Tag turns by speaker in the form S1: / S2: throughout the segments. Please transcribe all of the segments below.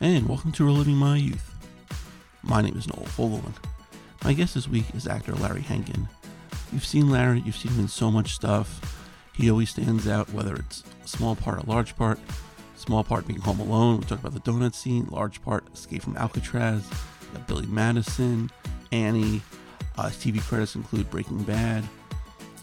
S1: and welcome to Reliving My Youth. My name is Noel Fogelman. My guest this week is actor Larry Hankin. You've seen Larry, you've seen him in so much stuff. He always stands out, whether it's a small part, a large part. Small part being Home Alone, we talked about the donut scene. Large part, Escape from Alcatraz. Billy Madison, Annie. Uh, TV credits include Breaking Bad,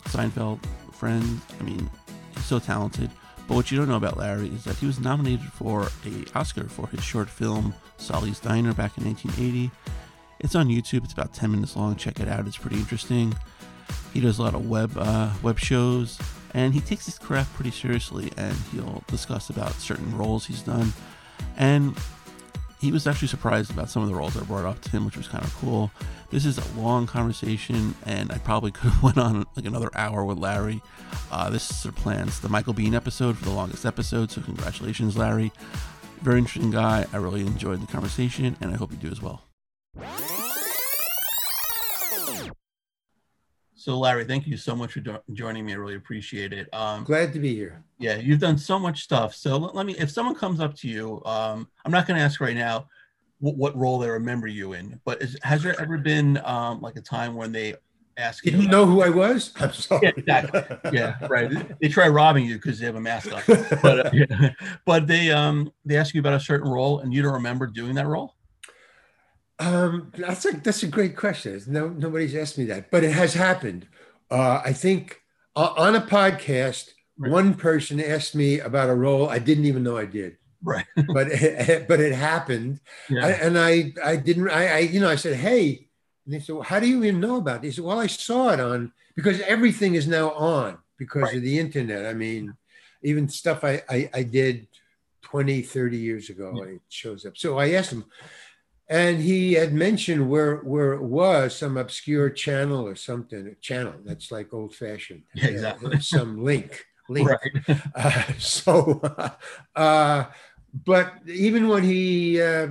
S1: Seinfeld, Friends. I mean, he's so talented. But what you don't know about Larry is that he was nominated for a Oscar for his short film Sally's Diner back in 1980. It's on YouTube. It's about 10 minutes long. Check it out. It's pretty interesting. He does a lot of web uh, web shows, and he takes his craft pretty seriously. And he'll discuss about certain roles he's done. And he was actually surprised about some of the roles were brought up to him, which was kind of cool. This is a long conversation, and I probably could have went on like another hour with Larry. Uh, this is of plans the Michael Biehn episode for the longest episode, so congratulations, Larry. Very interesting guy. I really enjoyed the conversation, and I hope you do as well. So, Larry, thank you so much for do- joining me. I really appreciate it.
S2: Um, Glad to be here.
S1: Yeah, you've done so much stuff. So let, let me, if someone comes up to you, um, I'm not going to ask right now what, what, role they remember you in, but is, has there ever been um, like a time when they ask
S2: you? Didn't know who I was? I'm sorry.
S1: Yeah, exactly. yeah right. They try robbing you because they have a mask on, but, uh, yeah. but they um, they ask you about a certain role and you don't remember doing that role.
S2: Um, that's a that's a great question. No, nobody's asked me that, but it has happened. Uh, I think uh, on a podcast, right. one person asked me about a role I didn't even know I did.
S1: Right.
S2: but it, but it happened, yeah. I, and I I didn't I, I you know I said hey, and they said well, how do you even know about this? Well, I saw it on because everything is now on because right. of the internet. I mean, even stuff I I, I did 20, 30 years ago, yeah. it shows up. So I asked him and he had mentioned where where it was some obscure channel or something a channel that's like old fashioned
S1: yeah, exactly
S2: some link link right. uh, so uh, but even when he uh,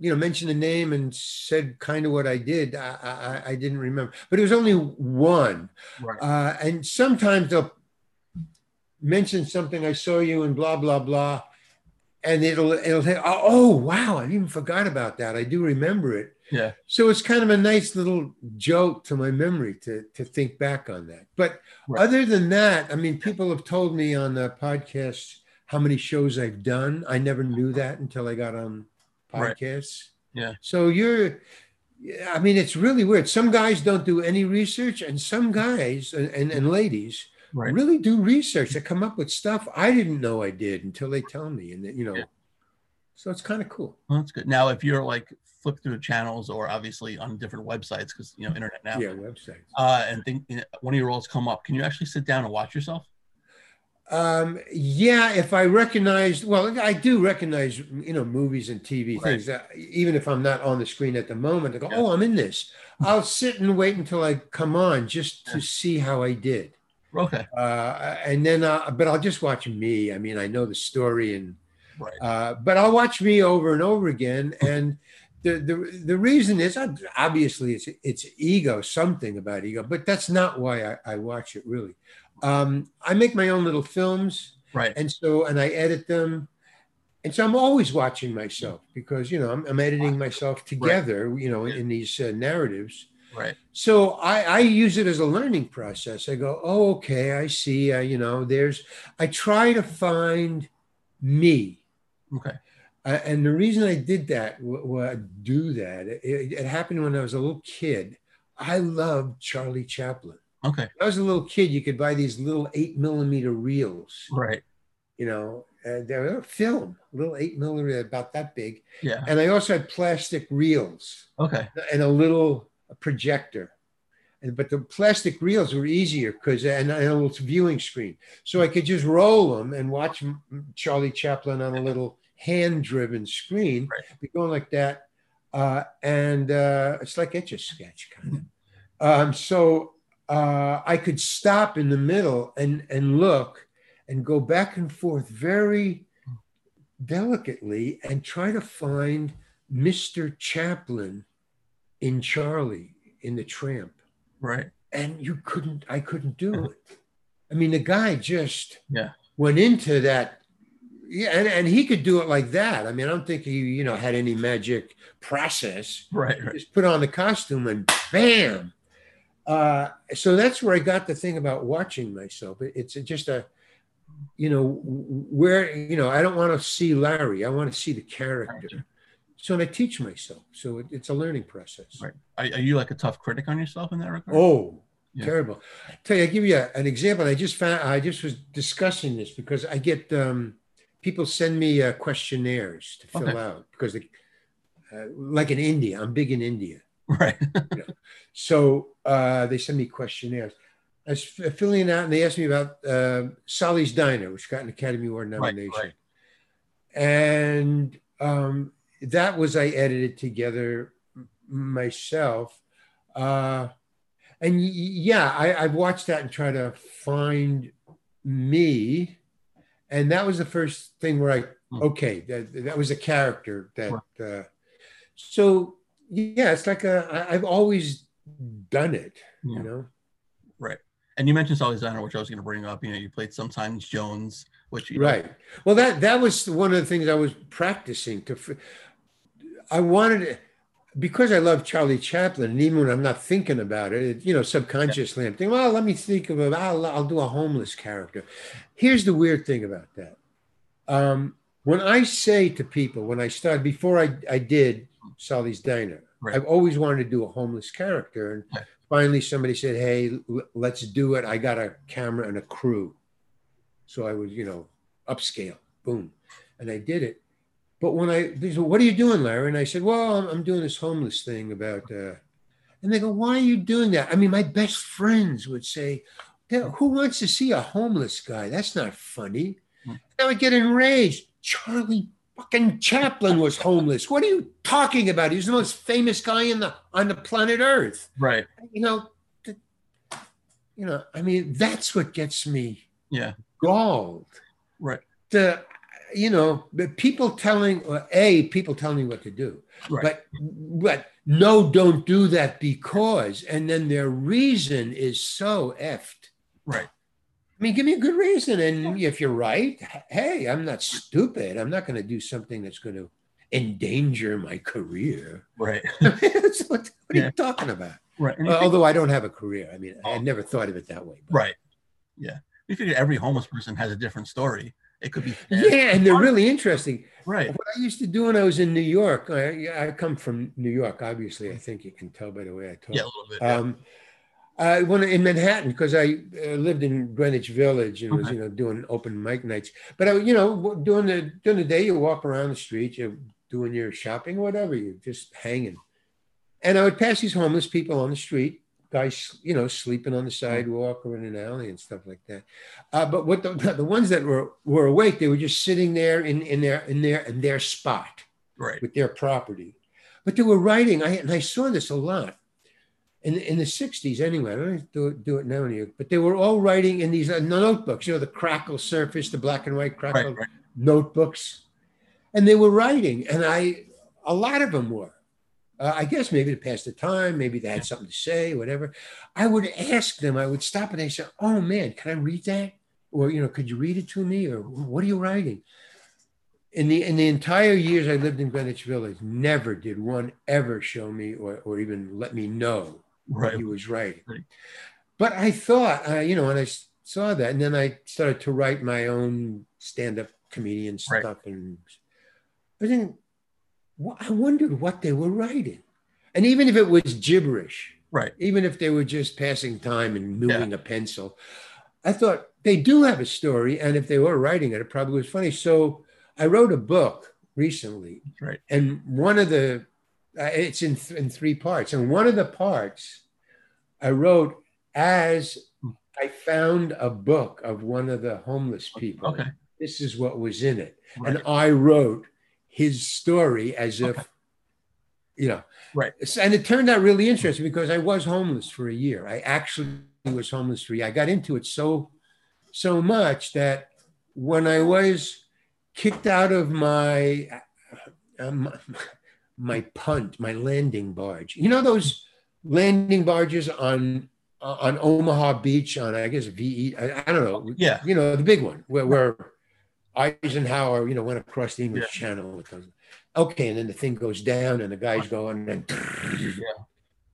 S2: you know mentioned the name and said kind of what I did I, I, I didn't remember but it was only one right. Uh, and sometimes they'll mention something I saw you and blah blah blah and it'll it'll say, oh wow, I even forgot about that. I do remember it.
S1: Yeah.
S2: So it's kind of a nice little joke to my memory to to think back on that. But right. other than that, I mean, people have told me on the podcast how many shows I've done. I never knew that until I got on podcasts.
S1: Right. Yeah.
S2: So you're I mean, it's really weird. Some guys don't do any research, and some guys and, and, and ladies right. really do research. They come up with stuff I didn't know I did until they tell me, and you know, yeah. so it's kind of cool.
S1: Well, that's good. Now, if you're like flip through channels or obviously on different websites because you know internet now,
S2: yeah, websites,
S1: uh, and think you know, one of your roles come up, can you actually sit down and watch yourself?
S2: Um, yeah, if I recognize, well, I do recognize, you know, movies and TV right. things. That, even if I'm not on the screen at the moment, I go, yeah. "Oh, I'm in this." I'll sit and wait until I come on just to see how I did.
S1: Okay.
S2: Uh, and then, uh, but I'll just watch me. I mean, I know the story, and right. uh, but I'll watch me over and over again. And the the the reason is obviously it's it's ego, something about ego, but that's not why I, I watch it really. Um, I make my own little films,
S1: right?
S2: And so, and I edit them. And so I'm always watching myself because you know I'm, I'm editing myself together, right. you know, in, in these uh, narratives
S1: Right.
S2: So I, I use it as a learning process. I go, oh, okay, I see. Uh, you know, there's, I try to find me.
S1: Okay.
S2: Uh, and the reason I did that, w- do that, it, it, happened when I was a little kid. I loved Charlie Chaplin.
S1: Okay.
S2: When I was a little kid, you could buy these little eight millimeter reels.
S1: Right.
S2: You know, they're a film, a little eight millimeter, about that big.
S1: Yeah.
S2: And I also had plastic reels.
S1: Okay.
S2: And a little projector. And, but the plastic reels were easier because and, and a little viewing screen, so I could just roll them and watch Charlie Chaplin on a little hand-driven screen, right. be going like that, uh, and uh, it's like etch a sketch kind of. Um, so uh, I could stop in the middle and and look and go back and forth very delicately and try to find Mr. Chaplin in Charlie in the Tramp.
S1: Right.
S2: And you couldn't, I couldn't do it. I mean, the guy just
S1: yeah
S2: went into that yeah, and, and he could do it like that. I mean, I don't think he, you know, had any magic process.
S3: Right, right.
S2: Just put on the costume and bam. Uh, so that's where I got the thing about watching myself. It- It's just a, you know, where you know I don't want to see Larry. I want to see the character. So I teach myself. So it, it's a learning process.
S3: Right. Are, are you like a tough critic on yourself in that regard?
S2: Oh,
S3: Yeah.
S2: terrible! tell you, I give you a- an example. I just found I just was discussing this because I get um, people send me uh, questionnaires to fill
S3: Okay.
S2: out because they, uh, like in India, I'm big in India.
S3: Right.
S2: So uh, they send me questionnaires. I was filling it out, and they asked me about uh, Sally's Diner, which got an Academy Award nomination.
S3: right.
S2: And um, that was I edited together myself. Uh, and yeah, I, I've watched that and try to find me. And that was the first thing where I
S3: Hmm.
S2: okay, that, that was a character that. Uh, so yeah, it's like a I, I've always done it,
S3: Yeah.
S2: you know.
S3: Right. And you mentioned Sally's Diner, which I was going to bring up. You know, you played sometimes Jones, which you know,
S2: Right. Well, that that was one of the things I was practicing to. I wanted to, because I love Charlie Chaplin, and even when I'm not thinking about it, it, you know, subconsciously I'm thinking, well, let me think of it. I'll, I'll do a homeless character. Here's the weird thing about that. Um, when I say to people, when I started before I, I did Sally's Diner,
S3: Right.
S2: I've always wanted to do a homeless character, and
S3: Okay.
S2: finally somebody said, "Hey, l- let's do it." I got a camera and a crew, so I was, you know, upscale, boom, and I did it. But when I, they said, "What are you doing, Larry?" and I said, "Well, I'm, I'm doing this homeless thing about," uh, and they go, "Why are you doing that?" I mean, my best friends would say, "Who wants to see a homeless guy? That's not funny." And I would get enraged. Charlie fucking Chaplin was homeless. What are you talking about? He's the most famous guy in the on the planet Earth.
S3: Right.
S2: You know, th- you know. I mean, that's what gets me
S3: Yeah.
S2: galled.
S3: Right.
S2: The, you know, the people telling a people telling me what to do,
S3: Right.
S2: but but no, don't do that because, and then their reason is so effed.
S3: Right.
S2: I mean, give me a good reason, and if you're right, hey, I'm not stupid. I'm not going to do something that's going to endanger my career.
S3: Right.
S2: what, what are you talking about?
S3: Right. And
S2: Uh, although I don't have a career, I mean, I
S3: Oh.
S2: had never thought of it that way. but-
S3: right. Yeah. We figure every homeless person has a different story. It could be.
S2: Yeah, and they're really interesting.
S3: Right.
S2: What I used to do when I was in New York, I, I come from New York, obviously. I think you can tell by the way I talk.
S3: Yeah, a little bit. yeah.
S2: I when in Manhattan because I uh, lived in Greenwich Village and was you know doing open mic nights. But I, you know, during the during the day, you walk around the street, you're doing your shopping, whatever, you're just hanging. And I would pass these homeless people on the street, guys, you know, sleeping on the sidewalk or in an alley and stuff like that. Uh, but what the, the ones that were were awake, they were just sitting there in in their in their in their spot
S3: right.
S2: with their property. But they were writing, I, and I saw this a lot in, in the 60s anyway. I don't do it, do it now anymore, but they were all writing in these uh, notebooks, you know, the crackle surface, the black and white crackle
S3: Right. Right.
S2: notebooks. And they were writing, and I, a lot of them were. Uh, I guess maybe to pass the time, maybe they had something to say, whatever. I would ask them, I would stop and they say, Oh man, can I read that? Or, you know, could you read it to me? Or what are you writing? in the in the entire years I lived in Greenwich Village, never did one ever show me or, or even let me know
S3: Right.
S2: he was writing.
S3: Right.
S2: But I thought, uh, you know, when I saw that, and then I started to write my own stand-up comedian
S3: Right.
S2: stuff, and but then I wondered what they were writing, and even if it was gibberish,
S3: Right.
S2: even if they were just passing time and moving a pencil, I thought they do have a story, and if they were writing it, it probably was funny. So I wrote a book recently,
S3: Right.
S2: and one of the uh, it's in th- in three parts, and one of the parts I wrote as I found a book of one of the homeless people.
S3: Okay.
S2: This is what was in it,
S3: Right.
S2: and I wrote his story as if. You know,
S3: Right.
S2: And it turned out really interesting because I was homeless for a year. I actually was homeless for a year. I got into it so, so much that when I was kicked out of my um, my punt, my landing barge. You know those landing barges on on Omaha Beach on I guess VE. I, I don't know.
S3: Yeah.
S2: You know the big one where where Eisenhower, you know, went across the English Channel. It goes, okay, and then the thing goes down, and the guy's going, and
S1: Yeah.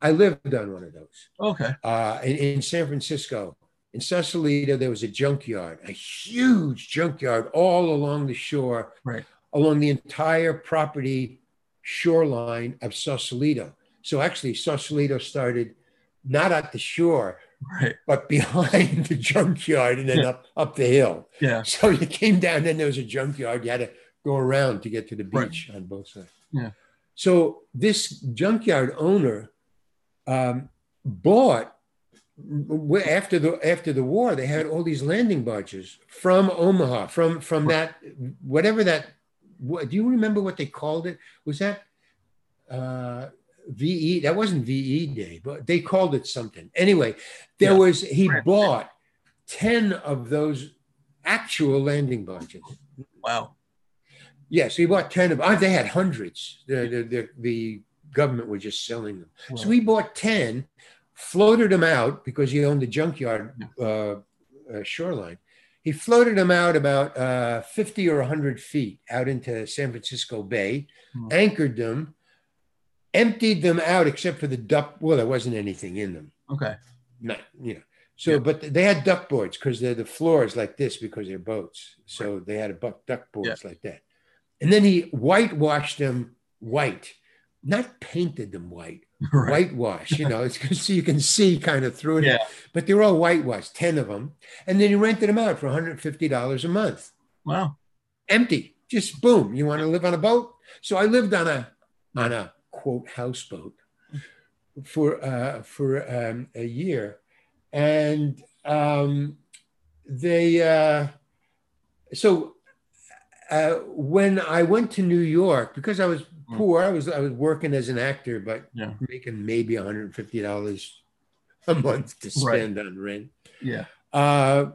S2: I lived on one of those
S1: Okay.
S2: uh, in, in San Francisco. In Sausalito, there was a junkyard, a huge junkyard all along the shore,
S1: Right.
S2: along the entire property shoreline of Sausalito. So actually, Sausalito started not at the shore,
S1: Right.
S2: but behind the junkyard and then
S1: Yeah.
S2: up, up the hill.
S1: Yeah.
S2: So you came down, then there was a junkyard. You had to go around to get to the
S1: Right.
S2: beach on both sides.
S1: Yeah.
S2: So this junkyard owner um, bought after the after the war. They had all these landing barges from Omaha, from from that whatever that. What, do you remember what they called it? Was that uh, VE? That wasn't VE Day, but they called it something. Anyway, there
S1: Yeah.
S2: was he
S1: Right.
S2: bought ten of those actual landing barges.
S1: Wow.
S2: Yes, he bought 10 of oh, they had hundreds. The, the, the, the government was just selling them. So he bought 10, floated them out because he owned the junkyard uh, uh, shoreline. He floated them out about uh, 50 or 100 feet out into San Francisco Bay,
S1: Hmm.
S2: anchored them, emptied them out except for the duck. Well, there wasn't anything in them.
S1: Okay.
S2: Not, you know. So,
S1: Yeah.
S2: but they had duck boards because they're the floors like this because they're boats. So they had a buck duck boards like that. And then he whitewashed them white, not painted them white,
S1: Right.
S2: whitewash. You know, it's so you can see kind of through it.
S1: Yeah.
S2: But they're all whitewashed, ten of them, and then you rented them out for 150 dollars a month,
S1: Wow.
S2: empty. Just boom. You want to live on a boat? So I lived on a on a quote houseboat for uh, for um, a year, and um, they uh, so uh, when I went to New York because I was. Poor, I was I was working as an actor, but
S1: Yeah.
S2: making maybe 150 dollars a month to
S1: Right.
S2: spend on rent.
S1: Yeah.
S2: Uh,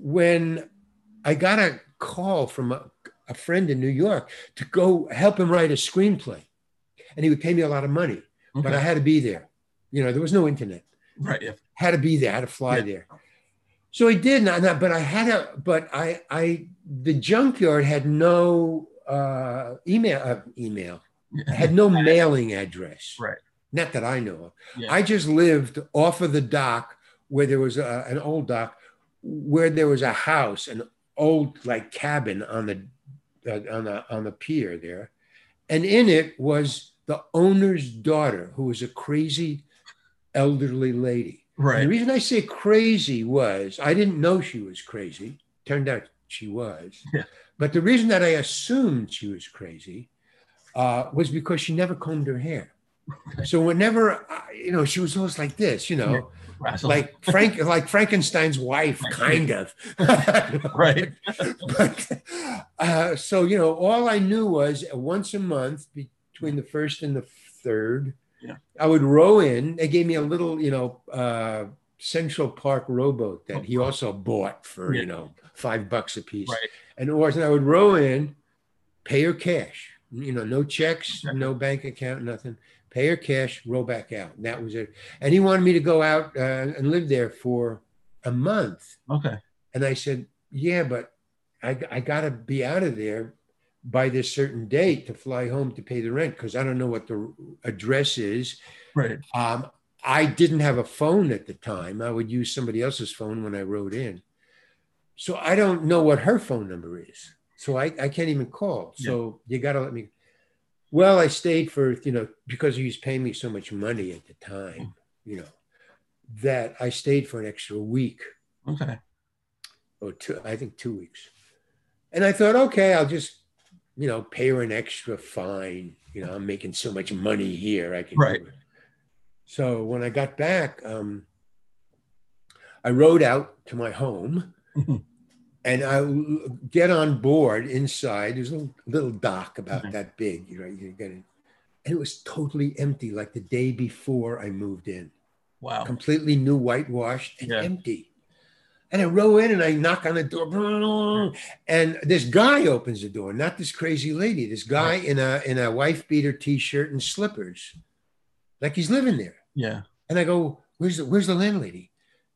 S2: when I got a call from a, a friend in New York to go help him write a screenplay, and he would pay me a lot of money, but I had to be there. You know, there was no internet.
S1: Right. Yeah.
S2: Had to be there. Had to fly
S1: Yeah.
S2: there. So I did not, not, but I had a, but I, I, the junkyard had no uh, email, uh, email, had no mailing address.
S1: Right.
S2: Not that I know of.
S1: Yeah.
S2: I just lived off of the dock where there was a, an old dock where there was a house, an old like cabin on the uh, on the on the pier there, and in it was the owner's daughter, who was a crazy elderly lady. And the reason I say crazy was I didn't know she was crazy. Turned out she was.
S1: Yeah.
S2: But the reason that I assumed she was crazy uh, was because she never combed her hair. So whenever I, you know she was always like this, you know, like Frank, like Frankenstein's wife, kind of.
S1: Right.
S2: but uh, so you know, all I knew was once a month between the first and the third,
S1: Yeah.
S2: I would row in. They gave me a little, you know, uh, Central Park rowboat that he also bought for
S1: Yeah.
S2: you know five bucks a piece,
S1: Right.
S2: and. And I would row in, pay her cash. You know, no checks,
S1: Okay.
S2: no bank account, nothing. Pay her cash, row back out. And that was it. And he wanted me to go out uh, and live there for a month.
S1: Okay.
S2: And I said, yeah, but I, I got to be out of there by this certain date to fly home to pay the rent because I don't know what the address is.
S1: Right.
S2: Um, I didn't have a phone at the time. I would use somebody else's phone when I rode in. So I don't know what her phone number is. So I, I can't even call. So you got to let me. Well, I stayed for, you know, because he was paying me so much money at the time, you know, that I stayed for an extra week
S1: Okay.
S2: or two, I think two weeks. And I thought, okay, I'll just, you know, pay her an extra fine. You know, I'm making so much money here. I can. do
S1: Right.
S2: it. So when I got back, um, I rode out to my home and I get on board inside. There's a little, little dock about
S1: Mhm.
S2: that big, you know, you get in. And it was totally empty, like the day before I moved in
S1: Wow.
S2: completely new whitewashed and
S1: Yeah.
S2: empty. And I row in and I knock on the door, and this guy opens the door, not this crazy lady. This guy in a in a wife beater t-shirt and slippers, like he's living there.
S1: Yeah.
S2: And I go, "Where's the Where's the landlady?"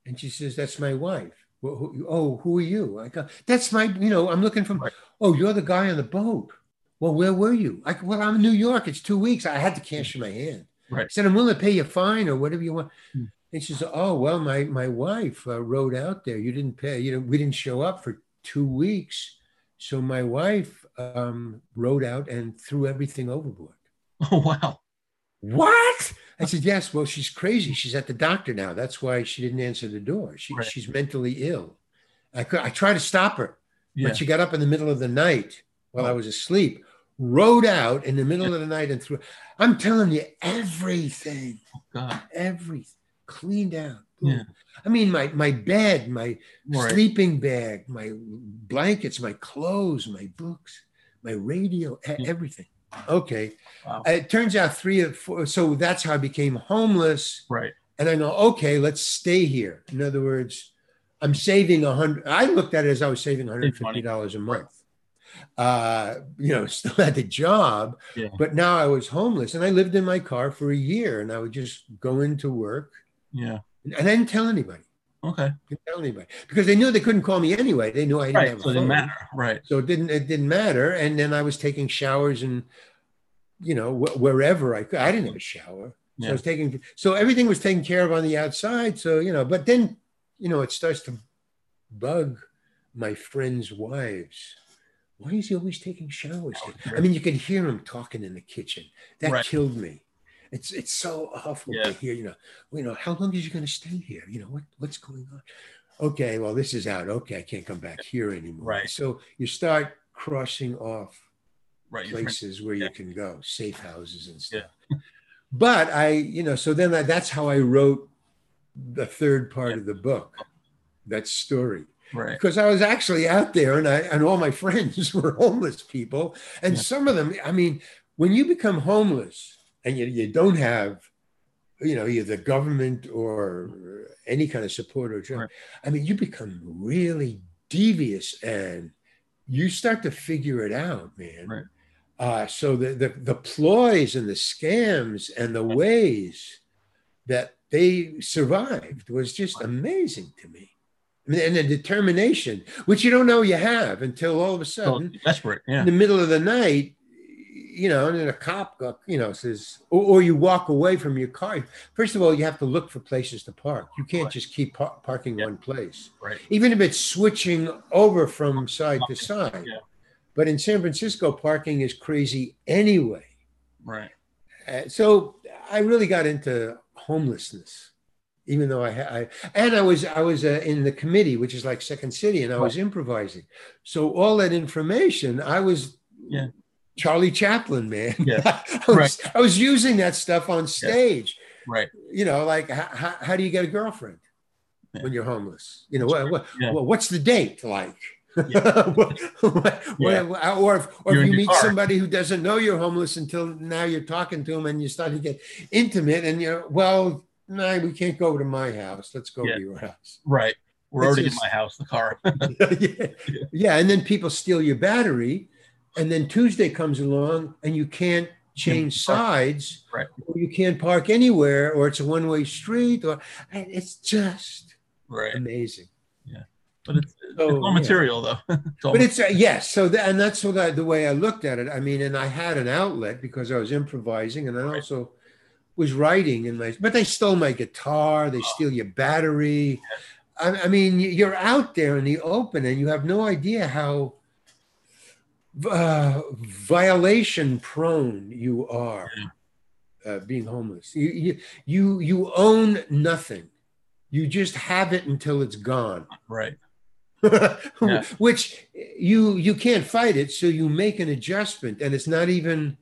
S2: And she says, "That's my wife." Well, who, oh, who are you? I go, that's my, you know, I'm looking from, oh, you're the guy on the boat. Well, where were you? I, well, I'm in New York. It's two weeks. I had to cash in my hand.
S1: Right.
S2: I said, I'm willing to pay you a fine or whatever you want.
S1: Hmm.
S2: And she said, oh, well, my, my wife uh, rode out there. You didn't pay, you know, we didn't show up for two weeks. So my wife um, rode out and threw everything overboard.
S1: Oh wow.
S2: What? I said, yes. Well, she's crazy. She's at the doctor now. That's why she didn't answer the door. She,
S1: Right.
S2: She's mentally ill. I, could, I tried to stop her,
S1: Yeah.
S2: but she got up in the middle of the night while I
S1: Oh.
S2: was asleep, rode out in the middle of the night and threw. I'm telling you, everything, oh,
S1: God.
S2: everything cleaned out.
S1: Yeah.
S2: I mean, my my bed, my
S1: Right.
S2: sleeping bag, my blankets, my clothes, my books, my radio,
S1: Yeah.
S2: everything. Okay.
S1: Wow.
S2: It turns out three or four. So that's how I became homeless.
S1: Right.
S2: And I know, okay, let's stay here. In other words, I'm saving a hundred. I looked at it as I was saving $150 a month. Uh, you know, still had the job,
S1: Yeah.
S2: but now I was homeless and I lived in my car for a year and I would just go into work
S1: Yeah.
S2: and I didn't tell anybody.
S1: Okay.
S2: Didn't tell anybody because they knew they couldn't call me anyway. They knew I didn't
S1: Right.
S2: have a
S1: So didn't
S2: phone.
S1: matter. Right.
S2: So it didn't it didn't matter. And then I was taking showers and you know wh- wherever I could. I didn't have a shower, so I was taking. So everything was taken care of on the outside. So you know, but then you know it starts to bug my friends' wives. Why is he always taking showers? Oh, I mean, you could hear him talking in the kitchen. That
S1: Right.
S2: killed me. It's it's so awful
S1: Yeah.
S2: to hear. You know, you know, how long is he going to stay here? You know, what what's going on? Okay, well, this is out. Okay, I can't come back here anymore.
S1: Right.
S2: So you start crossing off
S1: Right.
S2: Places where
S1: yeah.
S2: you can go, safe houses and stuff. But I, you know, so then I, that's how I wrote the third part
S1: Yeah.
S2: of the book, that story
S1: Right.
S2: because I was actually out there and I and all my friends were homeless people. And
S1: Yeah.
S2: some of them, I mean, when you become homeless and you, you don't have, you know, either the government or any kind of support or
S1: Right.
S2: I mean, you become really devious and you start to figure it out, man.
S1: Right.
S2: Uh, so the, the the ploys and the scams and the ways that they survived was just amazing to me. I mean, and the determination, which you don't know you have until all of a sudden,
S1: desperate. Yeah.
S2: in the middle of the night, you know, and then a cop, you know, says, or, or you walk away from your car. First of all, you have to look for places to park. You can't
S1: Right.
S2: just keep par- parking
S1: Yeah.
S2: one place,
S1: Right.
S2: even if it's switching over from side to side.
S1: Yeah.
S2: But in San Francisco, parking is crazy anyway.
S1: Right.
S2: Uh, so I really got into homelessness, even though I, I and I was I was uh, in the committee, which is like Second City, and I was improvising. So all that information, I was
S1: Yeah.
S2: Charlie Chaplin, man.
S1: Yeah.
S2: I, was, I was using that stuff on stage.
S1: Right.
S2: You know, like how, how, do you get a girlfriend
S1: Yeah.
S2: when you're homeless? You know, what, what,
S1: Yeah.
S2: well, what's the date like? What-
S1: Yeah.
S2: or if, or if you meet
S1: car.
S2: somebody who doesn't know you're homeless until now you're talking to them and you start to get intimate and you're, well, no, we can't go to my house. Let's go
S1: Yeah.
S2: to your house.
S1: Right. We're
S2: It's
S1: already
S2: just-
S1: in my house, the car.
S2: yeah. yeah. And then people steal your battery. And then Tuesday comes along and you can't change sides.
S1: Right.
S2: Or you can't park anywhere or it's a one way street or and it's just
S1: right.
S2: amazing.
S1: Yeah, but it's,
S2: So,
S1: it's all
S2: yeah.
S1: material, though. It's all-
S2: But it's uh, yes. So that, and that's what I, the way I looked at it. I mean, and I had an outlet because I was improvising, and I
S1: Right.
S2: also was writing in my. But they stole my guitar. They steal your battery. I, I mean, you're out there in the open, and you have no idea how uh, violation prone you are. Uh, being homeless, you, you you you own nothing. You just have it until it's gone.
S1: right. Yeah.
S2: which you you can't fight it so you make an adjustment and it's not even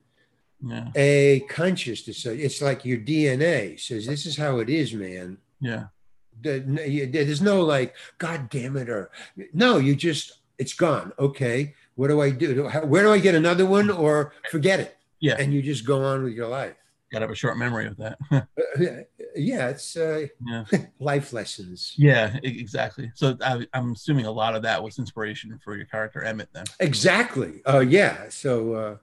S1: Yeah.
S2: a conscious decision it's like your dna says this is how it is man
S1: Yeah.
S2: The- there's no like god damn it or no you just it's gone okay what do i do How- where do i get another one or forget it
S1: Yeah.
S2: and you just go on with your life
S1: Got to have a short memory of that.
S2: Uh, yeah it's uh,
S1: yeah.
S2: life lessons
S1: Yeah. Exactly. So I, I'm assuming a lot of that was inspiration for your character Emmett. Then.
S2: Exactly. Uh, yeah. So, uh,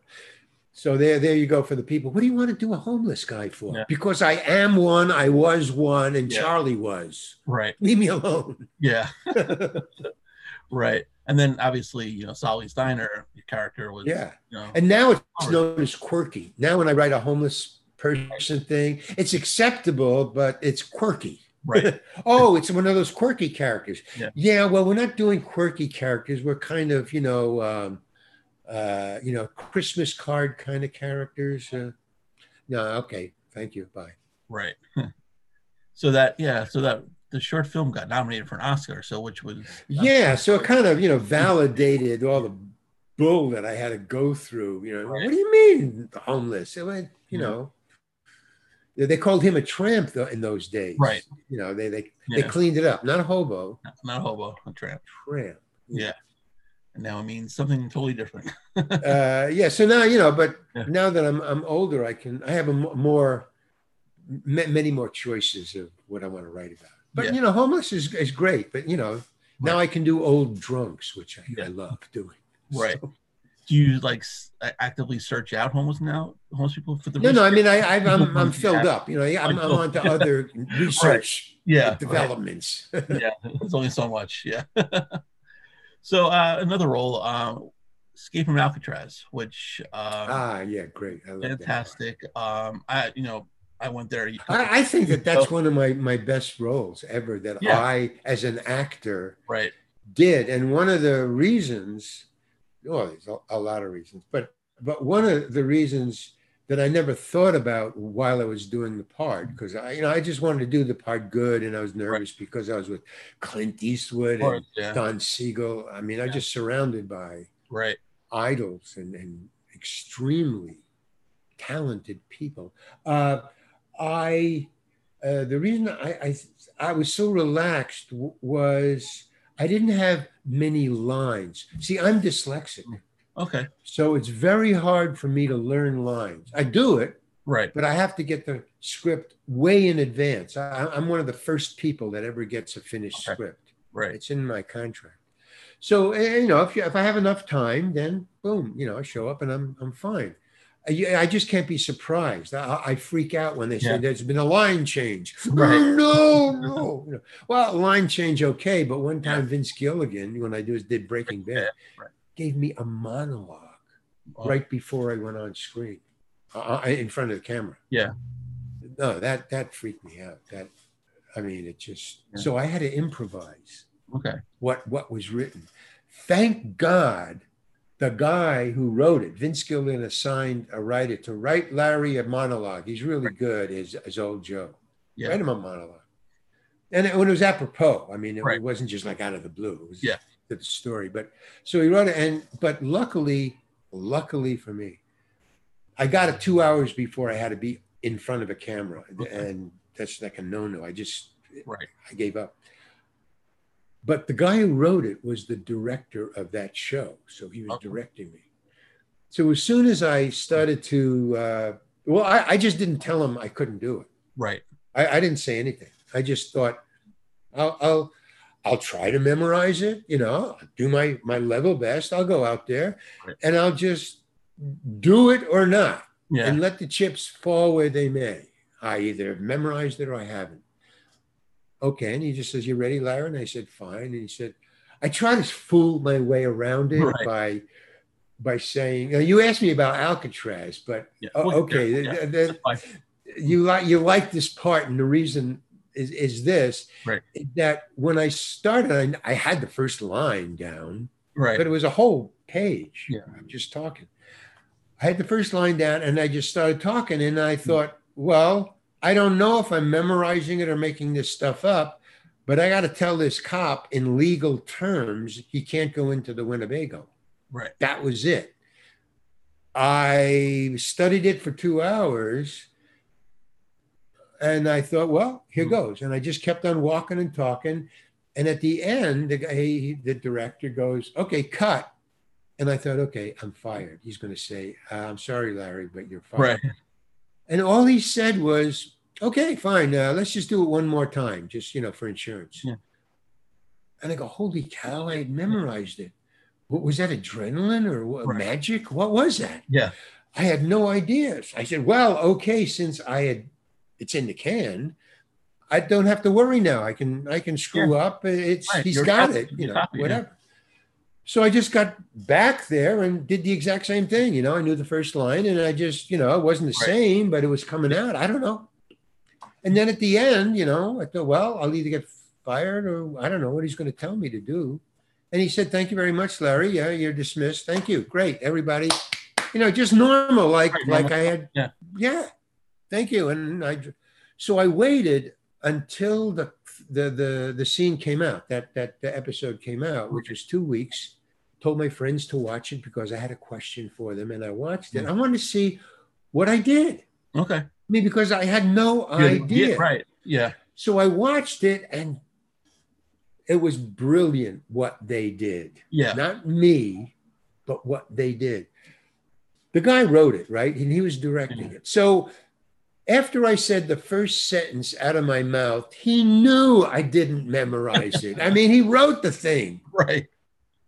S2: So there, there you go for the people. What do you want to do a homeless guy for?
S1: Yeah.
S2: Because I am one, I was one, and
S1: Yeah.
S2: Charlie was.
S1: Right.
S2: Leave me alone.
S1: Yeah. right. And then obviously, you know, Sally's Diner, your character was,
S2: Yeah.
S1: you know,
S2: And now it's known as quirky. Now when I write a homeless person thing, it's acceptable, but it's quirky.
S1: right.
S2: oh, it's one of those quirky characters.
S1: Yeah.
S2: well, we're not doing quirky characters. We're kind of, you know, um, uh, you know, Christmas card kind of characters. Uh, no, okay, thank you. Bye.
S1: Right. so that, yeah, so that the short film got nominated for an Oscar. So, which was,
S2: Yeah, so it kind of, you know, validated all the bull that I had to go through. You know,
S1: Right.
S2: what do you mean the homeless? It went, you
S1: Yeah.
S2: know, they called him a tramp though, in those days.
S1: Right.
S2: You know, they they they cleaned it up. Not a hobo,
S1: not a hobo, a tramp.
S2: tramp.
S1: Yeah. And now it means something totally different.
S2: uh, yeah. So now you know, but
S1: Yeah.
S2: now that I'm I'm older, I can I have a more ma- many more choices of what I want to write about. But
S1: Yeah.
S2: you know, homeless is is great. But you know, now I can do old drunks, which I, I love doing.
S1: Right.
S2: So-
S1: Do you like actively search out homeless now, homeless people for the
S2: no, no. I mean, I, I've, I'm I'm filled up. You know, I'm, I'm
S1: Oh,
S2: on to other research
S1: yeah, right.
S2: developments.
S1: yeah, there's only so much. Yeah. so uh, another role, um, Escape from Alcatraz, which um,
S2: ah, yeah, great. I love that.
S1: fantastic. Um, I you know I went there.
S2: I, I think that that's one of my my best roles ever that
S1: Yeah.
S2: I, as an actor,
S1: right.
S2: did and one of the reasons well there's a, a lot of reasons but but one of the reasons that i never thought about while i was doing the part because i you know i just wanted to do the part good and i was nervous because i was with clint eastwood
S1: course,
S2: and
S1: yeah.
S2: don siegel i mean i
S1: Yeah.
S2: just surrounded by
S1: Right.
S2: idols and, and extremely talented people. Uh, I uh, the reason I, I I was so relaxed w- was I didn't have many lines. See, I'm dyslexic,
S1: Okay.
S2: so it's very hard for me to learn lines. I do it,
S1: Right.
S2: but I have to get the script way in advance. I, I'm one of the first people that ever gets a finished
S1: Okay.
S2: script.
S1: Right.
S2: It's in my contract. So eh, you know, if you, if I have enough time, then boom, you know, I show up and I'm I'm fine. I, I just can't be surprised. I, I freak out when they say
S1: Yeah.
S2: there's been a line change.
S1: Right.
S2: no, no. Know, Well, line change, okay, but one time Vince Gilligan, when I do, did Breaking Bad,
S1: right.
S2: gave me a monologue
S1: Oh,
S2: right before I went on screen, uh, uh, in front of the camera.
S1: Yeah.
S2: No, that that freaked me out. That, I mean, it just.
S1: Yeah.
S2: So I had to improvise
S1: Okay.
S2: what what was written. Thank God, the guy who wrote it, Vince Gilligan, assigned a writer to write Larry a monologue. He's really good as as old Joe.
S1: Yeah.
S2: Write him a monologue. And it, when it was apropos, I mean, it,
S1: Right.
S2: wasn't just like out of the blue. It was
S1: Yeah.
S2: the story. But so he wrote it, and but luckily, luckily for me, I got it two hours before I had to be in front of a camera,
S1: Okay.
S2: and that's like a no-no. I just
S1: Right.
S2: I gave up. But the guy who wrote it was the director of that show. So he was
S1: Okay.
S2: directing me. So as soon as I started to, uh, well, I, I just didn't tell him I couldn't do it.
S1: Right.
S2: I, I didn't say anything. I just thought, I'll, I'll, I'll try to memorize it. You know, I'll do my my level best. I'll go out there,
S1: Right.
S2: and I'll just do it or not
S1: Yeah.
S2: and let the chips fall where they may. I either have memorized it or I haven't. Okay. And he just says, You ready, Larry? And I said, Fine. And he said, I try to fool my way around it
S1: Right.
S2: by by saying, you asked me about Alcatraz, but
S1: yeah.
S2: oh, okay,
S1: yeah,
S2: th-
S1: yeah,
S2: th-
S1: that's fine.
S2: you like you like this part, and the reason is is this
S1: Right.
S2: that when I started, I, I had the first line down,
S1: Right.
S2: but it was a whole page.
S1: Yeah.
S2: I'm just talking. I had the first line down and I just started talking. And. I thought, well, I don't know if I'm memorizing it or making this stuff up, but I got to tell this cop in legal terms he can't go into the Winnebago.
S1: Right.
S2: That was it. I studied it for two hours and I thought, well, here
S1: Hmm.
S2: goes. And I just kept on walking and talking. And at the end, the guy, the director goes, okay, cut. And I thought, okay, I'm fired. He's going to say, I'm sorry, Larry, but you're fired.
S1: Right.
S2: And all he said was, okay, fine. Uh, let's just do it one more time, just, you know, for insurance.
S1: Yeah.
S2: And I go, holy cow, I had memorized it. What was that adrenaline or what,
S1: Right.
S2: magic? What was that?
S1: Yeah.
S2: I had no ideas. I said, well, okay, since I had it's in the can, I don't have to worry now. I can I can screw yeah. up. It's right. he's You're got it, you know, copy, whatever. Yeah. So I just got back there and did the exact same thing. You know, I knew the first line and I just, you know, it wasn't the right. same, but it was coming out. I don't know. And then at the end, you know, I thought, well, I'll either get fired or I don't know what he's going to tell me to do. And he said, Thank you very much, Larry. Yeah, you're dismissed. Thank you. Great. Everybody, you know, just normal, like right, like normal. I had yeah. Yeah. Thank you. And I so I waited until the the the the scene came out, that that the episode came out, which was two weeks. Told my friends to watch it because I had a question for them, and I watched it. I wanted to see what I did.
S1: Okay.
S2: I mean, because I had no idea.
S1: Yeah, right. Yeah.
S2: So I watched it, and it was brilliant what they did.
S1: Yeah.
S2: Not me, but what they did. The guy wrote it, right? And he was directing it. So after I said the first sentence out of my mouth, he knew I didn't memorize it. I mean, he wrote the thing.
S1: Right.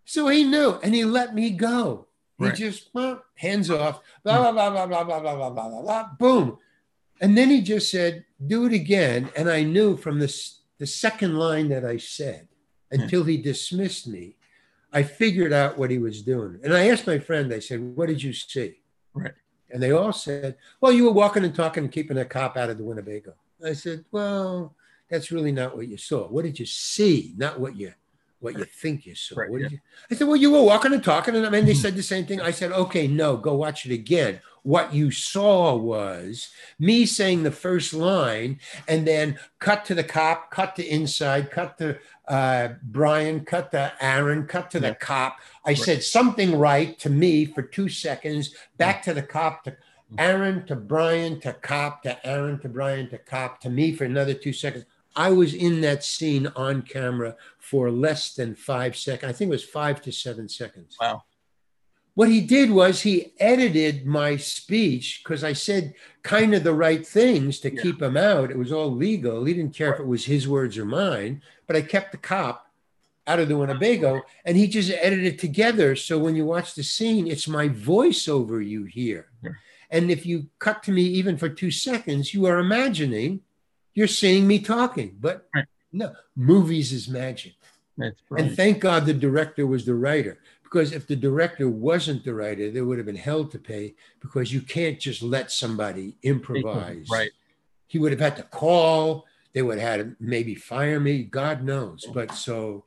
S2: So he knew and he let me go. He right. just well, hands off, blah, blah, blah, blah, blah, blah, blah, blah, blah, blah, blah, boom. And then he just said, do it again. And I knew from this, the second line that I said until he dismissed me, I figured out what he was doing. And I asked my friend, I said, what did you see?
S1: Right.
S2: And they all said, Well, you were walking and talking and keeping a cop out of the Winnebago. I said, Well, that's really not what you saw. What did you see? Not what you what you think you saw. Right, yeah. you? I said, Well, you were walking and talking, and I mean they mm-hmm. said the same thing. I said, Okay, no, go watch it again. What you saw was me saying the first line and then cut to the cop, cut to inside, cut to uh, Bryan, cut to Aaron, cut to the cop. I right. said something right to me for two seconds, back mm. to the cop, to mm. Aaron, to Bryan, to cop, to Aaron, to Brian, to cop, to me for another two seconds. I was in that scene on camera for less than five seconds. I think it was five to seven seconds.
S1: Wow.
S2: What he did was he edited my speech because I said kind of the right things to yeah. keep him out. It was all legal. He didn't care if it was his words or mine, but I kept the cop out of the Winnebago and he just edited it together. So when you watch the scene, it's my voiceover you hear. Yeah. And if you cut to me even for two seconds, you are imagining you're seeing me talking. But right. no, movies is magic. And thank God the director was the writer because if the director wasn't the writer, there would have been hell to pay because you can't just let somebody improvise.
S1: Right.
S2: He would have had to call. They would have had to maybe fire me. God knows. But so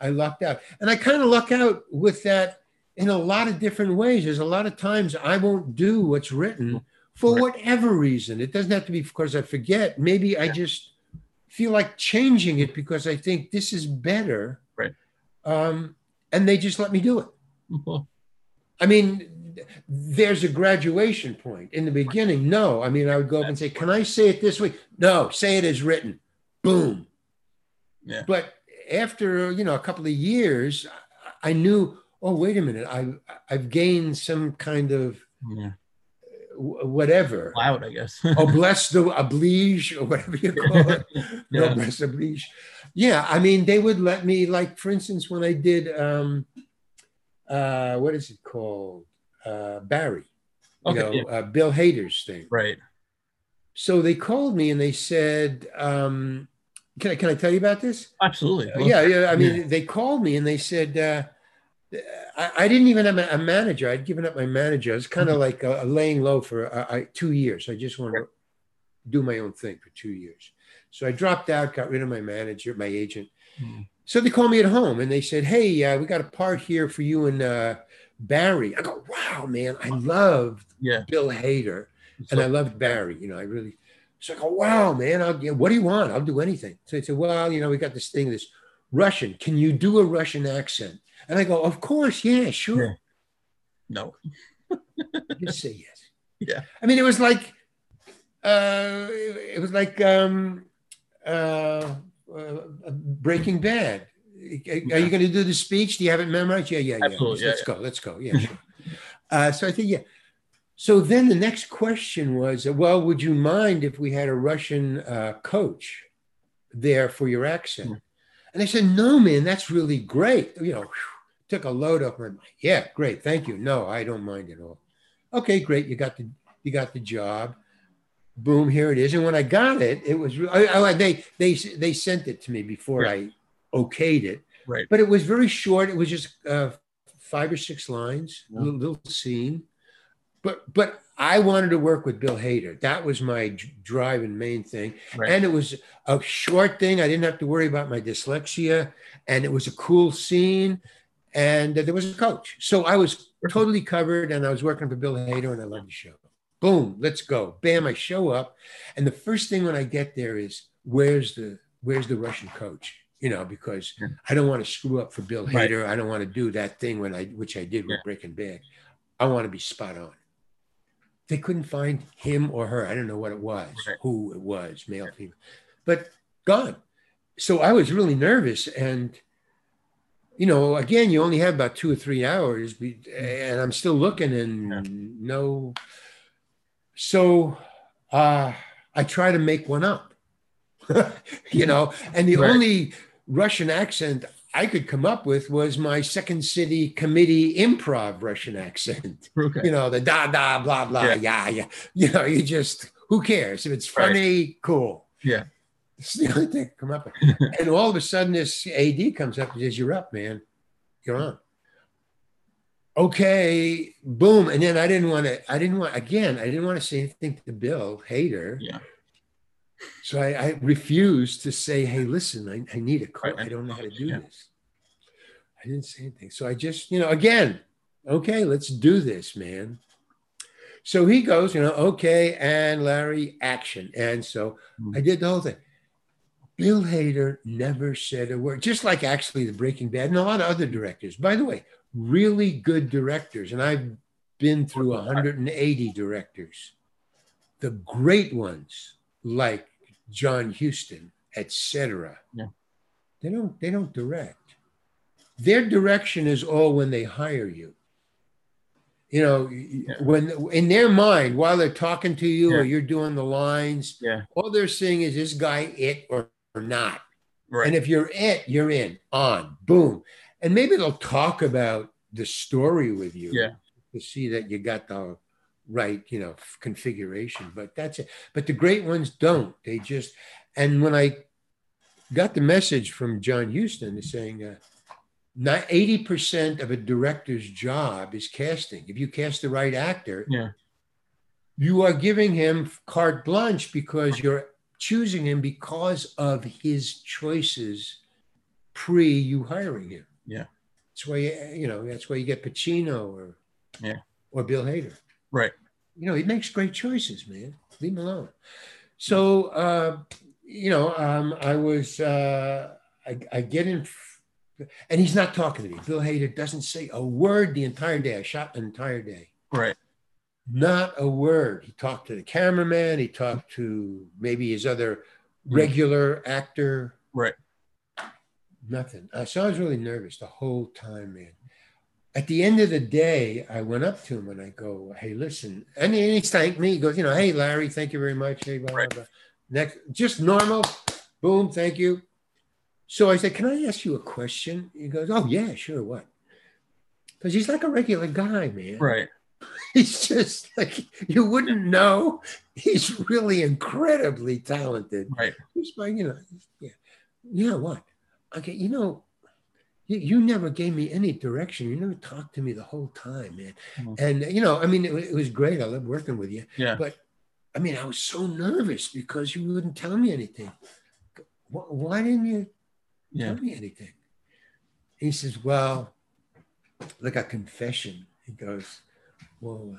S2: I lucked out. And I kind of luck out with that in a lot of different ways. There's a lot of times I won't do what's written for whatever reason. It doesn't have to be because I forget. Maybe I just feel like changing it because I think this is better.
S1: Right.
S2: Um, and they just let me do it. Mm-hmm. I mean, there's a graduation point. In the beginning, no. I mean, I would go up and say, "Can I say it this way?" No, say it as written. Boom.
S1: Yeah.
S2: But after you know a couple of years, I knew. Oh, wait a minute! I I've gained some kind of yeah. Whatever.
S1: Loud, I guess.
S2: oh, bless the oblige or whatever you call it. yeah. No, bless oblige yeah i mean they would let me like for instance when i did um uh what is it called uh barry you okay, know yeah. uh, bill hader's thing
S1: right
S2: so they called me and they said um can I, can I tell you about this?
S1: Absolutely.
S2: Uh, yeah, yeah. I mean, yeah. they called me and they said, uh, I, I, didn't even have a, manager. I'd given up my manager. I was kind of mm-hmm. like a, a laying low for uh, two years. I just wanted to do my own thing for two years. So I dropped out, got rid of my manager, my agent. Mm. So they called me at home and they said, Hey, uh, we got a part here for you and uh, Barry. I go, Wow, man, I loved
S1: yeah.
S2: Bill Hader and I loved Barry. You know, I really, so I go, Wow, man, I'll, you know, what do you want? I'll do anything. So they said, Well, you know, we got this thing, this Russian. Can you do a Russian accent? And I go, Of course, yeah, sure. Yeah.
S1: No.
S2: Just say yes.
S1: Yeah.
S2: I mean, it was like, uh, it was like, um, uh, uh, Breaking Bad. Are you going to do the speech? Do you have it memorized? Yeah, yeah, yeah.
S1: Absolutely.
S2: Let's,
S1: yeah,
S2: go. Let's go. Yeah. Sure. uh, so I think yeah. So then the next question was, well, would you mind if we had a Russian uh, coach there for your accent? Mm-hmm. And I said, no, man, that's really great. You know, took a load off my mind. Yeah, great. Thank you. No, I don't mind at all. Okay, great. You got the you got the job. Boom, here it is. And when I got it, it was I, I, they they they sent it to me before
S1: Right.
S2: I okayed it.
S1: Right.
S2: But it was very short. It was just uh, five or six lines,
S1: Yeah.
S2: little, little scene. But but I wanted to work with Bill Hader. That was my drive and main thing.
S1: Right.
S2: And it was a short thing. I didn't have to worry about my dyslexia, and it was a cool scene. And there was a coach, so I was totally covered. And I was working for Bill Hader, and I loved the show. Boom, let's go. Bam, I show up, and the first thing when I get there is where's the where's the Russian coach? You know, because. I don't want to screw up for Bill
S1: Right.
S2: Hader. I don't want to do that thing when I which I did with
S1: Yeah.
S2: Breaking Bad. I want to be spot on. They couldn't find him or her. I don't know what it was,
S1: Right.
S2: who it was, male, female, but gone. So I was really nervous, and you know, again, you only have about two or three hours, and I'm still looking, and
S1: Yeah.
S2: no. So uh, I try to make one up, you know, and the
S1: Right.
S2: only Russian accent I could come up with was my Second City Committee improv Russian accent.
S1: Okay.
S2: You know, the da da blah blah
S1: Yeah.
S2: yeah yeah. You know, you just who cares if it's
S1: Right.
S2: funny, cool.
S1: Yeah.
S2: It's the only thing come up. with. and all of a sudden, this AD comes up and says, "You're up, man. You're on." Okay, boom. And then I didn't want to. I didn't want again. I didn't want to say anything to Bill Hader.
S1: Yeah.
S2: So I, I refused to say, "Hey, listen, I, I need a.
S1: Right.
S2: I don't know how to do
S1: Yeah.
S2: this." I didn't say anything. So I just, you know, again, okay, let's do this, man. So he goes, you know, okay, and Larry, action. And so hmm. I did the whole thing. Bill Hader never said a word, just like actually the Breaking Bad and a lot of other directors. By the way, really good directors, and I've been through 180 directors. The great ones, like John Huston, etc.
S1: Yeah.
S2: They don't they don't direct. Their direction is all when they hire you. You know, when in their mind, while they're talking to you or you're doing the lines,
S1: Yeah.
S2: all they're seeing is this guy it or, or not.
S1: Right.
S2: And if you're it, you're in, on, boom. And maybe they'll talk about the story with you
S1: Yeah.
S2: to see that you got the right, you know, configuration. But that's it. But the great ones don't. They just, and when I got the message from John Huston saying, uh, not 80% of a director's job is casting. If you cast the right actor,
S1: Yeah.
S2: you are giving him carte blanche because you're choosing him because of his choices pre you hiring him.
S1: Yeah.
S2: That's why you, you know that's why you get Pacino or
S1: Yeah.
S2: or Bill Hader.
S1: Right.
S2: You know he makes great choices, man. Leave him alone. So uh, you know um, I was uh, I, I get in. And he's not talking to me. Bill Hader doesn't say a word the entire day. I shot an entire day.
S1: Right.
S2: Not a word. He talked to the cameraman. He talked to maybe his other regular actor.
S1: Right.
S2: Nothing. Uh, so I was really nervous the whole time, man. At the end of the day, I went up to him and I go, "Hey, listen," and he, thanked me. He goes, "You know, hey, Larry, thank you very much." Hey, blah, blah, blah. Next, just normal. Boom, thank you. So I said, "Can I ask you a question?" He goes, "Oh yeah, sure. What?" Because he's like a regular guy, man.
S1: Right.
S2: He's just like you wouldn't know. He's really incredibly talented.
S1: Right.
S2: Just by you know, yeah, yeah. What? Okay, you know, you, you never gave me any direction. You never talked to me the whole time, man.
S1: Mhm.
S2: And you know, I mean, it, it was great. I loved working with you.
S1: Yeah.
S2: But I mean, I was so nervous because you wouldn't tell me anything. Wh- Why didn't you
S1: Yeah.
S2: tell me anything. He says, Well, like a confession. He goes, Well,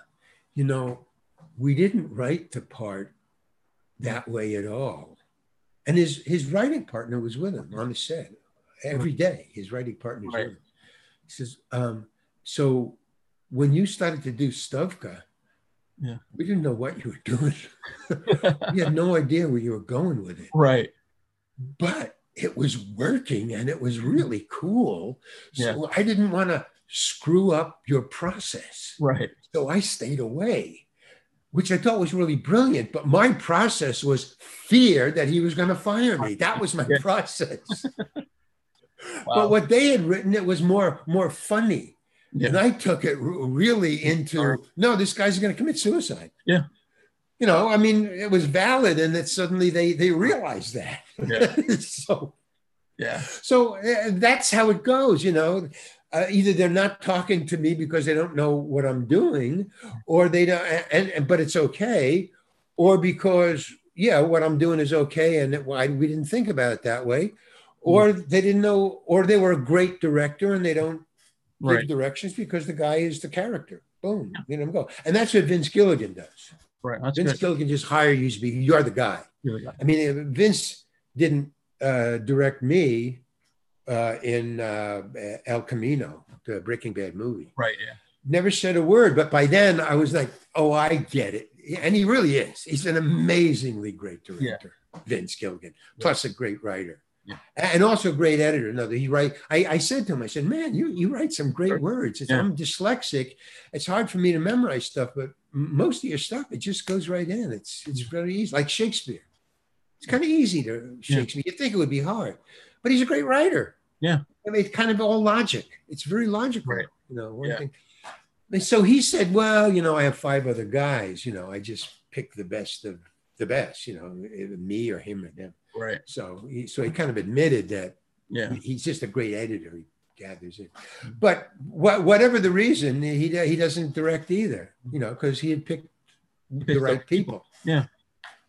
S2: you know, we didn't write the part that way at all. And his, his writing partner was with him on the set every day. His writing partner was
S1: Right.
S2: with him. He says, um, So when you started to do Stovka,
S1: Yeah.
S2: we didn't know what you were doing. we had no idea where you were going with it
S1: right.
S2: but it was working and it was really cool. So I didn't want to screw up your process.
S1: Right.
S2: So I stayed away, which I thought was really brilliant. But my process was fear that he was going to fire me. That was my process.
S1: Wow.
S2: But what they had written, it was more more funny.
S1: Yeah.
S2: And I took it really into no, this guy's going to commit suicide.
S1: Yeah.
S2: You know, I mean, it was valid, and that suddenly they they realized that.
S1: Yeah.
S2: so
S1: Yeah.
S2: so uh, that's how it goes. You know, uh, either they're not talking to me because they don't know what I'm doing, or they don't, and, and but it's okay, or because yeah, what I'm doing is okay, and it, why we didn't think about it that way, or they didn't know, or they were a great director and they don't give
S1: Right.
S2: directions because the guy is the character. Boom, you know, go, and that's what Vince Gilligan does.
S1: Right. That's
S2: Vince
S1: good.
S2: Gilligan just hire you to be you're the guy.
S1: Really good.
S2: I mean, Vince didn't uh, direct me uh, in uh, El Camino, the Breaking Bad movie.
S1: Right. Yeah.
S2: Never said a word, but by then I was like, "Oh, I get it," and he really is. He's an amazingly great director, Vince Gilligan, plus a great writer.
S1: Yeah.
S2: And also a great editor. No, he write. I, I said to him, I said, "Man, you you write some great words. It's,
S1: Yeah.
S2: I'm dyslexic. It's hard for me to memorize stuff, but most of your stuff it just goes right in. It's it's very easy, like Shakespeare. It's kind of easy to
S1: Yeah.
S2: Shakespeare. You think it would be hard, but he's a great writer.
S1: Yeah.
S2: I mean, it's kind of all logic. It's very logical.
S1: Right.
S2: You know, one
S1: Yeah.
S2: thing. And so he said, "Well, you know, I have five other guys. You know, I just pick the best of the best. You know, me or him or them."
S1: Right.
S2: So he so he kind of admitted that
S1: Yeah.
S2: he's just a great editor. He gathers it, but wha- whatever the reason, he he doesn't direct either. You know, because he had picked the right people.
S1: Yeah.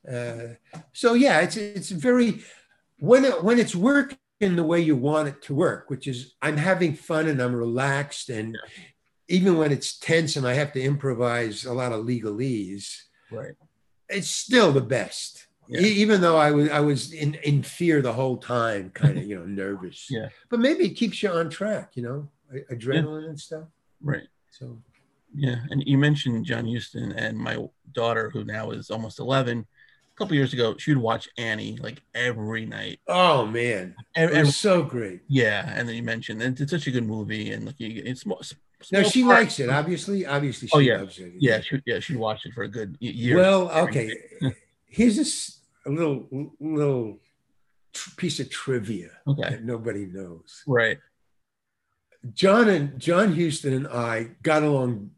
S2: Uh, so yeah, it's it's very when it, when it's working the way you want it to work, which is I'm having fun and I'm relaxed, and even when it's tense and I have to improvise a lot of legalese,
S1: Right.
S2: it's still the best.
S1: Yeah.
S2: E- even though I was I was in, in fear the whole time, kind of you know nervous.
S1: Yeah.
S2: But maybe it keeps you on track, you know, adrenaline and stuff.
S1: Right.
S2: So
S1: Yeah, and you mentioned John Huston and my daughter, who now is almost eleven. A couple years ago, she would watch Annie like every night.
S2: oh man,
S1: Ev-
S2: it was so great.
S1: yeah, and then you mentioned and it's such a good movie, and like you, it's s-
S2: No, she
S1: part-
S2: likes it. Obviously, obviously she
S1: Oh, yeah.
S2: loves it.
S1: Yeah, she, yeah, she watched it for a good year.
S2: Well, okay. Here's a, s- a little little tr- piece of trivia
S1: okay,
S2: that nobody knows.
S1: right,
S2: John and John Huston and I got along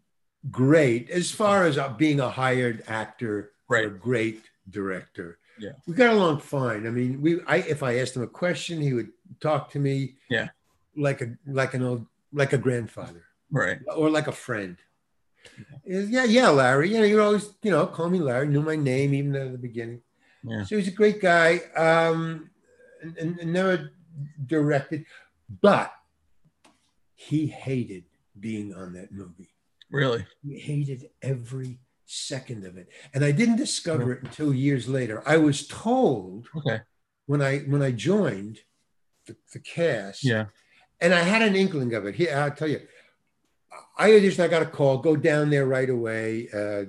S2: great as far as uh, being a hired actor for a
S1: Right.
S2: great director.
S1: Yeah.
S2: we got along fine. I mean, we I if I asked him a question, he would talk to me.
S1: Yeah.
S2: like a like an old like a grandfather
S1: right,
S2: or like a friend. Yeah, yeah, Larry. You know, you always, you know, call me Larry. Knew my name even at the beginning.
S1: yeah,
S2: So he's a great guy. Um, and, and- and never directed, but he hated being on that movie.
S1: really,
S2: He hated every second of it, and I didn't discover it until years later. I was told
S1: okay,
S2: when I when I joined the, the cast,
S1: yeah,
S2: and I had an inkling of it. Here, I'll tell you. I just I got a call. Go down there right away. Uh,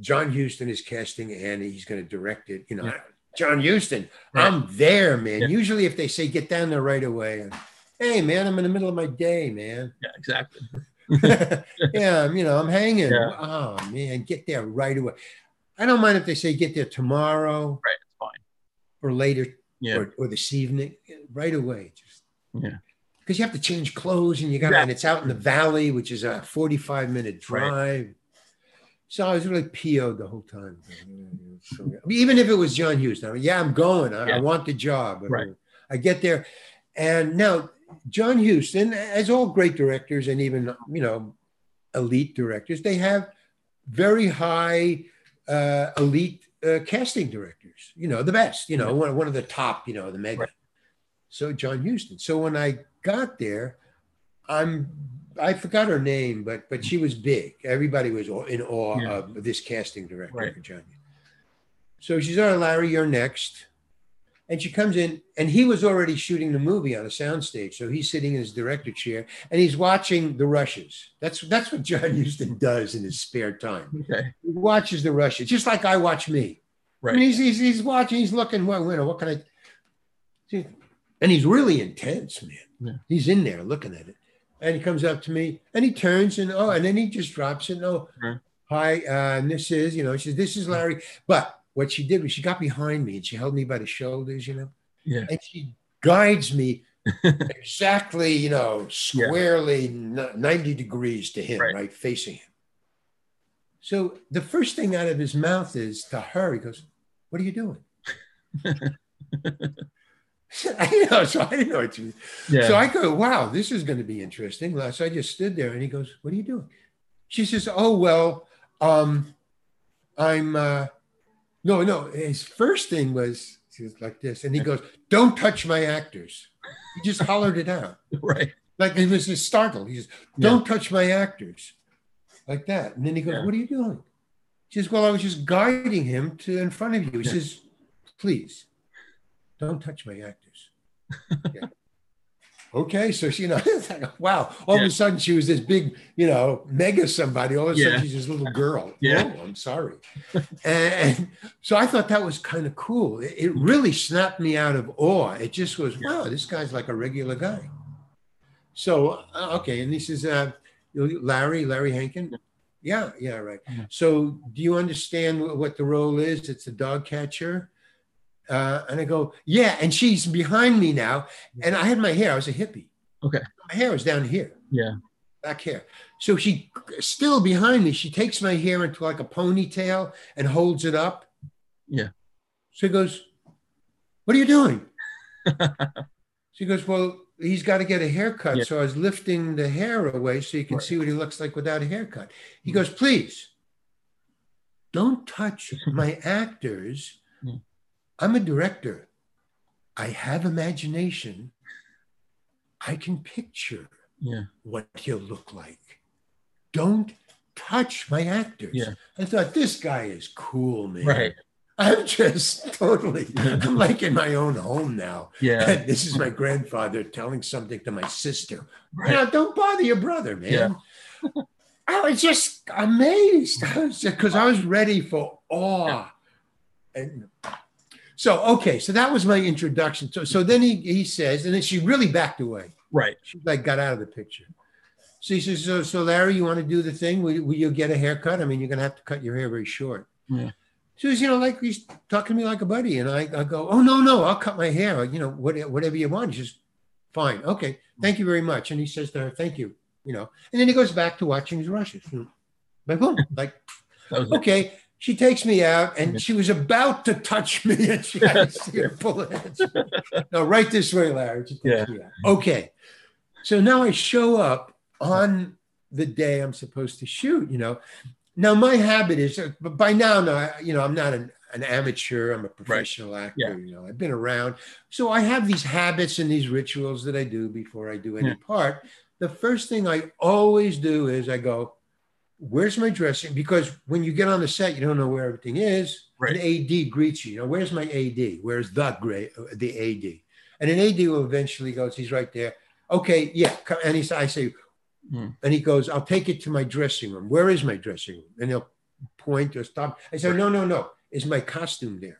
S2: John Huston is casting Annie. He's going to direct it. You know,
S1: Yeah.
S2: John Huston.
S1: Right.
S2: I'm there, man.
S1: Yeah.
S2: Usually, if they say get down there right away, hey, man, I'm in the middle of my day, man.
S1: yeah, exactly,
S2: yeah, I'm, you know, I'm hanging.
S1: Yeah.
S2: Oh man, get there right away. I don't mind if they say get there tomorrow
S1: right, it's fine,
S2: or later
S1: yeah,
S2: or, or this evening, right away. Just
S1: yeah,
S2: because you have to change clothes and you got
S1: Yeah.
S2: and it's out in the valley, which is a 45 minute
S1: Right.
S2: drive. So I was really PO'd the whole time. So, even if it was John I mean, yeah, I'm going. I, I want the job.
S1: Right.
S2: I get there. And now John Huston, as all great directors and even, you know, elite directors, they have very high uh, elite uh, casting directors, you know, the best, you know, one, one of the top, you know, the mega.
S1: Right.
S2: So John Huston. So when I got there, I'm I forgot her name, but but she was big. Everybody was in awe
S1: Yeah.
S2: of this casting director
S1: Right.
S2: for John. So she's all right, Larry, you're next. And she comes in, and he was already shooting the movie on a soundstage. So he's sitting in his director chair and he's watching the rushes. That's that's what John Huston does in his spare time.
S1: okay,
S2: He watches the rushes, just like I watch me. I
S1: right,
S2: mean, he's, he's, he's watching, he's looking, well, you know, what can I see? And he's really intense, man.
S1: Yeah.
S2: He's in there looking at it. And he comes up to me and he turns and oh, and then he just drops it. Oh,
S1: Mhm.
S2: hi, uh, and this is, you know, she says, This is Larry. But what she did was she got behind me and she held me by the shoulders, you know,
S1: yeah,
S2: and she guides me exactly, you know, squarely n- 90 degrees to him,
S1: Right.
S2: right. facing him. So the first thing out of his mouth is to her, he goes, What are you doing? I know, so I didn't know what to
S1: Yeah.
S2: So I go, Wow, this is going to be interesting. So I just stood there and he goes, What are you doing? She says, Oh, well, um, I'm, uh, no, no. His first thing was, she was like this. And he goes, Don't touch my actors. He just hollered it out.
S1: right.
S2: Like he was just startled. He says, Don't touch my actors. Like that. And then he goes,
S1: Yeah.
S2: What are you doing? She says, Well, I was just guiding him to in front of you. He
S1: Yeah.
S2: says, Please, don't touch my actors. Yeah. Okay, so she, you know, it's like, wow. All of a sudden, she was this big, you know, mega somebody. All of a sudden,
S1: Yeah.
S2: she's this little girl.
S1: Yeah.
S2: Oh, I'm sorry. and, and so I thought that was kind of cool. It, it really snapped me out of awe. It just was, wow, this guy's like a regular guy. So uh, okay, and he says, uh, Larry, Larry Hankin. Yeah, yeah, right.
S1: Yeah.
S2: So do you understand what the role is? It's a dog catcher. Uh, and I go, yeah. And she's behind me now. And I had my hair. I was a hippie.
S1: Okay.
S2: My hair was down here,
S1: Yeah.
S2: back here. So she still behind me. She takes my hair into like a ponytail and holds it up.
S1: Yeah.
S2: So he goes, what are you doing? She goes, Well, he's got to get a haircut.
S1: Yeah.
S2: So I was lifting the hair away so you can
S1: Right.
S2: see what he looks like without a haircut. He goes, Please don't touch my actors. I'm a director. I have imagination. I can picture
S1: Yeah.
S2: what he'll look like. Don't touch my actors.
S1: Yeah.
S2: I thought this guy is cool, man.
S1: Right.
S2: I'm just totally, I'm like in my own home now.
S1: Yeah.
S2: And this is my grandfather telling something to my sister.
S1: Right.
S2: Now, don't bother your brother, man.
S1: Yeah.
S2: I was just amazed because I was ready for awe. And so, okay, so that was my introduction. So, so then he, he says, and then she really backed away.
S1: Right.
S2: She like got out of the picture. So he says, so, so Larry, you want to do the thing? Will, will you get a haircut? I mean, you're going to have to cut your hair very short.
S1: Yeah.
S2: So he's, you know, like he's talking to me like a buddy. And I, I go, oh, no, no, I'll cut my hair. You know, what, whatever you want. He says, fine. Okay. Thank you very much. And he says to her, thank you, you know, and then he goes back to watching his rushes. Hmm. Like, boom, like, okay. She takes me out and she was about to touch me and she see her pull it. No, right this way, Larry. She takes
S1: Yeah.
S2: me out. Okay. So now I show up on the day I'm supposed to shoot, you know. Now my habit is, uh, but by now, no, you know, I'm not an, an amateur. I'm a professional actor.
S1: Yeah.
S2: You know, I've been around, so I have these habits and these rituals that I do before I do any
S1: Yeah.
S2: part. The first thing I always do is I go, "Where's my dressing?" Because when you get on the set, you don't know where everything is.
S1: Right.
S2: An AD greets you. You know, where's my AD? Where's the great the AD? And an AD will eventually goes, he's right there. Okay, yeah. And he, I say,
S1: Hmm.
S2: and he goes, I'll take it to my dressing room. Where is my dressing room? And he'll point or stop. I say, no, no, no. Is my costume there?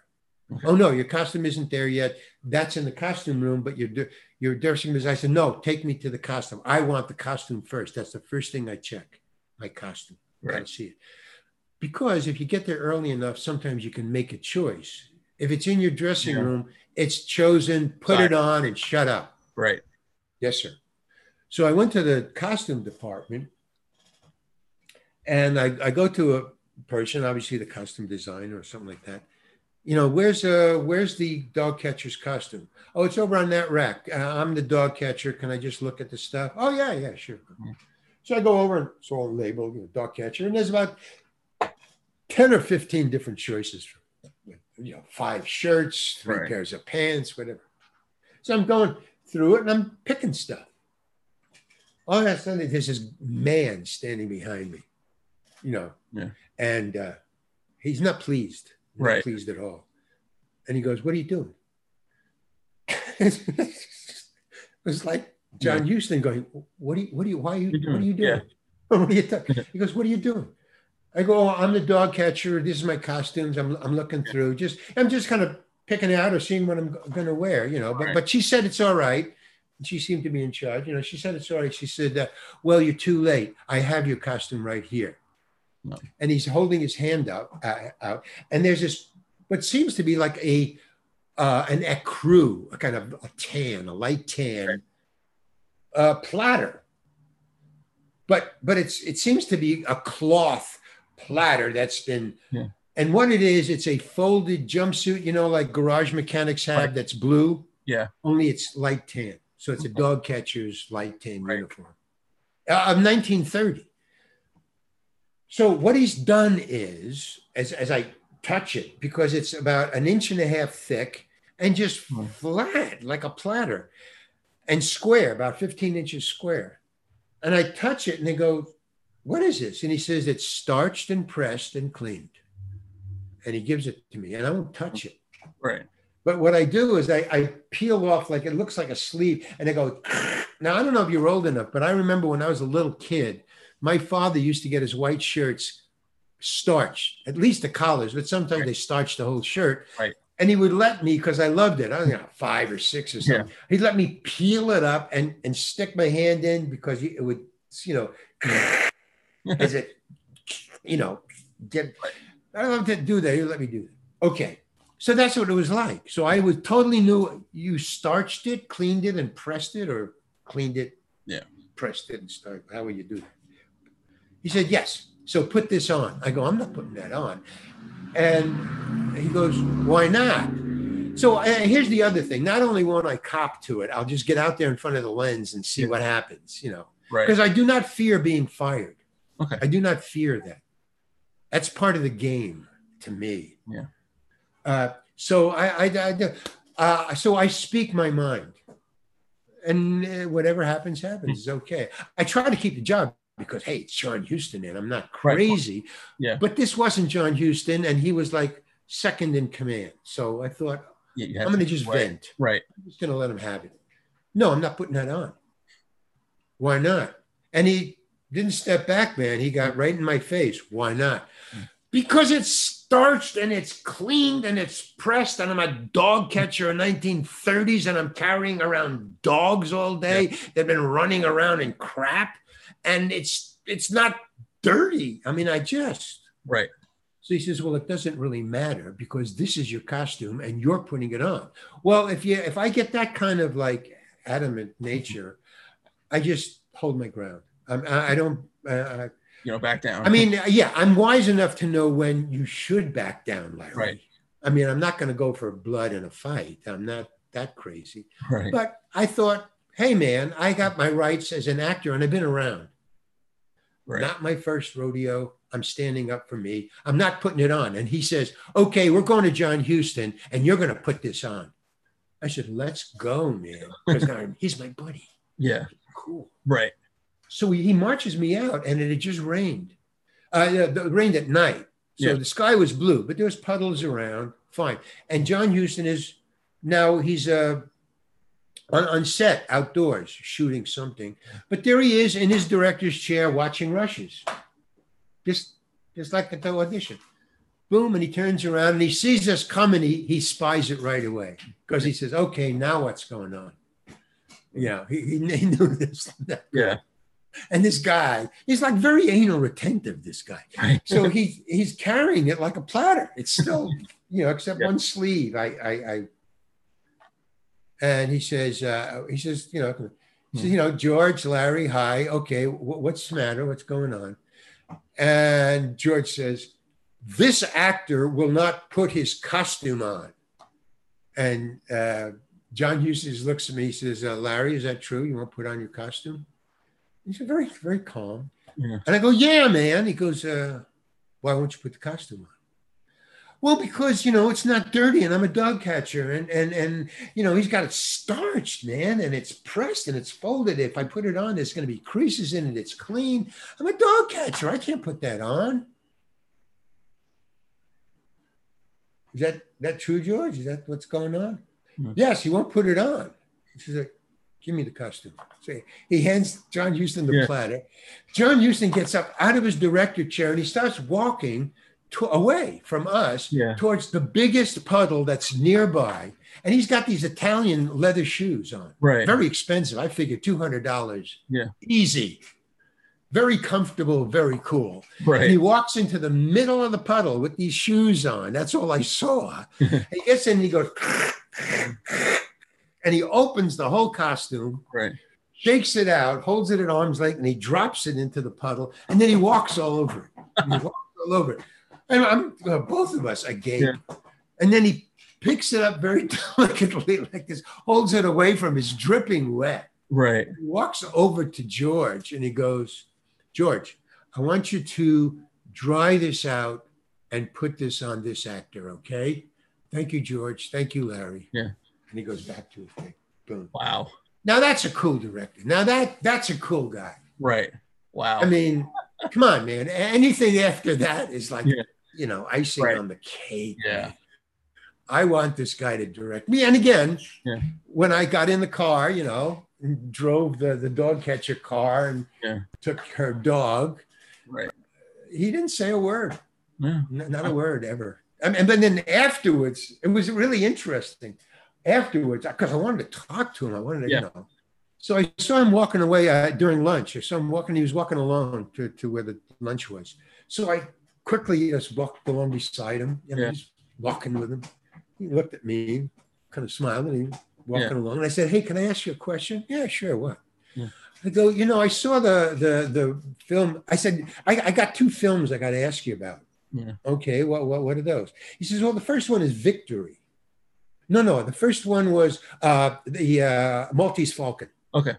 S1: Okay.
S2: Oh no, your costume isn't there yet. That's in the costume room, but your your dressing room is. I said, no, take me to the costume. I want the costume first. That's the first thing I check. My costume.
S1: Right.
S2: don't see it. Because if you get there early enough, sometimes you can make a choice. If it's in your dressing
S1: Yeah.
S2: room, it's chosen, put it on and shut up.
S1: Right.
S2: Yes, sir. So I went to the costume department and I, I go to a person, obviously the costume designer or something like that. You know, where's uh where's the dog catcher's costume? Oh, it's over on that rack. Uh, I'm the dog catcher. Can I just look at the stuff? Oh yeah, yeah, sure.
S1: Mhm.
S2: So I go over and it's all labeled, you know, dog catcher, and there's about 10 or 15 different choices. You know, five shirts, three
S1: Right.
S2: pairs of pants, whatever. So I'm going through it and I'm picking stuff. All of a sudden, there's this man standing behind me, you know,
S1: Yeah.
S2: and uh, he's not pleased, not
S1: Right.
S2: pleased at all. And he goes, "What are you doing?" it was like John Huston going, "What do you? What are you? Why are you? What are you
S1: doing-
S2: doing? what are you doing?" He goes, "What are you doing?" I go, oh, "I'm the dog catcher. This is my costumes. I'm I'm looking through. Just I'm just kind of picking out or seeing what I'm going to wear, you know." But
S1: Right.
S2: but she said it's all right. And she seemed to be in charge. You know, she said it's all right. She said, uh, "Well, you're too late. I have your costume right here."
S1: No.
S2: And he's holding his hand out, uh, out, and there's this what seems to be like a uh, an ecru, a kind of a tan, a light tan uh, platter. But but it's it seems to be a cloth platter that's been.
S1: Yeah.
S2: And what it is, it's a folded jumpsuit, you know, like garage mechanics have
S1: Right.
S2: that's blue.
S1: Yeah.
S2: Only it's light tan. So it's a dog catcher's light tan
S1: Right.
S2: uniform uh, of 1930. So what he's done is, as, as I touch it, because it's about an inch and a half thick and just
S1: Hmm.
S2: flat, like a platter, and square, about 15 inches square. And I touch it and they go, What is this? And he says, It's starched and pressed and cleaned. And he gives it to me, and I won't touch it.
S1: Right.
S2: But what I do is I, I peel off like it looks like a sleeve and I go, now I don't know if you're old enough, but I remember when I was a little kid, my father used to get his white shirts starched, at least the collars, but sometimes
S1: Right.
S2: they starched the whole shirt.
S1: Right.
S2: And he would let me, because I loved it. I was you know, five or six or something. He'd let me peel it up and, and stick my hand in because it would, you know, as it, you know, get. I don't have to do that. He'd let me do that. Okay. So that's what it was like. So I was totally knew you starched it, cleaned it, and pressed it, or cleaned it,
S1: Yeah.
S2: pressed it and started. How would you do that? He said, Yes. So put this on. I go, I'm not putting that on. And he goes, Why not? So uh, here's the other thing. Not only won't I cop to it, I'll just get out there in front of the lens and see
S1: Yeah.
S2: what happens, you know,
S1: Right.
S2: because I do not fear being fired.
S1: Okay.
S2: I do not fear that. That's part of the game to me.
S1: Yeah.
S2: Uh, so I, I, I uh, so I speak my mind, and uh, whatever happens, happens. It's okay. I try to keep the job because hey, it's John Huston, and I'm not
S1: Right.
S2: crazy.
S1: Yeah.
S2: But this wasn't John Huston, and he was like second in command. So I thought
S1: Yeah,
S2: I'm going to just
S1: wait.
S2: vent.
S1: Right.
S2: I'm just going to let him have it. No, I'm not putting that on. Why not? And he didn't step back, man. He got right in my face. Why not? Hmm. Because it's starched and it's cleaned and it's pressed, and I'm a dog catcher in 1930s, and I'm carrying around dogs all day. They've been running around in crap, and it's it's not dirty. I mean, I just
S1: Right.
S2: so he says, "Well, it doesn't really matter because this is your costume and you're putting it on." Well, if you if I get that kind of like adamant nature, I just hold my ground. I'm, I I don't. Uh,
S1: You know, back down.
S2: I mean, yeah, I'm wise enough to know when you should back down, Larry.
S1: Right.
S2: I mean, I'm not going to go for blood in a fight. I'm not that crazy.
S1: right.
S2: But I thought, hey, man, I got my rights as an actor and I've been around.
S1: Right.
S2: Not my first rodeo. I'm standing up for me. I'm not putting it on. And he says, okay, we're going to John Huston and you're going to put this on. I said, let's go, man. Because he's my buddy.
S1: yeah.
S2: Cool.
S1: Right.
S2: So he, he marches me out and it had just rained. Uh, it rained at night. So
S1: Yeah.
S2: the sky was blue, but there was puddles around. Fine. And John Houston is now he's uh, on, on set outdoors shooting something. But there he is in his director's chair watching rushes. Just, just like at the audition. Boom, and he turns around and he sees us coming. He, he spies it right away because he says, okay, now what's going on? Yeah, he, he he knew this.
S1: Yeah.
S2: And this guy, he's like very anal retentive, this guy. So he he's carrying it like a platter. It's still, you know, except
S1: Yeah.
S2: one sleeve. I I, I and he says, uh, he says, you know, he says, you know, George, Larry, hi, okay, wh- what's the matter? What's going on? And George says, this actor will not put his costume on. And uh, John Hughes looks at me, he says, uh, Larry, is that true? You won't put on your costume? He's very, very calm.
S1: Yeah.
S2: And I go, yeah, man. He goes, uh, why won't you put the costume on? Well, because you know it's not dirty, and I'm a dog catcher, and and and you know he's got it starched, man, and it's pressed and it's folded. If I put it on, there's going to be creases in it. It's clean. I'm a dog catcher. I can't put that on. Is that that true, George? Is that what's going on?
S1: Hmm.
S2: Yes, he won't put it on. He's like, give me the costume. So he hands John Huston the
S1: Yeah.
S2: platter. John Huston gets up out of his director chair and he starts walking to, away from us
S1: Yeah.
S2: towards the biggest puddle that's nearby. And he's got these Italian leather shoes on.
S1: Right.
S2: Very expensive. I figured $200.
S1: Yeah.
S2: Easy. Very comfortable, very cool. And
S1: Right.
S2: he walks into the middle of the puddle with these shoes on. That's all I saw. he gets in and he goes, and he opens the whole costume,
S1: Right.
S2: shakes it out, holds it at arm's length, and he drops it into the puddle, and then he walks all over it. He walks all over it. And I'm uh, both of us agape.
S1: Yeah.
S2: And then he picks it up very delicately, like this, holds it away from his dripping wet.
S1: Right.
S2: He walks over to George and he goes, George, I want you to dry this out and put this on this actor, okay? Thank you, George. Thank you, Larry.
S1: Yeah.
S2: And he goes back to his thing. Boom.
S1: Wow.
S2: Now that's a cool director. Now that that's a cool guy.
S1: Right. Wow.
S2: I mean, come on, man. Anything after that is like,
S1: Yeah.
S2: You know, icing
S1: Right.
S2: on the cake.
S1: Yeah.
S2: I want this guy to direct me. And again,
S1: Yeah.
S2: when I got in the car, you know, and drove the, the dog catcher car and
S1: Yeah.
S2: took her dog,
S1: right.
S2: he didn't say a word,
S1: Yeah.
S2: N- not a word ever. I mean, and then- then afterwards, it was really interesting. Afterwards, because I wanted to talk to him, I wanted to, you know. So I saw him walking away uh, during lunch. I saw him walking. He was walking alone to, to where the lunch was. So I quickly just walked along beside him. You know,
S1: Yeah.
S2: just walking with him. He looked at me, kind of smiled, and he walking along. And I said, "Hey, can I ask you a question?" Yeah, sure. What?
S1: Yeah.
S2: I go, you know, I saw the the the film. I said, I, I got two films I got to ask you about.
S1: Yeah.
S2: Okay, what, what what are those? He says, well, the first one is Victory. No, no, the first one was uh, the uh, Maltese Falcon.
S1: Okay.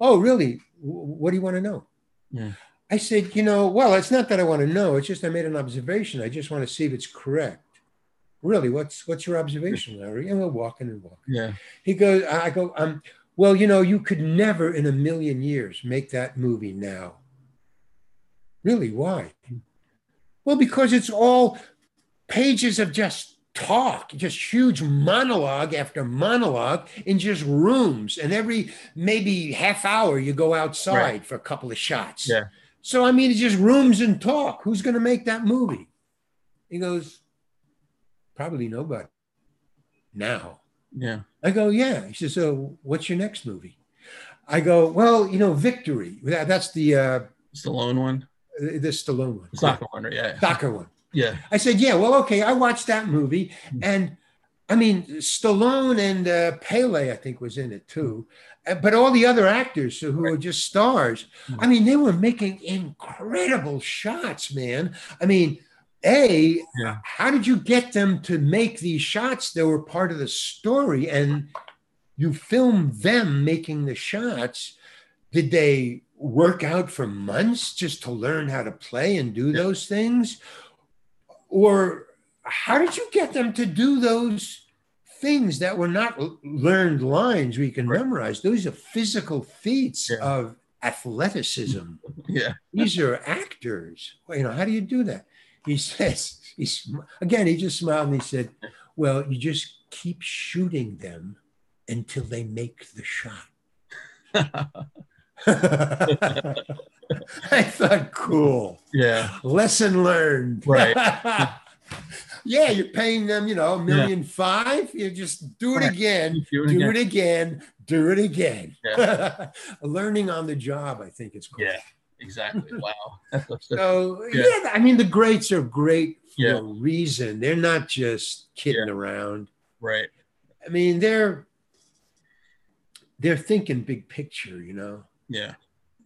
S2: Oh, really? W- What do you want to know?
S1: Yeah.
S2: I said, you know, well, it's not that I want to know. It's just I made an observation. I just want to see if it's correct. Really, what's what's your observation, Larry? And we're walking and walking.
S1: Yeah.
S2: He goes, I go, um, well, you know, you could never in a million years make that movie now. Really? Why? Well, because it's all pages of just talk, just huge monologue after monologue in just rooms. And every maybe half hour you go outside
S1: Right.
S2: for a couple of shots.
S1: Yeah.
S2: So, I mean, it's just rooms and talk. Who's going to make that movie? He goes, probably nobody now.
S1: Yeah.
S2: I go, yeah. He says, so what's your next movie? I go, well, you know, Victory. That, that's the uh,
S1: Stallone one.
S2: the Stallone one,
S1: Soccer one. Yeah.
S2: soccer one.
S1: Yeah.
S2: I said, yeah, well, okay. I watched that movie, and I mean, Stallone and uh, Pele, I think, was in it too. But all the other actors who were just stars, I hmm. mean, they were making incredible shots, man. I mean, a,
S1: Yeah.
S2: how did you get them to make these shots that were part of the story? And you filmed them making the shots. Did they work out for months just to learn how to play and do
S1: Yeah.
S2: those things? Or how did you get them to do those things that were not learned lines we can
S1: Right.
S2: memorize? Those are physical feats
S1: Yeah.
S2: of athleticism
S1: Yeah.
S2: these are actors. Well, you know, how do you do that? He says, he's again, he just smiled and he said, Well, you just keep shooting them until they make the shot. I thought, cool.
S1: Yeah.
S2: Lesson learned.
S1: Right.
S2: Yeah, you're paying them, you know, a million five. You just do it
S1: Right.
S2: again,
S1: Do it
S2: do
S1: again.
S2: it again, do it again. Learning on the job, I think it's called.
S1: Yeah. Exactly. Wow.
S2: So
S1: Yeah.
S2: yeah. I mean the greats are great for
S1: Yeah.
S2: a reason. They're not just kidding around.
S1: right.
S2: I mean they're they're thinking big picture. You know,
S1: Yeah.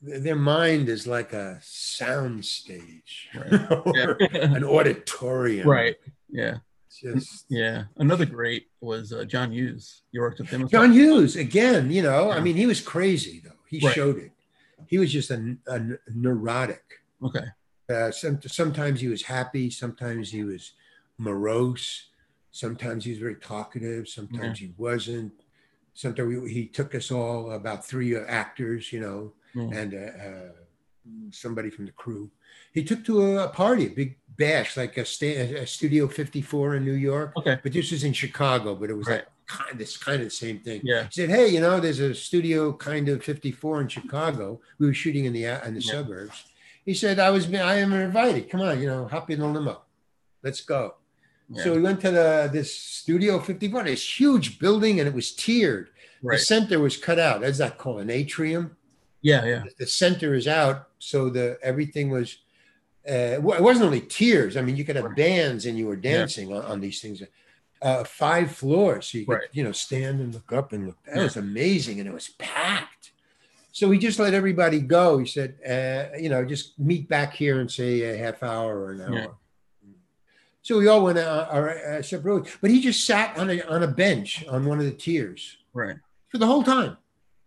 S2: Their mind is like a sound stage
S1: Right.
S2: or
S1: Yeah.
S2: an auditorium.
S1: right. Yeah.
S2: Just
S1: Yeah. Another great was uh, John Hughes. You worked with him. as
S2: John? Hughes again. You know, I mean he was crazy though. He
S1: Right.
S2: showed it. He was just a, a neurotic.
S1: Okay.
S2: Uh, some, sometimes he was happy, sometimes he was morose, sometimes he was very talkative, sometimes he wasn't. Sometimes we, he took us all about three actors, you know,
S1: Mm.
S2: and uh, uh, somebody from the crew. He took to a, party, a big bash, like a, sta- a Studio 54 in New York.
S1: Okay.
S2: But this was in Chicago, but it was
S1: Right.
S2: like kind this kind of the same thing.
S1: Yeah.
S2: He said, "Hey, you know, there's a studio kind of 54 in Chicago. We were shooting in the uh, in the
S1: Yeah.
S2: suburbs." He said, "I was I am invited. Come on, you know, hop in the limo. Let's go."
S1: Yeah.
S2: So we went to the this Studio 51, this huge building, and it was tiered. The center was cut out. That's that called an atrium.
S1: Yeah. Yeah.
S2: The center is out, so the everything was. Uh, well, it wasn't only tears. I mean, you could have bands and you were dancing on, on these things. uh, five floors. So you could,
S1: Right.
S2: you know, stand and look up and look. That was amazing. And it was packed. So he just let everybody go. He said, uh, you know, just meet back here and say a half hour or an hour.
S1: Yeah.
S2: So we all went uh, our uh, separate roads. But he just sat on a, on a bench on one of the tiers
S1: Right.
S2: for the whole time.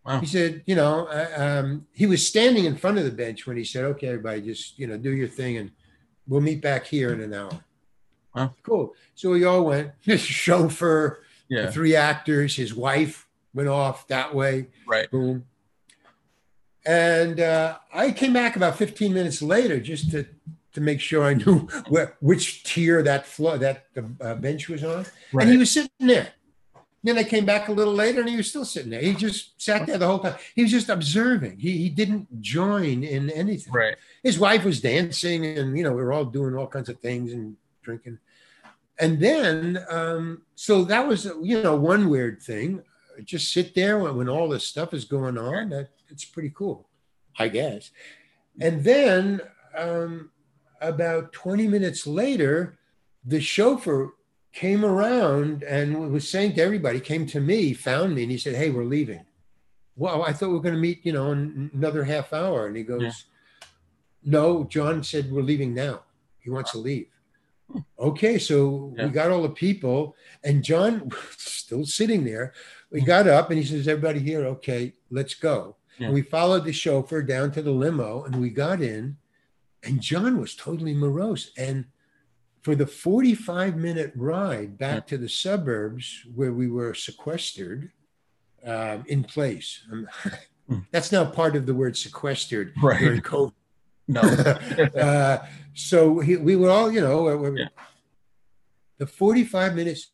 S1: Wow.
S2: He said, you know, uh, um, he was standing in front of the bench when he said, okay, everybody, just, you know, do your thing and we'll meet back here in an hour.
S1: Wow.
S2: Cool. So we all went, his chauffeur, the
S1: Yeah.
S2: three actors, his wife went off that way,
S1: Right.
S2: boom. And uh, I came back about 15 minutes later just to, to make sure I knew where, which tier that floor, that the uh, bench was on.
S1: Right.
S2: And he was sitting there. Then I came back a little later and he was still sitting there. He just sat there the whole time. He was just observing. He, he didn't join in anything.
S1: right.
S2: His wife was dancing and, you know, we were all doing all kinds of things and drinking. And then, um, so that was, you know, one weird thing. Just sit there when, when all this stuff is going on. That it's pretty cool, I guess. And then um, about 20 minutes later, the chauffeur came around and was saying to everybody, came to me, found me, and he said, Hey, we're leaving. Well, I thought we were going to meet, you know, in another half hour. And he goes,
S1: Yeah.
S2: No, John said we're leaving now. He wants to leave. Hmm. Okay, so
S1: Yeah.
S2: we got all the people, and John still sitting there. We got up and he says, Everybody here, okay, let's go.
S1: Yeah.
S2: And we followed the chauffeur down to the limo and we got in, and John was totally morose. And for the 45 minute ride back to the suburbs where we were sequestered um, in place, um,
S1: Hmm.
S2: that's now part of the word sequestered
S1: Right.
S2: during COVID.
S1: No.
S2: uh, so he, we were all, you know, we-
S1: Yeah.
S2: the 45 minutes,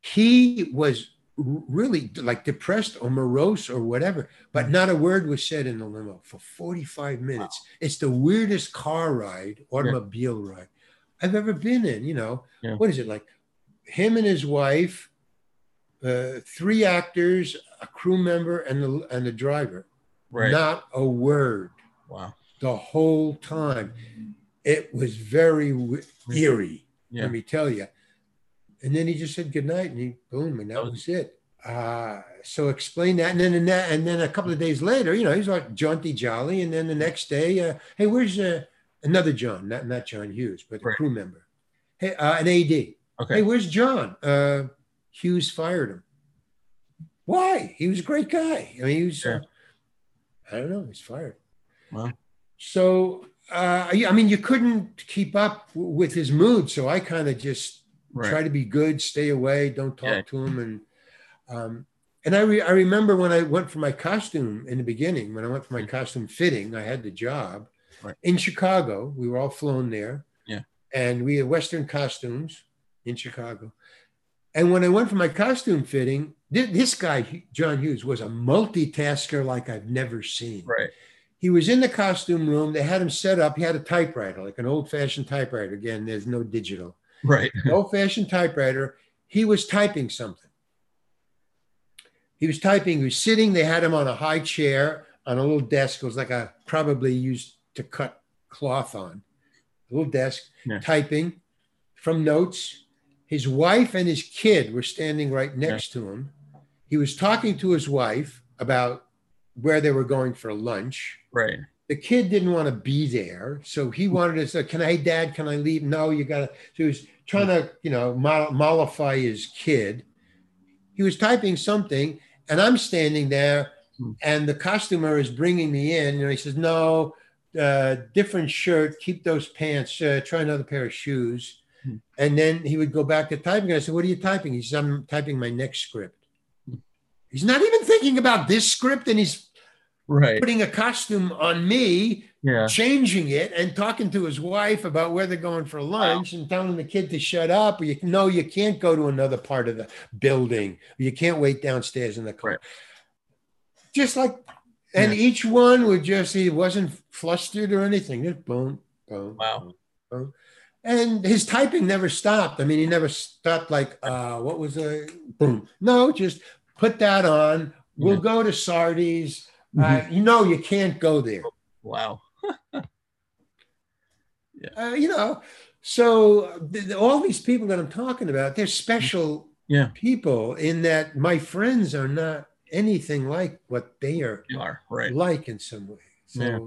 S2: he was really like depressed or morose or whatever, but not a word was said in the limo for 45 minutes. It's the weirdest car ride, automobile ride I've ever been in. You know,
S1: Yeah.
S2: what is it like? Him and his wife, uh, three actors, a crew member, and the, and the driver.
S1: Right.
S2: Not a word
S1: wow.
S2: the whole time. It was very w- eerie,
S1: Yeah.
S2: let me tell you. And then he just said goodnight, and he boom, and that
S1: was
S2: it. Uh, so explain that, and then and, that, and then a couple of days later, you know, he's like jaunty jolly, and then the next day, uh, hey, where's uh, another John? Not not John Hughes, but a crew member. Hey, uh, an AD.
S1: Okay.
S2: Hey, where's John? Uh, Hughes fired him. Why? He was a great guy. I mean, he was. Uh, I don't know. He's fired.
S1: Wow.
S2: So, uh, I mean, you couldn't keep up w- with his mood. So I kind of just
S1: Right.
S2: try to be good, stay away, don't talk
S1: Yeah.
S2: to him, and um, and I re- I remember when I went for my costume in the beginning, when I went for my
S1: Mhm.
S2: costume fitting, I had the job
S1: Right.
S2: in Chicago. We were all flown there,
S1: Yeah.
S2: and we had Western costumes in Chicago. And when I went for my costume fitting, this guy John Hughes was a multitasker like I've never seen
S1: Right.
S2: he was in the costume room. They had him set up. He had a typewriter, like an old fashioned typewriter. Again, there's no digital.
S1: Right.
S2: Old fashioned typewriter. He was typing something. He was typing. He was sitting. They had him on a high chair on a little desk. It was like a probably used to cut cloth on. A little desk,
S1: Yeah.
S2: typing from notes. His wife and his kid were standing right next to him. He was talking to his wife about where they were going for lunch
S1: Right.
S2: the kid didn't want to be there, so he wanted to say, "Can I, Dad? Can I leave?" No, you got to. So he was trying to, you know, mollify his kid. He was typing something, and I'm standing there,
S1: Hmm.
S2: and the costumer is bringing me in, and he says, "No, uh, different shirt. Keep those pants. Uh, try another pair of shoes."
S1: Hmm.
S2: And then he would go back to typing. I said, "What are you typing?" He says, "I'm typing my next script."
S1: Hmm.
S2: He's not even thinking about this script, and he's
S1: Right.
S2: putting a costume on me
S1: Yeah.
S2: changing it and talking to his wife about where they're going for lunch and telling the kid to shut up or you no you can't go to another part of the building you can't wait downstairs in the car
S1: Right.
S2: just like and
S1: Yeah.
S2: each one would just he wasn't flustered or anything just boom boom
S1: Wow.
S2: boom, and his typing never stopped i mean he never stopped like uh what was a boom no just put that on we'll
S1: Yeah.
S2: go to sardi's uh, you know you can't go there
S1: Wow.
S2: uh, you know, So th- all these people that I'm talking about, they're special
S1: Yeah.
S2: people in that my friends are not anything like what they are
S1: are right.
S2: like in some way. So
S1: Yeah.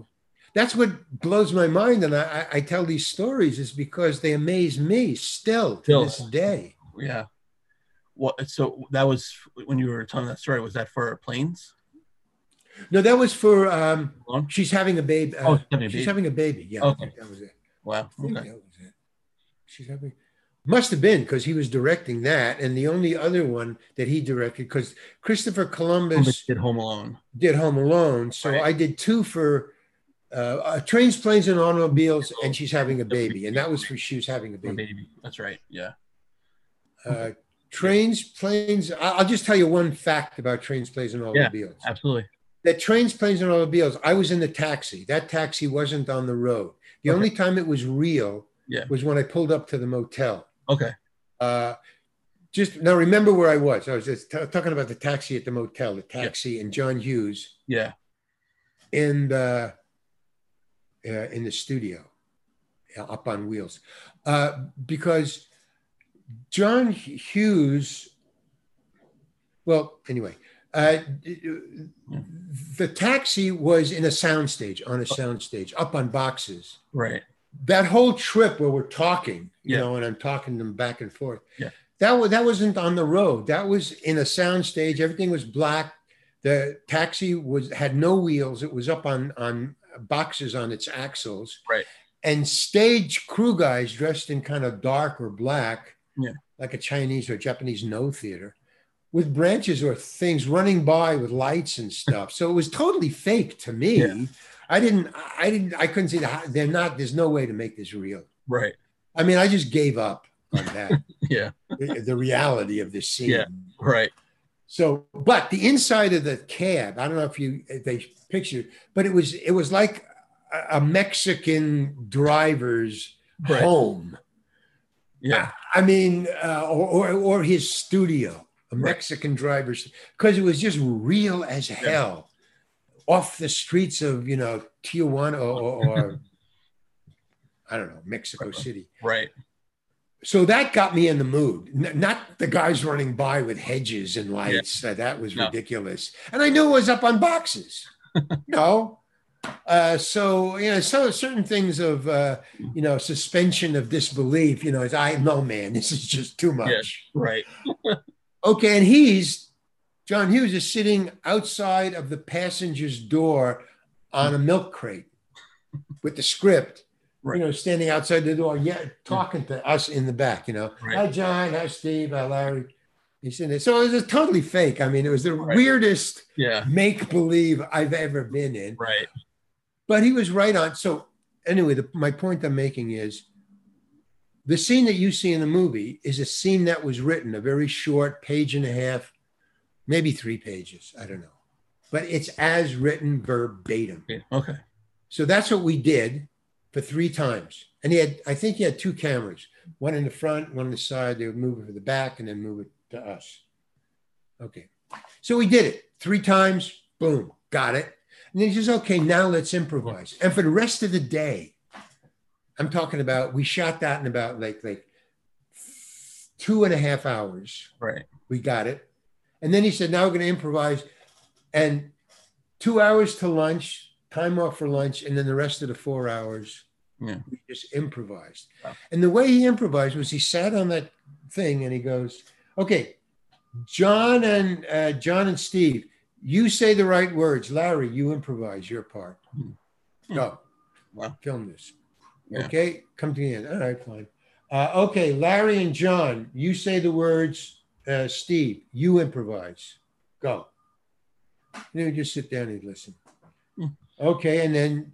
S2: that's what blows my mind. And I, I- tell these stories is because they amaze me still to
S1: Still.
S2: this day.
S1: Yeah. What? So that was when you were telling that story. Was that for planes?
S2: No, that was for um, she's having a baby.
S1: Oh,
S2: Uh,
S1: she's having a
S2: she's
S1: baby.
S2: having a baby. Yeah,
S1: Okay.
S2: that was it.
S1: Wow. Okay.
S2: that was it. She's having must have been because he was directing that, and the only other one that he directed because Christopher Columbus
S1: Columbus did Home Alone.
S2: did Home Alone, so
S1: Right.
S2: I did two for uh, uh, trains, planes, and automobiles, and she's having a baby, and that was for she was having a baby.
S1: baby. That's right. Yeah.
S2: Uh, trains, planes. I'll just tell you one fact about trains, planes, and automobiles.
S1: Yeah, Absolutely.
S2: that trains, planes, and automobiles, I was in the taxi. That taxi wasn't on the road. The
S1: Okay.
S2: only time it was real
S1: Yeah.
S2: was when I pulled up to the motel.
S1: Okay.
S2: Uh, just now, remember where I was. I was just t- talking about the taxi at the motel, the taxi, and John Hughes
S1: Yeah.
S2: in the uh, in the studio, uh, up on wheels, uh, because John Hughes. Well, anyway, uh, the taxi was in a soundstage on a soundstage up on boxes.
S1: Right.
S2: That whole trip where we're talking, you
S1: Yeah.
S2: know, and I'm talking them back and forth.
S1: Yeah.
S2: That was that wasn't on the road. That was in a soundstage. Everything was black. The taxi was had no wheels. It was up on on boxes on its axles.
S1: Right.
S2: And stage crew guys dressed in kind of dark or black,
S1: Yeah.
S2: like a Chinese or Japanese Noh theater, with branches or things running by with lights and stuff. So it was totally fake to me.
S1: Yeah.
S2: I didn't. I didn't. I couldn't see that. They're not. There's no way to make this real.
S1: Right.
S2: I mean, I just gave up on that.
S1: Yeah.
S2: the, the reality of this scene.
S1: Yeah. Right.
S2: So, but the inside of the cab, I don't know if you if they pictured, but it was it was like a, a Mexican driver's
S1: Right.
S2: home.
S1: Yeah.
S2: I mean, uh, or, or or his studio, a
S1: Right.
S2: Mexican driver's, because it was just real as hell, off the streets of you know Tijuana or, or, or I don't know Mexico City.
S1: Right.
S2: So that got me in the mood. N- not the guys running by with hedges and lights. Uh, that was
S1: No.
S2: ridiculous. And I knew it was up on boxes. no. Uh, so you know, so certain things of uh, you know suspension of disbelief. You know, is I no man, this is just too much.
S1: Right.
S2: Okay, and he's John Hughes is sitting outside of the passenger's door on a milk crate with the script.
S1: Right.
S2: You know, standing outside the door, yeah, talking to us in the back. You know,
S1: Right.
S2: hi John, hi Steve, hi Larry. He's in there. So it was totally fake. I mean, it was the
S1: Right.
S2: weirdest
S1: Yeah.
S2: make believe I've ever been in.
S1: Right.
S2: But he was right on. So anyway, the, my point I'm making is the scene that you see in the movie is a scene that was written, a very short page and a half, maybe three pages. I don't know. But it's as written verbatim.
S1: Yeah. Okay.
S2: So that's what we did for three times. And he had, I think he had two cameras, one in the front, one on the side. They would move it to the back and then move it to us. Okay. So we did it three times. Boom, got it. And then he says, okay, now let's improvise. And for the rest of the day, I'm talking about, we shot that in about like, like two and a half hours
S1: Right.
S2: we got it. And then he said, now we're going to improvise. And two hours to lunch, time off for lunch, and then the rest of the four hours,
S1: Yeah.
S2: we just improvised.
S1: Wow.
S2: And the way he improvised was he sat on that thing and he goes, okay, John and uh, John and Steve, you say the right words. Larry, you improvise your part.
S1: Hmm.
S2: Go.
S1: Wow.
S2: Film this.
S1: Yeah.
S2: Okay, come to the end. All right, fine. Uh, okay, Larry and John, you say the words. Uh, Steve, you improvise. Go. Then we just sit down and listen.
S1: Hmm.
S2: Okay, and then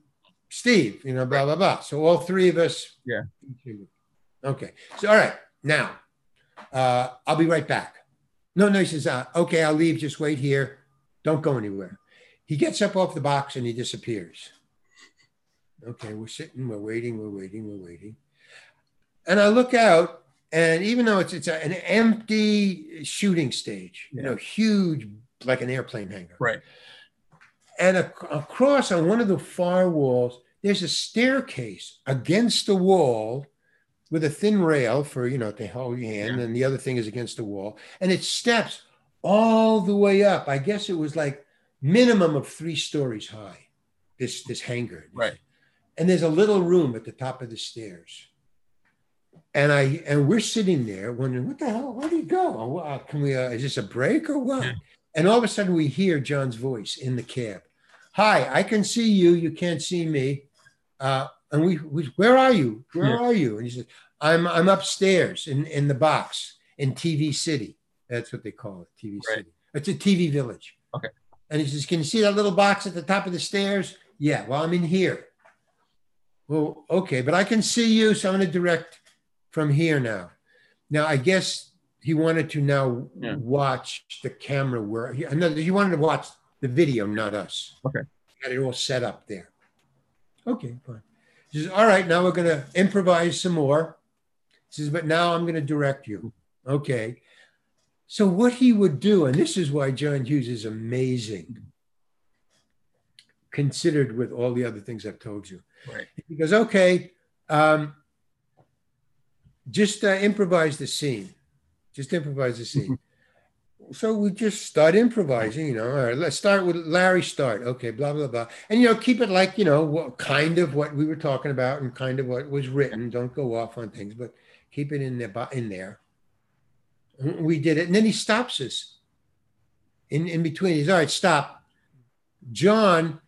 S2: Steve, you know, blah blah blah. So all three of us.
S1: Yeah.
S2: Okay. So all right, now uh, I'll be right back. No, no, he says, uh, okay, I'll leave. Just wait here. Don't go anywhere. He gets up off the box and he disappears. Okay, we're sitting, we're waiting, we're waiting, we're waiting. And I look out, and even though it's it's a, an empty shooting stage, you know, huge, like an airplane hangar.
S1: Right.
S2: And ac- across on one of the far walls, there's a staircase against the wall with a thin rail for you know to hold your hand,
S1: Yeah.
S2: and the other thing is against the wall, and it steps all the way up. I guess it was like minimum of three stories high. This this hangar,
S1: Right.
S2: and there's a little room at the top of the stairs. And I and we're sitting there wondering, what the hell? Where did he go? Oh, Can we? Uh, is this a break or what?
S1: Yeah.
S2: And all of a sudden, we hear John's voice in the cab. Hi, I can see you. You can't see me. Uh, and we, we, where are you? Where
S1: Yeah.
S2: are you? And he says, I'm, I'm upstairs in, in the box in TV City. That's what they call it, TV
S1: Right.
S2: City. It's a TV village.
S1: Okay.
S2: And he says, Can you see that little box at the top of the stairs? Yeah. Well, I'm in here. Well, okay, but I can see you, so I'm going to direct from here now. Now, I guess he wanted to now
S1: Yeah.
S2: watch the camera where he, no, he wanted to watch the video, not us.
S1: Okay.
S2: Had it all set up there. Okay, fine. He says, All right, now we're going to improvise some more. He says, But now I'm going to direct you. Okay. So, what he would do, and this is why John Hughes is amazing, considered with all the other things I've told you.
S1: Right.
S2: He goes, okay, um, just uh, improvise the scene. Just improvise the scene. so we just start improvising, you know. All right, let's start with Larry. Start, okay, blah blah blah, and you know, keep it like you know, what, kind of what we were talking about and kind of what was written. Don't go off on things, but keep it in there. In there, we did it, and then he stops us in in between. He's all right. Stop, John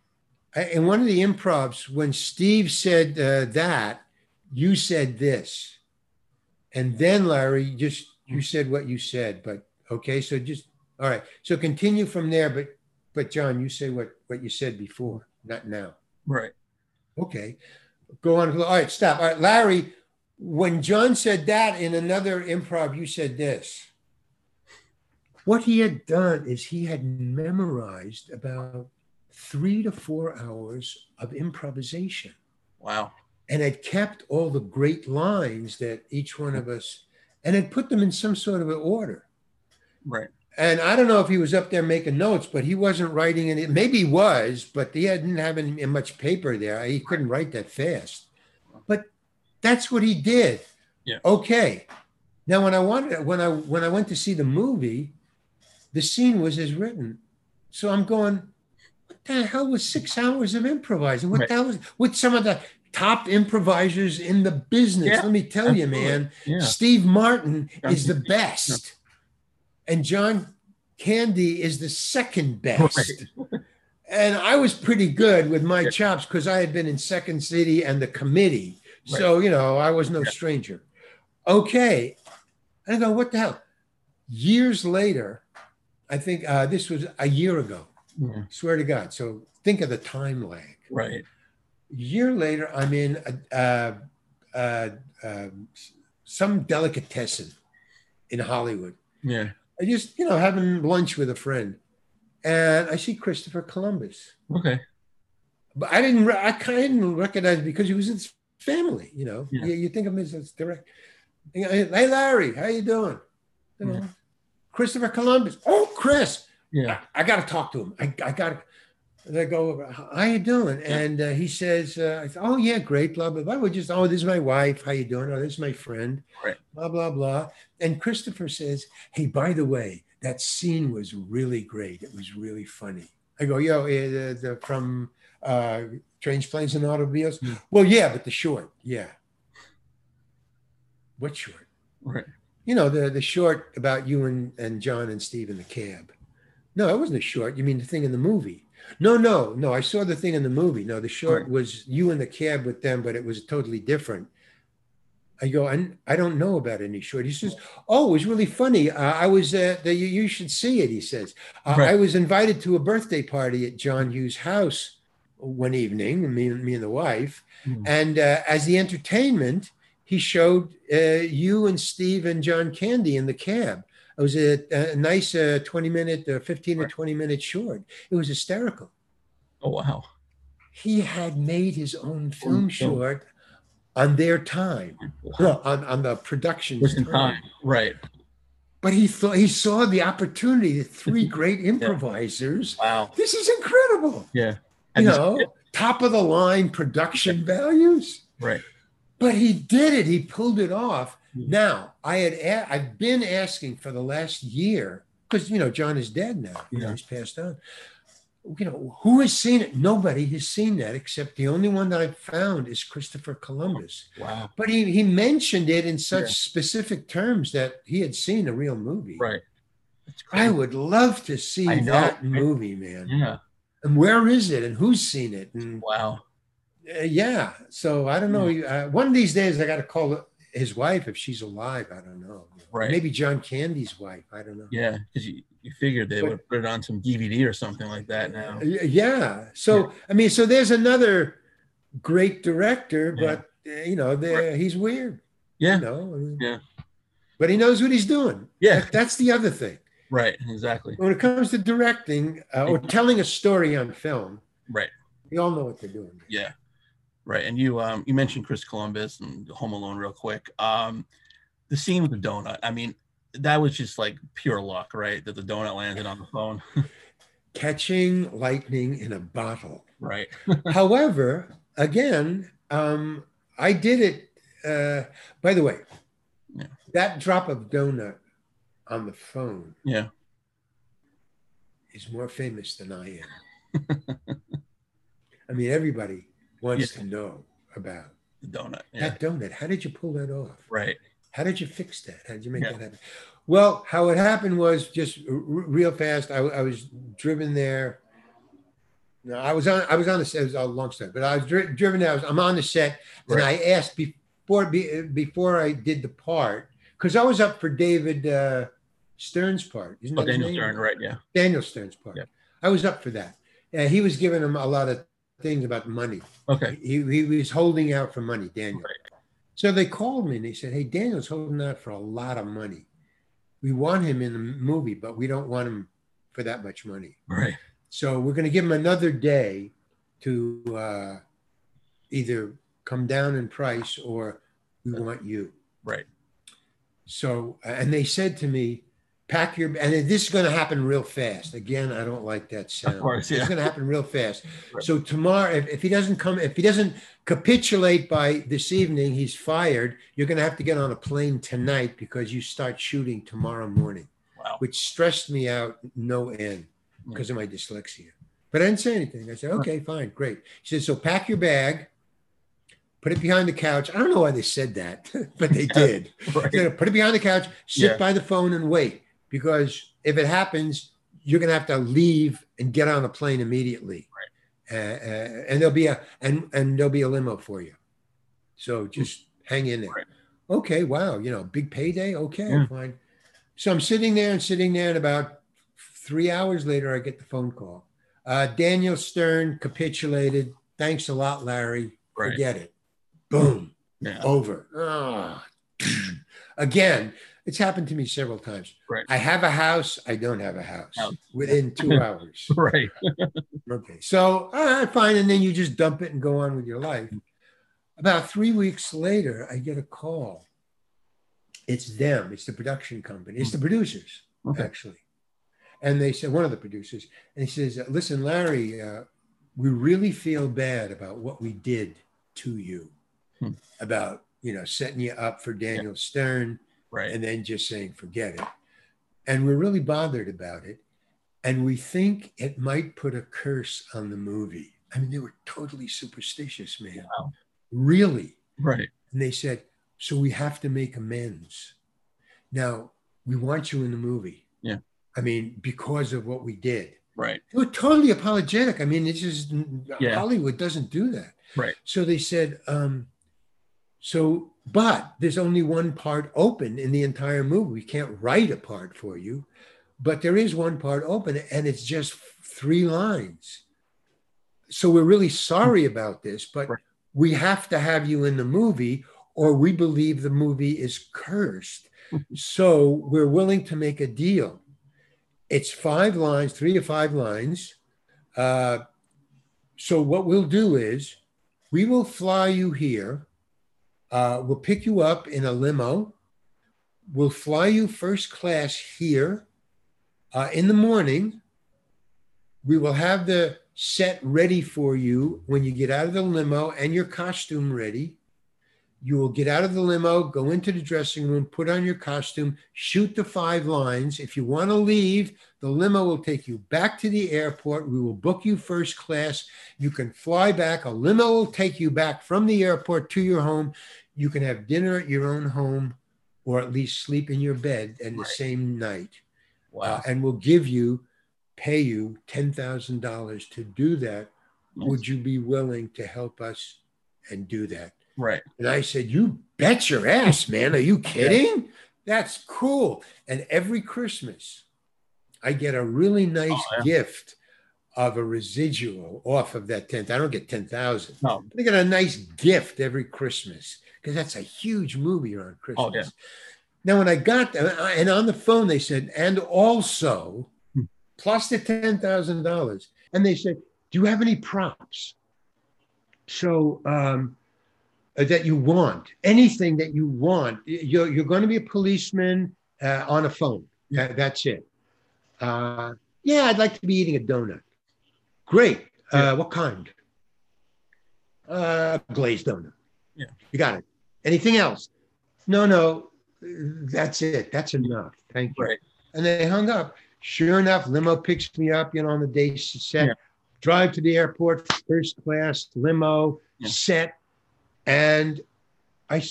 S2: in one of the improvs, when Steve said uh, that, you said this, and then Larry, just you mm. said what you said. But okay, so just all right. So continue from there. But but John, you say what what you said before, not now.
S1: Right.
S2: Okay, go on. All right, stop. All right, Larry. When John said that in another improv, you said this. What he had done is he had memorized about three to four hours of improvisation
S1: Wow.
S2: And had kept all the great lines that each one of us and had put them in some sort of an order.
S1: Right.
S2: And I don't know if he was up there making notes, but he wasn't writing any. Maybe he was, but he didn't have any much paper there. He couldn't write that fast. But that's what he did.
S1: Yeah.
S2: Okay. Now, when I wanted, when I when I went to see the movie, the scene was as written. So I'm going, what the hell was six hours of improvising? What
S1: Right.
S2: the hell was with some of the top improvisers in the business?
S1: Yeah,
S2: Let me tell you, man.
S1: Yeah.
S2: Steve Martin is the best, and John Candy is the second best.
S1: Right.
S2: And I was pretty good with my chops because I had been in Second City and the committee, so you know I was no
S1: Yeah.
S2: stranger. Okay, and I go, what the hell? Years later, I think uh, this was a year ago.
S1: Yeah.
S2: Swear to God. So think of the time lag
S1: Right.
S2: Year later, I'm in a, uh, uh, um, some delicatessen in Hollywood.
S1: Yeah.
S2: I just, you know, having lunch with a friend, and I see Christopher Columbus.
S1: Okay.
S2: But I didn't, I kind of didn't recognize because he was in his family. You know,
S1: Yeah.
S2: you, you think of him as a direct. Hey, Larry, how you doing? You know,
S1: Yeah.
S2: Christopher Columbus. Oh, Chris,
S1: Yeah.
S2: I, got to talk to him. I, I got to. And I go over, how you doing? And uh, he says, uh, I said, oh, yeah, great, blah, blah, blah. We just, oh, this is my wife. How you doing? Oh, this is my friend.
S1: Right.
S2: Blah, blah, blah. And Christopher says, hey, by the way, that scene was really great. It was really funny. I go, yo, the, the, from uh, Trains, Planes, and Automobiles?
S1: Hmm.
S2: Well, yeah, but the short, yeah. What short?
S1: Right.
S2: You know, the the short about you and, and John and Steve in the cab. No, it wasn't a short. You mean the thing in the movie? No, no, no. I saw the thing in the movie. No, the short
S1: Right.
S2: was you in the cab with them, but it was totally different. I go, I, I don't know about any short. He says, Oh, it was really funny. Uh, I was, uh, the, you, you should see it. He says, uh,
S1: Right.
S2: I was invited to a birthday party at John Hughes' house one evening, me, and- me and the wife.
S1: Mhm.
S2: And uh, as the entertainment, he showed uh, you and Steve and John Candy in the cab. It was a, a nice uh, 20 minute, or 15 or 20 minute short. It was hysterical.
S1: Oh wow.
S2: He had made his own film
S1: film.
S2: short on their time,
S1: Wow.
S2: on, on the production
S1: in time. Right.
S2: But he thought he saw the opportunity. the Three great improvisers.
S1: Wow.
S2: This is incredible.
S1: Yeah.
S2: You
S1: And this-
S2: know, top of the line production values.
S1: Right.
S2: But he did it. He pulled it off.
S1: Hmm.
S2: Now I had a- I've been asking for the last year because you know John is dead now. You know, he's passed on. You know who has seen it? Nobody has seen that except the only one that I found is Christopher Columbus.
S1: Wow.
S2: But he he mentioned it in such
S1: Yeah.
S2: specific terms that he had seen a real movie.
S1: Right.
S2: I would love to see that movie, man.
S1: Yeah.
S2: And where is it? And who's seen it? And
S1: Wow.
S2: uh, yeah, so I don't know. Uh, one of these days, I got to call his wife if she's alive. I don't know.
S1: Right.
S2: Maybe John Candy's wife. I don't know.
S1: Yeah, because you, you figured they would put it on some DVD or something like that now.
S2: Yeah. So I mean, so there's another great director, but uh, you know, there he's weird.
S1: Yeah.
S2: You know. I mean,
S1: Yeah.
S2: But he knows what he's doing.
S1: Yeah.
S2: That- that's the other thing.
S1: Right. Exactly.
S2: When it comes to directing uh, or telling a story on film,
S1: Right.
S2: we all know what they're doing.
S1: Yeah. Right. And you um you mentioned Chris Columbus and Home Alone real quick. Um the scene with the donut. I mean, that was just like pure luck, right? That the donut landed on the phone.
S2: Catching lightning in a bottle.
S1: right.
S2: However, again, um, I did it. Uh, by the way,
S1: Yeah.
S2: that drop of donut on the phone
S1: Yeah.
S2: is more famous than I am. I mean, everybody wants to know about
S1: The donut. Yeah.
S2: that donut. How did you pull that off?
S1: Right.
S2: How did you fix that? How did you make
S1: Yeah.
S2: that happen? Well, how it happened was just r- real fast. I, I was driven there. No, I was on. I was on the set. It was a long story, but I was dri- driven there. I was, I'm on the set, and I asked before be, before I did the part because I was up for David uh, Stern's part. Isn't
S1: Oh, Daniel? Stern, right? Yeah.
S2: Daniel Stern's part.
S1: Yeah.
S2: I was up for that. And he was giving him a lot of things about money.
S1: Okay.
S2: He, he was holding out for money, Daniel.
S1: Right.
S2: So they called me and they said, Hey, Daniel's holding out for a lot of money. We want him in the movie, but we don't want him for that much money.
S1: Right.
S2: So we're going to give him another day to uh, either come down in price or we want you.
S1: Right.
S2: So, and they said to me, pack your, and this is going to happen real fast. Again, I don't like that sound.
S1: Of course, yeah.
S2: It's going to happen real fast.
S1: Right.
S2: So tomorrow, if, if he doesn't come, if he doesn't capitulate by this evening, he's fired. You're going to have to get on a plane tonight because you start shooting tomorrow morning,
S1: Wow.
S2: which stressed me out no end because of my dyslexia. But I didn't say anything. I said, okay, fine, great. she said, so pack your bag, put it behind the couch. I don't know why they said that, but they did.
S1: Right.
S2: Put it behind the couch, sit
S1: Yeah.
S2: by the phone and wait. Because if it happens, you're gonna have to leave and get on a plane immediately. Right. Uh, uh, and there'll be a and and there'll be a limo for you. So just hang in there.
S1: Right.
S2: Okay, wow, you know, big payday. Okay,
S1: Yeah.
S2: fine. So I'm sitting there and sitting there, and about three hours later, I get the phone call. Uh, Daniel Stern capitulated. Thanks a lot, Larry.
S1: Right.
S2: Forget it. Boom
S1: Yeah.
S2: over. Ah. Again, it's happened to me several times.
S1: Right.
S2: I have a house. I don't have a house within two hours.
S1: Right.
S2: Okay. So, all right, fine. And then you just dump it and go on with your life. About three weeks later, I get a call. It's them, it's the production company, it's the producers,
S1: Okay.
S2: actually. And they said, one of the producers, and he says, Listen, Larry, uh, we really feel bad about what we did to you,
S1: Hmm.
S2: about, you know, setting you up for Daniel Stern
S1: Right.
S2: and then just saying, forget it. And we're really bothered about it. And we think it might put a curse on the movie. I mean, they were totally superstitious, man.
S1: Wow.
S2: Really.
S1: Right.
S2: And they said, so we have to make amends. Now, we want you in the movie.
S1: Yeah.
S2: I mean, because of what we did.
S1: Right.
S2: They were totally apologetic. I mean, it's just
S1: Yeah.
S2: Hollywood doesn't do that.
S1: Right.
S2: So they said, um, so, but there's only one part open in the entire movie. We can't write a part for you, but there is one part open and it's just three lines. So we're really sorry about this, but we have to have you in the movie or we believe the movie is cursed. so we're willing to make a deal. It's five lines, three to five lines. Uh, so what we'll do is we will fly you here. Uh, we'll pick you up in a limo. We'll fly you first class here uh, in the morning. We will have the set ready for you when you get out of the limo and your costume ready. You will get out of the limo, go into the dressing room, put on your costume, shoot the five lines. If you want to leave, the limo will take you back to the airport. We will book you first class. You can fly back. A limo will take you back from the airport to your home. You can have dinner at your own home or at least sleep in your bed in the
S1: Right.
S2: same night.
S1: Wow.
S2: Uh, and we'll give you, pay you $10,000 to do that. Would you be willing to help us and do that?
S1: right.
S2: And I said, You bet your ass, man. Are you kidding? That's cool. And every Christmas, I get a really nice
S1: Oh, yeah.
S2: gift of a residual off of that 10th. I don't get 10,000.
S1: No.
S2: I get a nice gift every Christmas because that's a huge movie around Christmas.
S1: Oh, yeah.
S2: Now, when I got there, and on the phone, they said, and also
S1: Hmm.
S2: plus the $10,000. And they said, Do you have any props? So, um, uh, that you want, anything that you want. You're, you're going to be a policeman uh, on a phone. That- that's it. Uh, yeah, I'd like to be eating a donut. Great.
S1: Yeah.
S2: Uh, what kind? Uh, glazed donut.
S1: Yeah.
S2: You got it. Anything else? No, no. That's it. That's enough. Thank you.
S1: Right.
S2: And they hung up. Sure enough, limo picks me up, you know, on the day set.
S1: Yeah.
S2: Drive to the airport, first class limo,
S1: Yeah.
S2: set, and I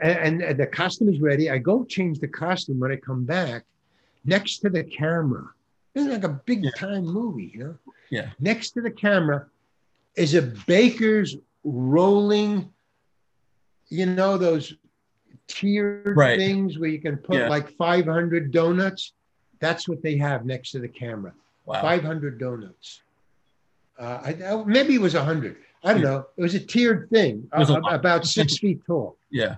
S2: and, and the costume is ready. I go change the costume when I come back. Next to the camera, this is like a big
S1: Yeah.
S2: time movie, you know.
S1: Yeah.
S2: Next to the camera is a baker's rolling, you know, those tiered
S1: Right.
S2: things where you can put
S1: Yeah.
S2: like 500 donuts. That's what they have next to the camera.
S1: Wow.
S2: 500 donuts. Uh, I, I- maybe it was 100. I don't
S1: Yeah.
S2: know. It was a tiered thing,
S1: was a
S2: uh, about six feet tall,
S1: Yeah.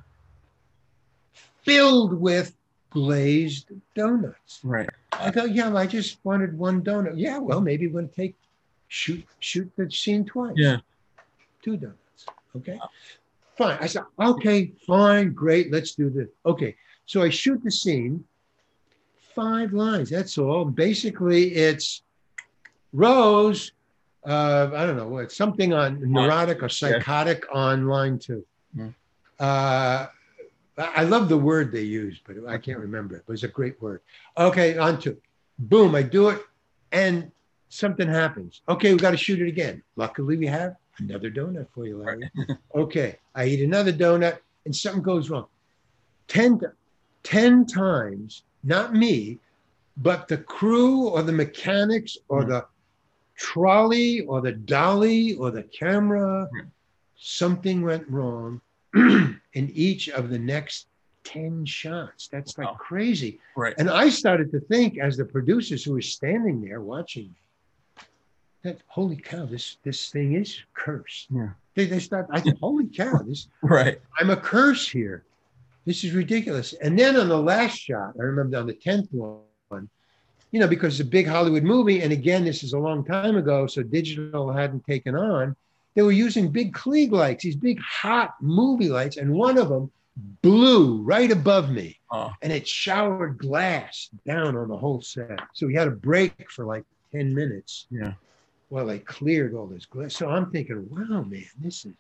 S2: filled with glazed donuts.
S1: Right.
S2: I go, yeah, I just wanted one donut. Yeah, well, maybe to take shoot shoot the scene twice.
S1: Yeah.
S2: two donuts. Okay, fine. I said, okay, fine, great. Let's do this. Okay, so I shoot the scene. Five lines. That's all. Basically, it's Rose. Uh, I don't know what something on neurotic or psychotic on line two.
S1: Mhm.
S2: Uh, I love the word they used, but I can't remember it. It was a great word. Okay, on to Boom, I do it, and something happens. Okay, we got to shoot it again. Luckily, we have another donut for you, Larry. okay, I eat another donut, and something goes wrong. Ten, 10 times, not me, but the crew or the mechanics or
S1: Mhm.
S2: the trolley or the dolly or the camera,
S1: Mhm.
S2: something went wrong in each of the next 10 shots. That's like
S1: Wow.
S2: crazy.
S1: Right.
S2: And I started to think, as the producers who were standing there watching me, that holy cow, this this thing is cursed.
S1: Yeah.
S2: They, they start. I said, holy cow, this
S1: Right.
S2: I'm a curse here. This is ridiculous. And then on the last shot, I remember on the tenth one, you know, because it's a big Hollywood movie, and again, this is a long time ago, so digital hadn't taken on. They were using big Klieg lights, these big hot movie lights, and one of them blew right above me
S1: Oh.
S2: and it showered glass down on the whole set. So we had a break for like 10 minutes
S1: Yeah.
S2: while they cleared all this glass. So I'm thinking, wow, man, this is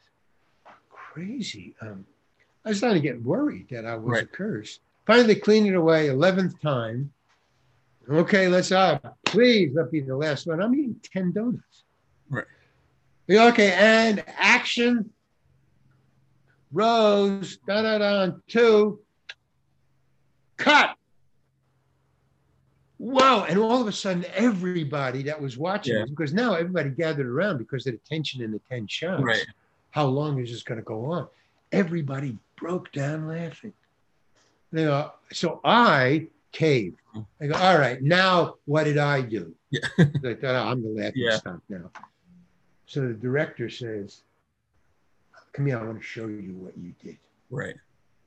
S2: crazy. Um, I was starting to get worried that I was a curse. Finally cleaned it away, 11th time. Okay, let's up. please let be the last one. I'm eating 10 donuts. Okay, and action. Rose, da da da, two. Cut. Wow. And all of a sudden, everybody that was watching,
S1: Yeah.
S2: because now everybody gathered around because of the tension in the 10 shots.
S1: Right.
S2: How long is this going to go on? Everybody broke down laughing. They go, so I caved. Mm-hmm. I go, all right, now what did I do?
S1: Yeah.
S2: Like, "Oh, I'm the laughing
S1: Yeah.
S2: stock now. So the director says, come here, I want to show you what you did.
S1: Right.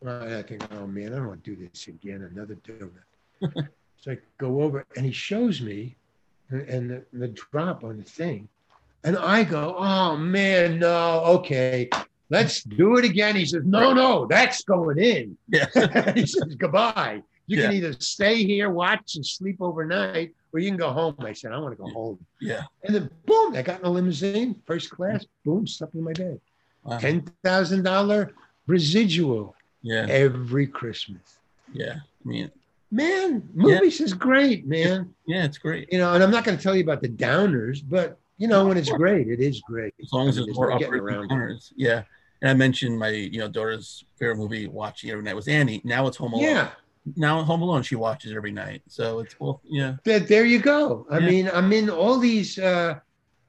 S2: Well, I think, oh man, I don't want to do this again, another donut. so I go over and he shows me and, and the, the drop on the thing. And I go, oh man, no, okay, let's do it again. He says, no, no, that's going in.
S1: Yeah.
S2: he says, goodbye. You can either stay here, watch and sleep overnight, or you can go home. I said, I want to go home.
S1: Yeah.
S2: And then boom, I got in a limousine, first class, boom, slept in my bed.
S1: Wow.
S2: Ten thousand dollar residual
S1: Yeah.
S2: every Christmas.
S1: Yeah. I mean,
S2: Man, movies is great, man.
S1: yeah, it's great.
S2: You know, and I'm not going to tell you about the downers, but you know, when it's great, it is great.
S1: As long as
S2: I mean,
S1: there's more
S2: getting around it.
S1: downers. Yeah. And I mentioned my, you know, daughter's favorite movie watching every night was Annie. Now it's Home Alone.
S2: Yeah,
S1: Now Home Alone she watches every night. So it's well, yeah.
S2: there, there you go. I
S1: Yeah.
S2: mean, I'm in all these. uh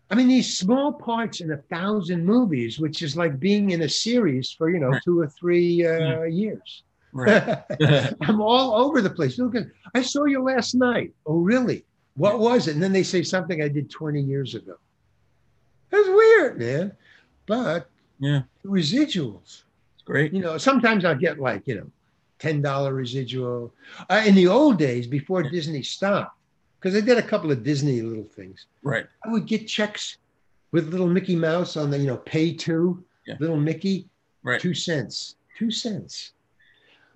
S2: I mean, these small parts in a thousand movies, which is like being in a series for you know
S1: Right.
S2: two or three uh, years.
S1: Right.
S2: I'm all over the place. Look, at- I saw you last night. Oh, really? What was it? And then they say something I did 20 years ago. That's weird, man. But
S1: yeah.
S2: The residuals,
S1: It's great.
S2: you know, sometimes I'll get like, you know, $10 residual. Uh, in the old days, before
S1: Yeah.
S2: Disney stopped, because I did a couple of Disney little things,
S1: Right.
S2: I would get checks with little Mickey Mouse on the, you know, pay two,
S1: Yeah.
S2: little Mickey,
S1: Right.
S2: two cents, two cents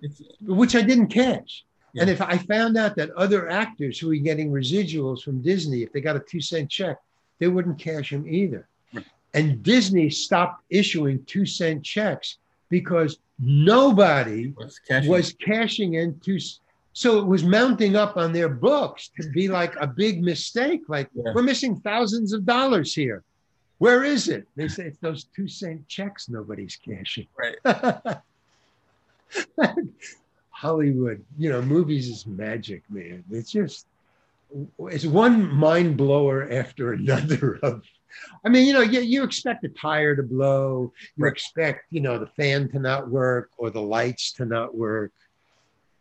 S1: It's
S2: which I didn't catch. And if I found out that other actors who were getting residuals from Disney, if they got a two cent check, they wouldn't cash them either.
S1: Right.
S2: And Disney stopped issuing two cent checks because nobody
S1: was catching.
S2: was cashing in two. So it was mounting up on their books to be like a big mistake. Like
S1: Yeah.
S2: we're missing thousands of dollars here. Where is it? They say it's those two cent checks nobody's cashing.
S1: right.
S2: Hollywood, you know, movies is magic, man. It's just it's one mind blower after another of I mean, you know, you, you expect a tire to blow, you
S1: Right.
S2: expect, you know, the fan to not work or the lights to not work.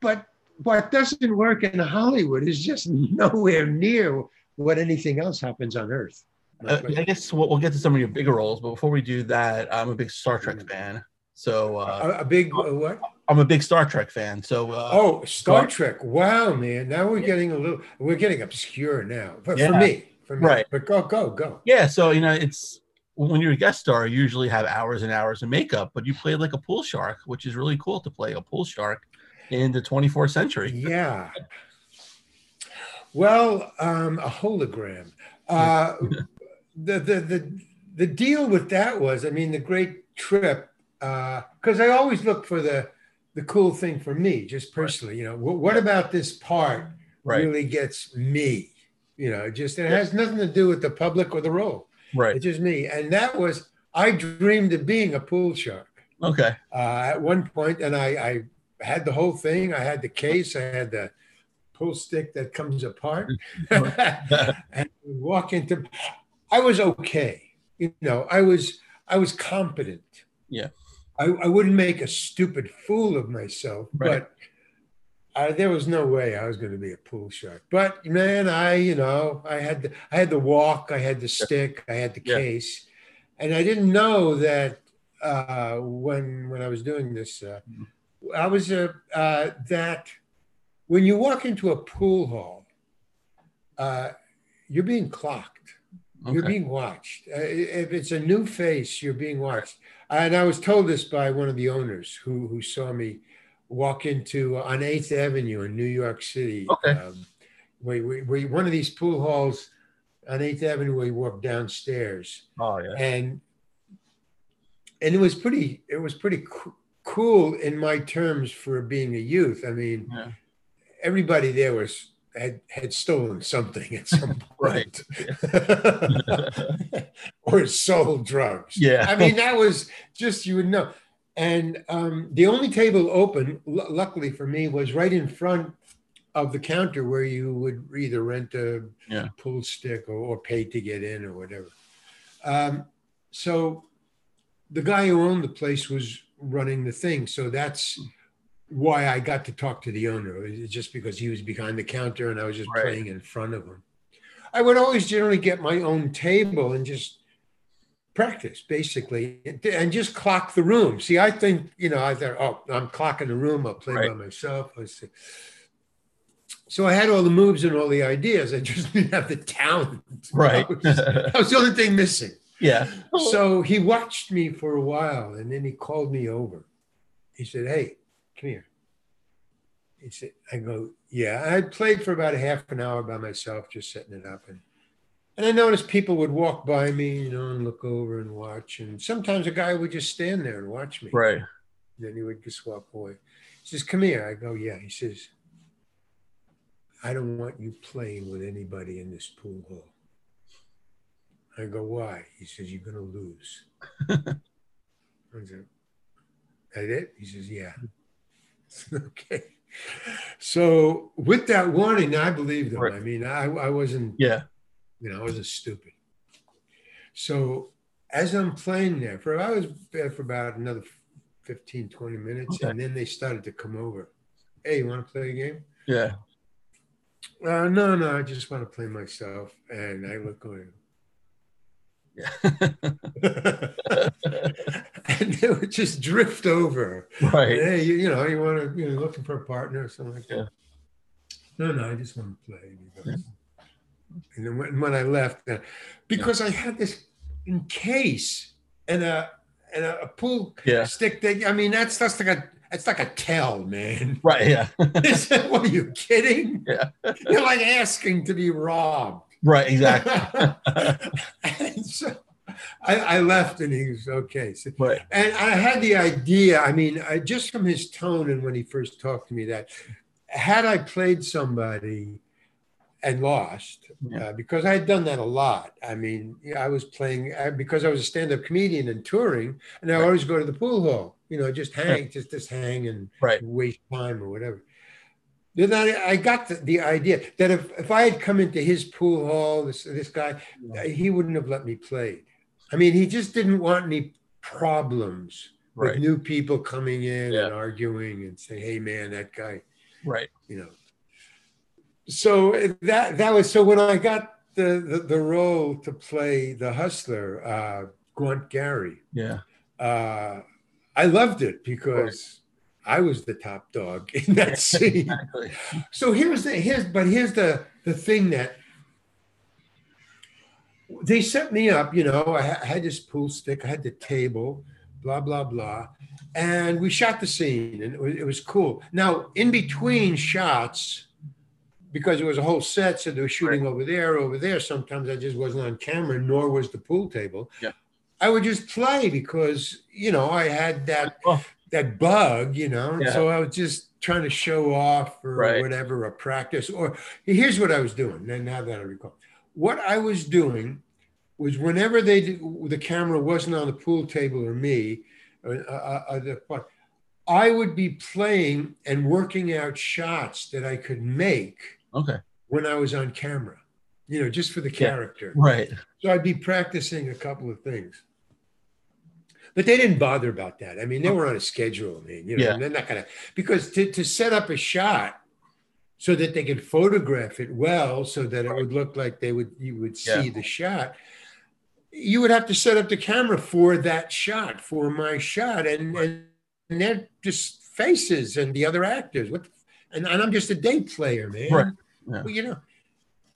S2: But what doesn't work in Hollywood is just nowhere near what anything else happens on Earth.
S1: Uh, I guess we'll, we'll get to some of your bigger roles, but before we do that, I'm a big Star Trek fan. So uh,
S2: a, a big uh, what?
S1: I'm a big Star Trek fan. So uh,
S2: Oh, Star
S1: Star-
S2: Trek! Wow, man! Now we're getting a little, we're getting obscure now. For,
S1: Yeah.
S2: for me, for me.
S1: Right.
S2: But go, go, go.
S1: yeah, so you know, it's when you're a guest star, you usually have hours and hours of makeup, but you play like a pool shark, which is really cool to play a pool shark in the 24th century.
S2: Yeah. Well, um, a hologram. Uh, the, the the the deal with that was, I mean, the great trip, because I always look for the the cool thing for me, just personally. You know, what, what about this part
S1: Right,
S2: really gets me? You know, just it has nothing to do with the public or the role.
S1: right.
S2: It's just me, and that was I dreamed of being a pool shark
S1: Okay.
S2: uh, at one point, and I, I had the whole thing. I had the case. I had the pull stick that comes apart, and walk into. I was okay, you know. I was I was competent.
S1: Yeah.
S2: I, I wouldn't make a stupid fool of myself,
S1: Right.
S2: but uh, there was no way I was going to be a pool shark. But man, I you know I had the I had the walk, I had the stick, I had the
S1: Yeah.
S2: case, and I didn't know that uh, when when I was doing this, uh. I was uh, uh, that when you walk into a pool hall, uh, you're being clocked. You're being watched. Uh, if it's a new face, you're being watched. And I was told this by one of the owners who who saw me walk into uh, on Eighth Avenue in New York City.
S1: Okay.
S2: Um, where, where, where one of these pool halls on Eighth Avenue, We walked downstairs,
S1: Oh yeah.
S2: and and it was pretty. It was pretty co- cool in my terms for being a youth. I mean,
S1: Yeah.
S2: everybody there was had had stolen something at some point, or sold drugs.
S1: Yeah.
S2: I mean that was just you would know. And um, the only table open, lu luckily for me, was right in front of the counter where you would either rent a
S1: Yeah.
S2: pool stick or, or pay to get in or whatever. Um, so the guy who owned the place was running the thing. So that's why I got to talk to the owner. It's just because he was behind the counter and I was just
S1: Right.
S2: playing in front of him. I would always generally get my own table and just practice basically and- just clock the room. See, I think, you know, I thought, oh, I'm clocking the room, I'll play by myself. So I had all the moves and all the ideas. I just didn't have the talent.
S1: Right.
S2: That was, that was the only thing missing.
S1: yeah.
S2: So he watched me for a while and then he called me over. He said, Hey, come here. He said, I go, Yeah. I played for about a half an hour by myself, just setting it up. And and I noticed people would walk by me, you know, and look over and watch. And sometimes a guy would just stand there and watch me.
S1: Right.
S2: Then he would just walk away. He says, Come here. I go, Yeah. He says, I don't want you playing with anybody in this pool hall. I go, Why? He says, You're going to lose. I said, That it? He says, Yeah. okay. So with that warning, I believed him.
S1: Right.
S2: I mean, I, I wasn't,
S1: Yeah.
S2: You know, I wasn't stupid. So as I'm playing there, for I was there for about another 15, 20 minutes,
S1: Okay.
S2: and then they started to come over. Hey, you want to play a game?
S1: Yeah.
S2: Uh, no, no, I just want to play myself. And I look going,
S1: Yeah.
S2: and they would just drift over.
S1: right.
S2: Hey, you, you know, you want to, you know, looking for a partner or something like that.
S1: Yeah.
S2: No, no, I just want to play. He goes. And then when, when I left, uh, because I had this in case and a and a, a pool
S1: Yeah.
S2: stick that I mean that's that's like a that's like a tell, man.
S1: Right. Yeah.
S2: what are you kidding?
S1: Yeah.
S2: You're like asking to be robbed.
S1: right. Exactly.
S2: and so I, I left and he was okay. So,
S1: Right.
S2: and I had the idea, I mean, I, just from his tone and when he first talked to me, that had I played somebody and lost,
S1: Yeah.
S2: uh, because I had done that a lot. I mean, I was playing uh, because I was a stand up comedian and touring, and I
S1: Right.
S2: always go to the pool hall, you know, just hang, just, just hang and
S1: Right.
S2: waste time or whatever. Then I, I got the, the idea that if, if I had come into his pool hall, this, this guy, uh, he wouldn't have let me play. I mean, he just didn't want any problems with new people coming in
S1: Yeah.
S2: and arguing and saying, "Hey, man, that guy,"
S1: Right.
S2: you know. So that that was so when I got the the, the role to play the hustler, uh, Gaunt Gary,
S1: Yeah.
S2: uh, I loved it because I was the top dog in that scene.
S1: Exactly.
S2: So here's the here's but here's the the thing that they set me up. You know, I, I had this pool stick, I had the table, blah blah blah, and we shot the scene, and it was, it was cool. Now in between shots. Because it was a whole set, so they were shooting over there, over there. Sometimes I just wasn't on camera, nor was the pool table.
S1: Yeah.
S2: I would just play because you know I had that
S1: Oh,
S2: that bug, you know.
S1: Yeah.
S2: So I was just trying to show off or
S1: Right.
S2: whatever, a practice. Or here's what I was doing. And now that I recall, what I was doing was whenever they did, the camera wasn't on the pool table or me, or, uh, uh, uh, the part, I would be playing and working out shots that I could make
S1: okay.
S2: when I was on camera. You know, just for the
S1: Yeah.
S2: character.
S1: Right.
S2: So I'd be practicing a couple of things. But they didn't bother about that. I mean, they were on a schedule, man. You know,
S1: Yeah.
S2: they're not gonna because to, to set up a shot so that they could photograph it well, so that it would look like they would you would see
S1: Yeah.
S2: the shot. You would have to set up the camera for that shot, for my shot, and and, and they're just faces and the other actors. What? And, and I'm just a day player, man.
S1: Right. Yeah.
S2: Well, you know.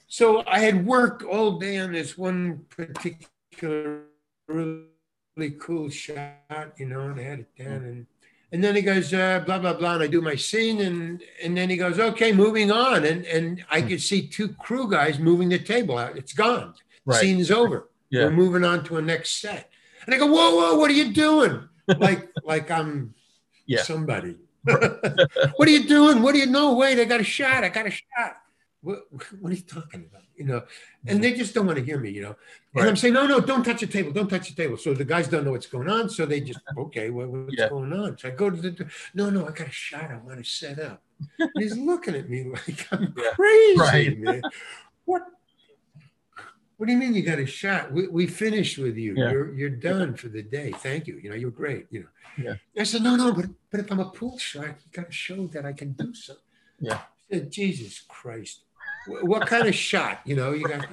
S2: So I had worked all day on this one particular really cool shot, you know, and I had it down and and then he goes, uh, blah, blah, blah. And I do my scene and and then he goes, okay, moving on. And and I
S1: Hmm.
S2: could see two crew guys moving the table out. It's gone.
S1: Right.
S2: Scene is over.
S1: Yeah.
S2: We're moving on to a next set. And I go, whoa, whoa, what are you doing? Like, like I'm
S1: Yeah.
S2: somebody. What are you doing? What do you know? Wait, I got a shot. I got a shot. What, what are you talking about? You know, and they just don't want to hear me, you know. And I'm saying, no, no, don't touch the table. Don't touch the table. So the guys don't know what's going on. So they just, okay, what, what's
S1: Yeah.
S2: going on? So I go to the, no, no, I got a shot. I want to set up. And he's looking at me like I'm
S1: Yeah.
S2: crazy,
S1: Right.
S2: man. What? What do you mean you got a shot? We, we finished with you.
S1: Yeah.
S2: You're you're done for the day. Thank you. You know, you're great. You know.
S1: Yeah.
S2: I said, no, no, but but if I'm a pool shark, you got to show that I can do something.
S1: Yeah.
S2: I said, Jesus Christ. What kind of shot? You know, you got.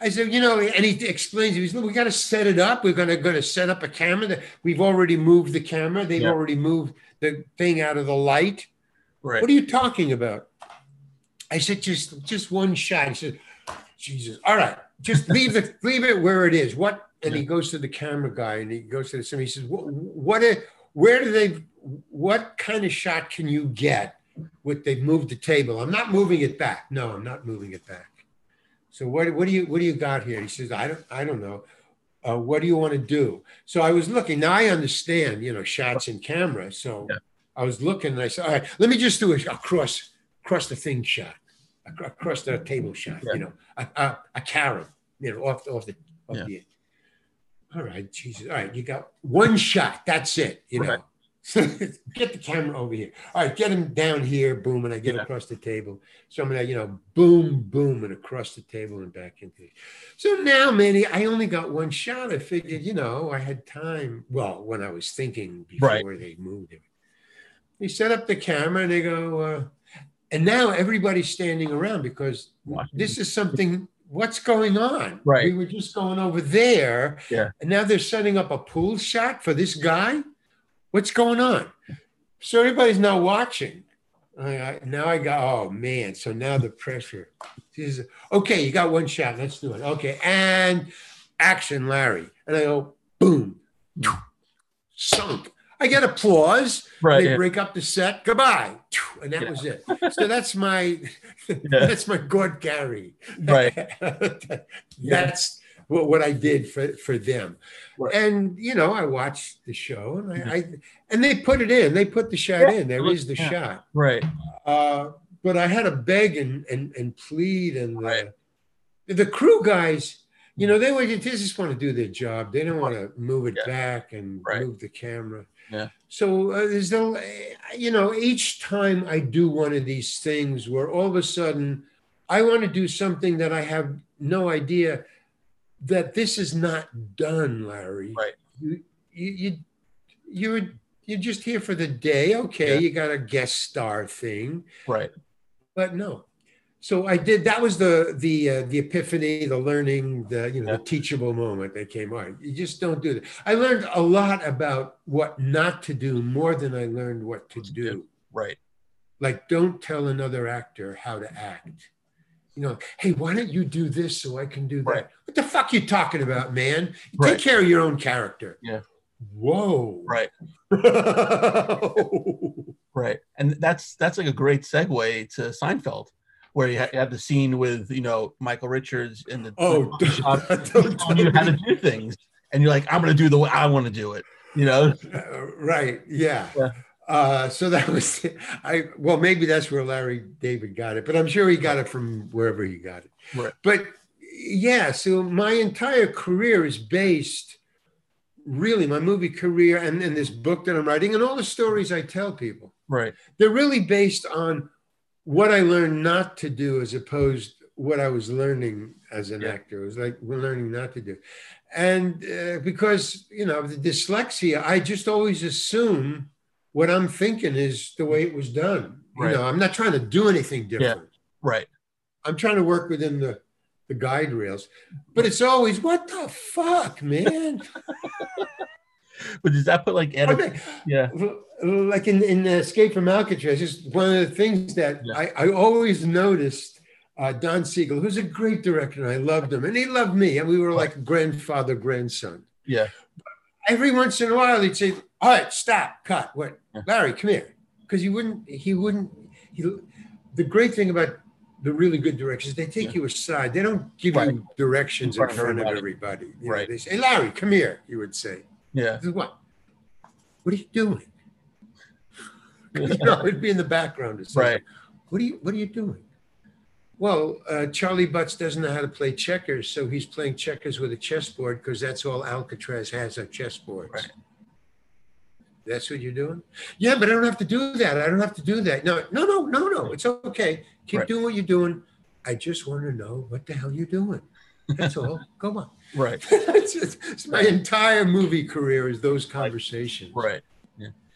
S2: I said, you know, and he explains. He "Look, we got to set it up. We're gonna gonna set up a camera. That we've already moved the camera. They've
S1: Yeah.
S2: already moved the thing out of the light.
S1: Right.
S2: What are you talking about? I said, just just one shot. He said, Jesus. All right, just leave it, leave it where it is. What? And he goes to the camera guy and he goes to the sim. He says, what, what i- where do they what kind of shot can you get with they've moved the table? I'm not moving it back. No, I'm not moving it back. So what what do you what do you got here? He says, I don't I don't know. uh, what do you want to do? So I was looking. Now I understand, you know, shots and camera. So
S1: Yeah.
S2: I was looking and I said, all right, let me just do a, a cross, cross the thing shot, across the table shot,
S1: Yeah.
S2: you know, a, a, a carom, you know, off, off the, off
S1: Yeah.
S2: the, all right, Jesus. All right, you got one shot. That's it, you know.
S1: Right.
S2: get the camera over here. All right, get him down here, boom, and I get
S1: Yeah.
S2: across the table. So I'm gonna, you know, boom, boom, and across the table and back into it. So now, Manny, I only got one shot. I figured, you know, I had time. Well, when I was thinking before
S1: Right.
S2: they moved it. They set up the camera and they go, uh, and now everybody's standing around because
S1: Watching.
S2: this is something. What's going on?
S1: Right.
S2: We were just going over there,
S1: Yeah.
S2: and now they're setting up a pool shot for this guy. What's going on? So everybody's now watching. I, I, now I got, oh man. So now the pressure. Is- okay, you got one shot. Let's do it. Okay. And action, Larry. And I go, boom, mm. sunk. I get applause.
S1: Right.
S2: they
S1: yeah.
S2: break up the set. Goodbye. And that
S1: Yeah.
S2: was it. So that's my that's my Gaunt Gary.
S1: Right.
S2: that's what, what I did for, for them.
S1: Right.
S2: And you know, I watched the show and I, I and they put it in. They put the shot in. There is the
S1: Yeah.
S2: shot.
S1: Right.
S2: Uh, but I had to beg and and, and plead and the,
S1: Right.
S2: the crew guys. You know, they were they just want to do their job. They don't want to move it
S1: Yeah.
S2: back and
S1: Right.
S2: move the camera.
S1: Yeah.
S2: So uh, there's no, you know, each time I do one of these things where all of a sudden I want to do something that I have no idea that this is not done, Larry.
S1: Right.
S2: You you you you're you're just here for the day. Okay,
S1: Yeah.
S2: you got a guest star thing,
S1: Right.
S2: but no. So I did. That was the the uh, the epiphany, the learning, the you know
S1: Yeah.
S2: the teachable moment that came. All right, you just don't do that. I learned a lot about what not to do more than I learned what to do.
S1: Right.
S2: Like, don't tell another actor how to act. You know, hey, why don't you do this so I can do that?
S1: Right.
S2: What the fuck you talking about, man?
S1: Right.
S2: Take care of your own character.
S1: Yeah.
S2: Whoa.
S1: Right. Right. And that's that's like a great segue to Seinfeld, where you, have the scene with you know Michael Richards in the
S2: oh,
S1: the shop telling you how to do things, and you're like, I'm gonna do the way I want to do it. You know.
S2: Uh, right. Yeah.
S1: Yeah.
S2: Uh, so that was I. Well, maybe that's where Larry David got it, but I'm sure he got it from wherever he got it.
S1: Right.
S2: But yeah, so my entire career is based, really, my movie career and, and this book that I'm writing and all the stories I tell people.
S1: Right.
S2: They're really based on what I learned not to do as opposed what I was learning as an
S1: Yeah.
S2: actor. It was like we're learning not to do. And uh, because, you know, the dyslexia, I just always assume what I'm thinking is the way it was done.
S1: Right.
S2: You know, I'm not trying to do anything different.
S1: Right.
S2: I'm trying to work within the, the guide rails, but it's always, what the fuck, man?
S1: But does that put like Ed?
S2: I mean,
S1: yeah.
S2: Like in, in Escape from Alcatraz, just one of the things that
S1: Yeah.
S2: I, I always noticed uh, Don Siegel, who's a great director, and I loved him, and he loved me, and we were like grandfather, grandson.
S1: Yeah.
S2: Every once in a while, he'd say, "All right, stop, cut. What,
S1: Yeah.
S2: Larry, come here," because he wouldn't. He wouldn't. He, the great thing about the really good directors, they take
S1: Yeah.
S2: you aside. They don't give
S1: Right.
S2: you directions
S1: In
S2: in
S1: front of
S2: front of
S1: everybody.
S2: everybody. You know,
S1: Right.
S2: they say, "Hey, Larry, come here." He would say.
S1: Yeah.
S2: What? What are you doing? you know, it'd be in the background.
S1: Right.
S2: What are you What are you doing? Well, uh, Charley Butts doesn't know how to play checkers, so he's playing checkers with a chessboard because that's all Alcatraz has are chessboards.
S1: Right.
S2: That's what you're doing? Yeah, but I don't have to do that. I don't have to do that. No, no, no, no, no. It's okay. Keep
S1: Right.
S2: doing what you're doing. I just want to know what the hell you're doing. That's all. Go on.
S1: Right.
S2: it's, just- it's my entire movie career is those conversations.
S1: Right.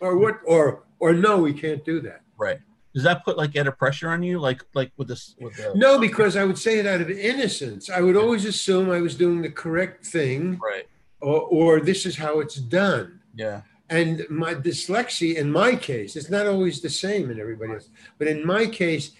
S2: Or what? Or or no, we can't do that.
S1: Right. Does that put like added pressure on you? Like like with this with the
S2: No, because I would say it out of innocence. I would always assume I was doing the correct thing,
S1: right.
S2: or, or this is how it's done.
S1: Yeah.
S2: And my dyslexia, in my case, it's not always the same in everybody else, but in my case,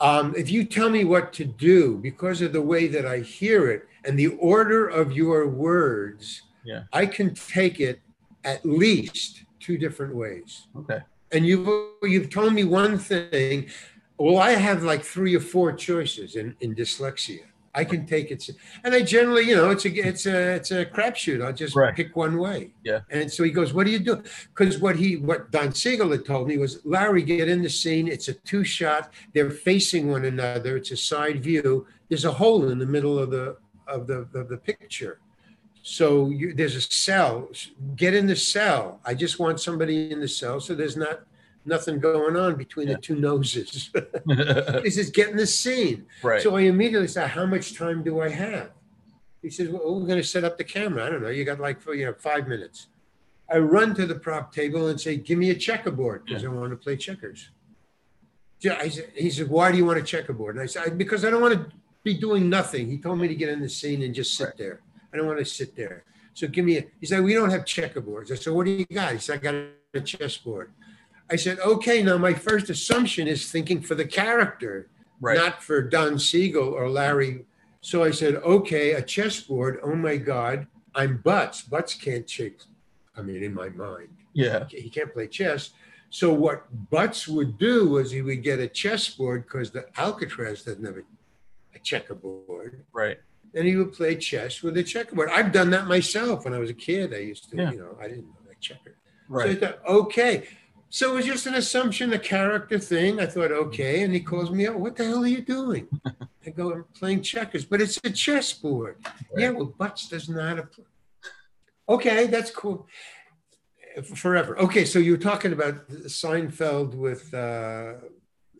S2: um, if you tell me what to do because of the way that I hear it and the order of your words,
S1: Yeah.
S2: I can take it at least two different ways.
S1: Okay.
S2: And you've you've told me one thing. Well, I have like three or four choices in, in dyslexia. I can take it, and I generally, you know, it's a it's a it's a crapshoot. I'll just
S1: Right.
S2: pick one way.
S1: Yeah.
S2: And so he goes, "What do you do?" Because what he what Don Siegel had told me was, "Larry, get in the scene. It's a two shot. They're facing one another. It's a side view. There's a hole in the middle of the of the of the picture." So you, there's a cell. Get in the cell. I just want somebody in the cell, so there's not nothing going on between
S1: Yeah.
S2: the two noses. he says, "Get in the scene."
S1: right.
S2: So I immediately said, "How much time do I have?" He says, "Well, we're going to set up the camera. I don't know. You got like for you know five minutes." I run to the prop table and say, "Give me a checkerboard because I want to play checkers." I said, he said, "Why do you want a checkerboard?" And I said, "Because I don't want to be doing nothing." He told me to get in the scene and just sit
S1: Right.
S2: there. I don't want to sit there. So give me a. He said, "We don't have checkerboards." I said, "What do you got?" He said, "I got a chessboard." I said, "Okay." Now my first assumption is thinking for the character
S1: right.
S2: not for Don Siegel or Larry. So I said, okay, a chessboard. Oh my God, I'm Butts. Butts can't shake. I mean, in my mind,
S1: yeah.
S2: he can't play chess. So what Butts would do was he would get a chessboard because the Alcatraz doesn't have a, a checkerboard,
S1: Right.
S2: And he would play chess with a checkerboard. I've done that myself when I was a kid. I used to,
S1: Yeah.
S2: you know, I didn't know that checker. So I thought, okay. So it was just an assumption, a character thing. I thought, okay. And he calls me up. What the hell are you doing? I go, I'm playing checkers, but it's a chessboard. Yeah, well, Butts does not apply. Okay, that's cool. Forever. Okay, so you were talking about Seinfeld with, uh,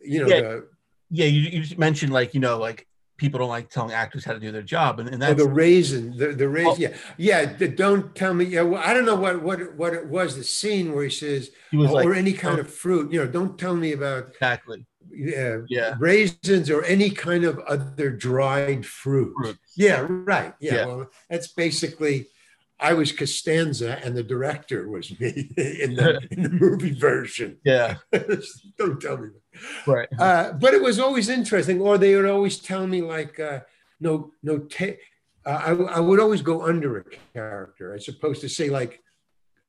S2: you know,
S1: Yeah.
S2: the,
S1: Yeah. You, you mentioned like you know like people don't like telling actors how to do their job, and, and
S2: oh, the raisin, the, the raisin.
S1: Oh.
S2: Yeah, yeah. The, don't tell me. Yeah, well, I don't know what what what it was. The scene where he says,
S1: he was oh, like
S2: or any kind of fruit. You know, don't tell me about
S1: exactly
S2: yeah,
S1: Yeah.
S2: raisins or any kind of other dried fruit.
S1: Fruit.
S2: Yeah, right. Yeah,
S1: Yeah.
S2: well, that's basically. I was Costanza, and the director was me in the in the movie version.
S1: yeah
S2: Don't tell me.
S1: Right
S2: Uh, but it was always interesting. Or they would always tell me like, uh, no, no. Ta- uh, I, I would always go under a character as opposed to say like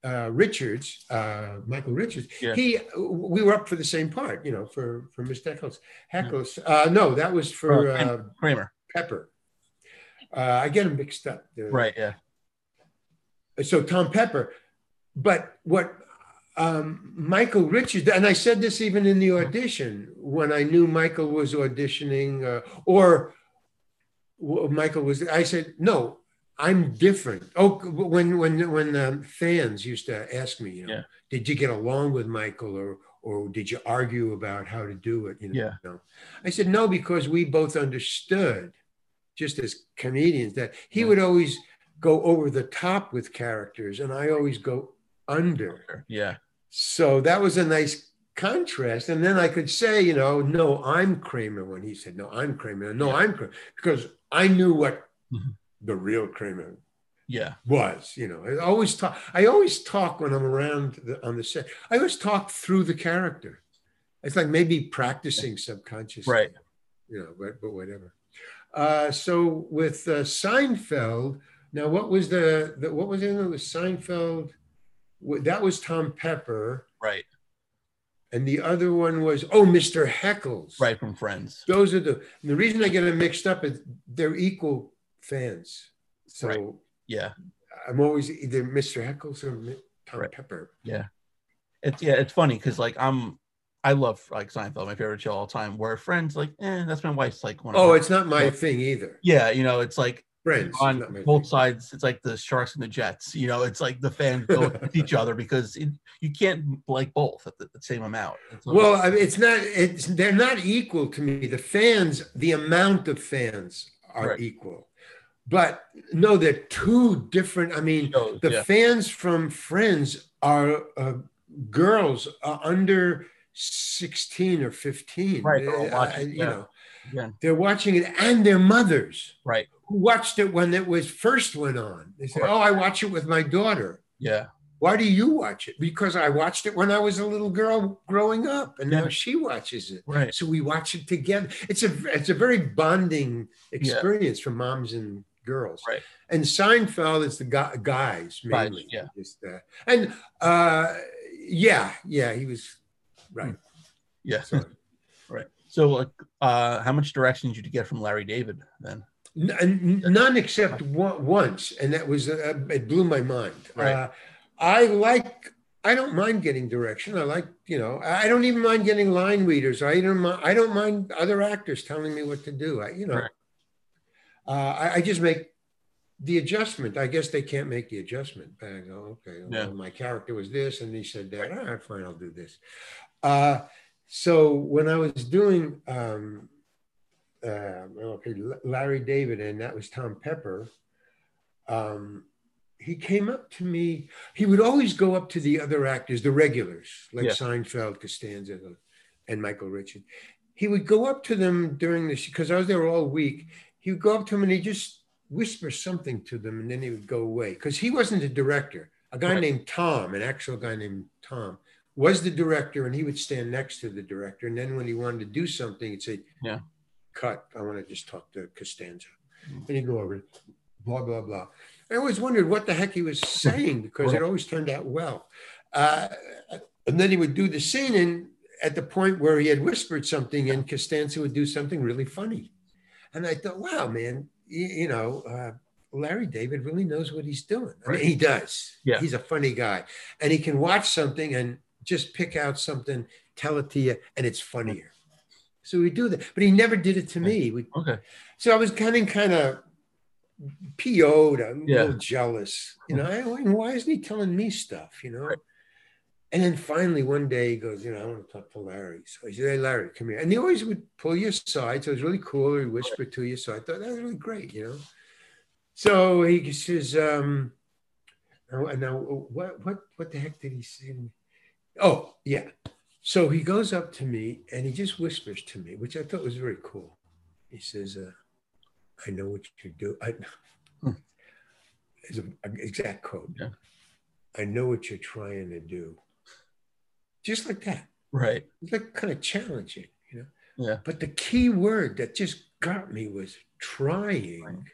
S2: uh, Richards, uh, Michael Richards.
S1: Yeah.
S2: He, we were up for the same part, you know, for for Mr. Heckles. Heckles. Uh, no, that was for uh,
S1: Kramer
S2: Pepper. Uh, I get them mixed up.
S1: Right yeah
S2: so Tom Pepper. But what um, Michael Richards, and I said this even in the audition when I knew Michael was auditioning, uh, or Michael was, I said, no, I'm different. Oh, when when when um, fans used to ask me, you know,
S1: Yeah.
S2: did you get along with Michael, or or did you argue about how to do it? You know,
S1: Yeah.
S2: no. I said no because we both understood, just as comedians, that he
S1: Yeah.
S2: would always go over the top with characters, and I always go under.
S1: yeah
S2: So that was a nice contrast. And then I could say, you know, no, I'm Kramer when he said, no, I'm Kramer. No,
S1: Yeah.
S2: I'm Kramer. Because I knew what
S1: Mhm.
S2: the real Kramer
S1: yeah
S2: was, you know. I always talk, I always talk when I'm around the, on the set. I always talk through the character. It's like maybe practicing subconsciously.
S1: right
S2: You know, but, but whatever. Uh, so with uh, Seinfeld, now what was the, the what was in it? It was Seinfeld. That was Tom Pepper.
S1: right
S2: And the other one was, oh, Mr. Heckles.
S1: right from Friends
S2: Those are the, the reason I get them mixed up is they're equal fans. So
S1: Right. yeah
S2: I'm always either Mr. Heckles or Tom
S1: Right.
S2: Pepper. Yeah.
S1: It's yeah it's funny because like I'm I love like Seinfeld my favorite show all time where Friends like eh that's my wife's like one of
S2: Oh, it's not my thing either.
S1: yeah you know it's like
S2: Friends. is
S1: on both sides it's like the sharks and the jets you know it's like the fans go with each other because it, you can't like both at the, the same amount
S2: Well, I mean, it's not, it's, they're not equal to me. The fans, the amount of fans are
S1: Right.
S2: equal. But no, they're two different. I mean,
S1: shows,
S2: the
S1: yeah
S2: fans from Friends are uh, girls uh, under 16 or 15.
S1: Right, they're
S2: Uh, you
S1: yeah.
S2: know,
S1: yeah
S2: they're watching it and their mothers
S1: right
S2: who watched it when it was first went on. They said,
S1: Right.
S2: Oh, I watch it with my daughter.
S1: yeah
S2: Why do you watch it? Because I watched it when I was a little girl growing up, and now she watches it.
S1: right
S2: So we watch it together. It's a it's a very bonding experience for moms and girls.
S1: Right.
S2: And Seinfeld is the guy, guys mainly.
S1: yeah.
S2: Just, uh, and uh, yeah, yeah, he was right.
S1: yeah
S2: So,
S1: right so like uh how much direction did you get from Larry David then
S2: N- none except one, once, and that was uh, it blew my mind.
S1: Right.
S2: Uh, I like. I don't mind getting direction. I like, you know, I don't even mind getting line readers. I don't mind. I don't mind other actors telling me what to do. I, you know,
S1: Right.
S2: uh, I, I just make the adjustment. I guess they can't make the adjustment. But I go, okay, well,
S1: Yeah.
S2: my character was this, and he said that. All right, fine, I'll do this. Uh, so when I was doing um, uh, okay, Larry David, and that was Tom Pepper. Um, he came up to me. He would always go up to the other actors, the regulars, like
S1: Yeah.
S2: Seinfeld, Costanza, and Michael Richard. He would go up to them during this because I was there all week. He would go up to them and he just whisper something to them, and then he would go away because he wasn't a director. A guy
S1: Right.
S2: named Tom, an actual guy named Tom, was the director, and he would stand next to the director. And then when he wanted to do something, he'd say,
S1: Yeah.
S2: cut. I want to just talk to Costanza.
S1: Mm.
S2: And he'd go over, it, blah, blah, blah. I always wondered what the heck he was saying because it always turned out well. Uh, and then he would do the scene, and at the point where he had whispered something, and Costanza would do something really funny. And I thought, wow, man, you, you know, uh, Larry David really knows what he's doing. I mean, he does.
S1: Yeah.
S2: He's a funny guy. And he can watch something and just pick out something, tell it to you, and it's funnier. So we do that. But he never did it to me. We,
S1: Okay.
S2: so I was getting kind of PO'd, a
S1: Yeah.
S2: A little jealous. You know, I, why isn't he telling me stuff, you know?
S1: Right.
S2: And then finally one day he goes, you know, I want to talk to Larry. So I said, hey, Larry, come here. And he always would pull you aside. So it was really cool. He whispered to you. So I thought that was really great, you know? So he says, um, now, now what, what, what the heck did he say? Oh, yeah. So he goes up to me and he just whispers to me, which I thought was very cool. He says, uh, I know what you do. I,
S1: Hmm.
S2: is an exact quote.
S1: Yeah.
S2: I know what you're trying to do. Just like that.
S1: Right.
S2: It's like kind of challenging, you know.
S1: Yeah.
S2: But the key word that just got me was trying.
S1: Right.
S2: What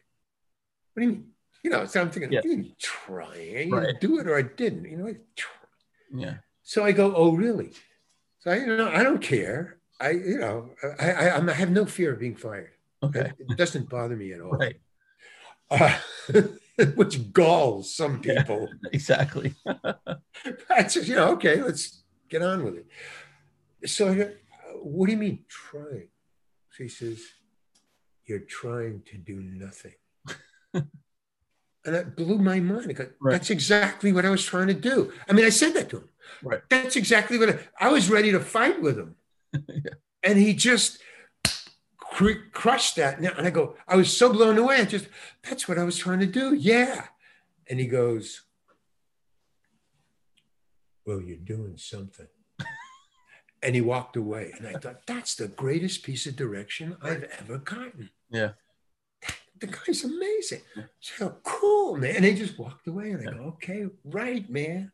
S2: do you mean? You know, so I'm thinking,
S1: Yeah.
S2: I didn't trying.
S1: Right.
S2: Do it or I didn't. You know, I try.
S1: Yeah.
S2: So I go, oh, really? So I, you know, I don't care. I, you know, I, I, I'm- have no fear of being fired.
S1: Okay.
S2: It doesn't bother me at all.
S1: Right.
S2: Uh, which galls some
S1: Yeah.
S2: people.
S1: Exactly.
S2: I just, you know, okay, let's get on with it. So, I go, what do you mean trying? So he says, you're trying to do nothing. and that blew my mind. I go,
S1: Right.
S2: That's exactly what I was trying to do. I mean, I said that to him.
S1: Right.
S2: That's exactly what I, I was ready to fight with him.
S1: Yeah.
S2: And he just cr- crushed that. And I go, I was so blown away. I just, that's what I was trying to do. Yeah. And he goes, Well, you're doing something. and he walked away. And I thought, that's the greatest piece of direction I've ever gotten.
S1: Yeah.
S2: The guy's amazing. So cool, man. And he just walked away. And I go, okay, right, man.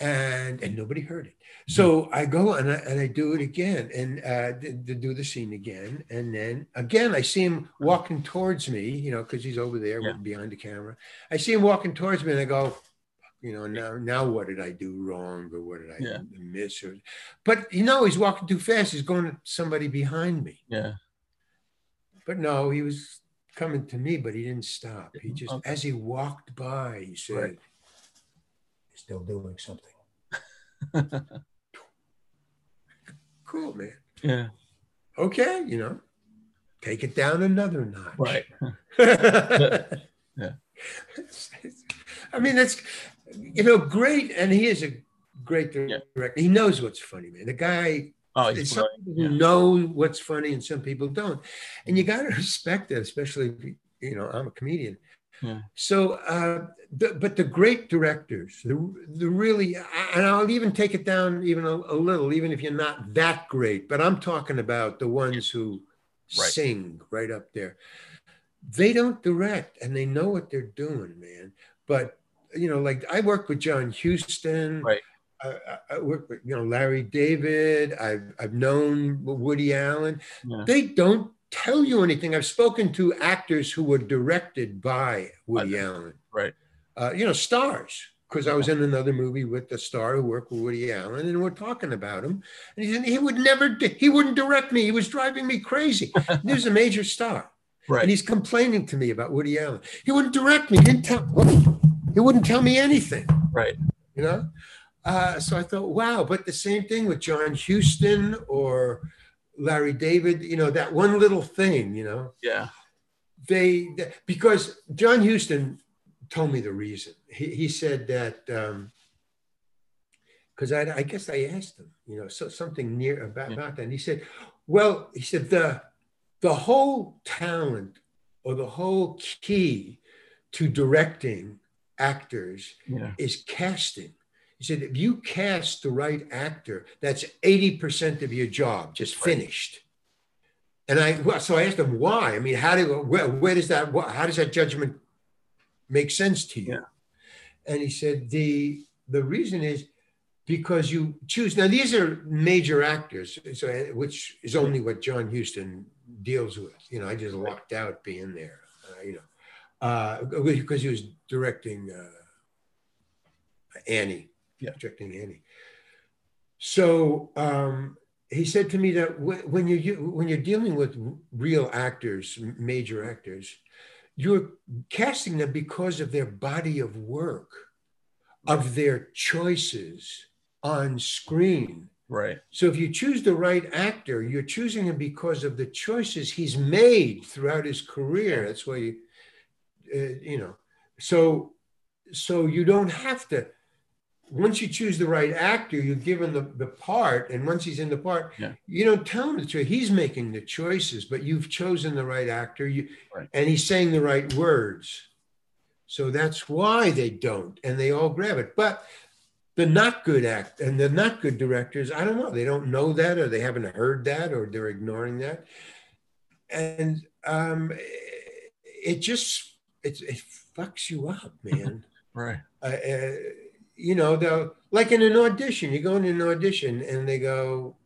S2: And and nobody heard it. So I go and I, and I do it again and uh, to, to do the scene again. And then again, I see him walking towards me, you know, because he's over there
S1: Yeah.
S2: behind the camera. I see him walking towards me and I go, you know, now now what did I do wrong or what did I
S1: Yeah.
S2: miss? Or, but you know, he's walking too fast. He's going to somebody behind me.
S1: Yeah.
S2: But no, he was coming to me, but he didn't stop. He just,
S1: Okay.
S2: as he walked by, he said,
S1: Right.
S2: still doing something. Cool, man.
S1: yeah.
S2: Okay, you know, take it down another notch.
S1: Right.
S2: yeah. I mean, that's, you know, great. And he is a great
S1: Yeah.
S2: director. He knows what's funny, man. The guy,
S1: Oh, he's
S2: some people
S1: Yeah.
S2: know what's funny and some people don't. And you got to respect that, especially, if, you know, I'm a comedian.
S1: Yeah.
S2: So, uh, the, but the great directors, the, the really, and I'll even take it down even a, a little, even if you're not that great, but I'm talking about the ones who
S1: Right.
S2: sing right up there. They don't direct and they know what they're doing, man. But, you know, like I worked with John Huston.
S1: Right.
S2: I, I, worked with, you know, Larry David. I've, I've known Woody Allen.
S1: Yeah.
S2: They don't tell you anything. I've spoken to actors who were directed by Woody. Allen.
S1: Right.
S2: Uh, you know, stars. Because I was in another movie with the star who worked with Woody Allen, and we're talking about him. And he said he would never, he wouldn't direct me. He was driving me crazy. he was a major star.
S1: Right.
S2: And he's complaining to me about Woody Allen. He wouldn't direct me. He didn't tell. He wouldn't tell me anything.
S1: Right.
S2: You know. Uh, so I thought, wow. But the same thing with John Huston or Larry David. You know that one little thing. You know.
S1: Yeah.
S2: They because John Huston told me the reason. He he said that. Um, because I, I, guess I asked him, you know, so something near about, yeah. about that. And he said, well, he said the the whole talent or the whole key to directing actors
S1: yeah.
S2: is casting. He said, if you cast the right actor, that's 80% of your job, just finished. And I, so I asked him why. I mean, how do, where, where does that, how does that judgment make sense to you?
S1: Yeah.
S2: And he said, the, the reason is because you choose, now these are major actors, so, which is only what John Huston deals with. You know, I just lucked out being there. Uh, you know, uh, because he was directing uh, Annie,
S1: yeah.
S2: directing Annie. So um, he said to me that when you when you're dealing with real actors, major actors, you're casting them because of their body of work, of their choices on screen
S1: Right.
S2: So if you choose the right actor, you're choosing him because of the choices he's made throughout his career. That's why you, uh, you know, so so you don't have to. Once you choose the right actor, you give him the, the part, and once he's in the part,
S1: yeah.
S2: you don't tell him the choice. He's making the choices, but you've chosen the right actor, you,
S1: right.
S2: and he's saying the right words. So that's why they don't, and they all grab it. But the not good act and the not good directors i don't know they don't know that or they haven't heard that or they're ignoring that and um it just it, it fucks you up man
S1: right
S2: uh, uh, you know like in an audition you go in an audition and they go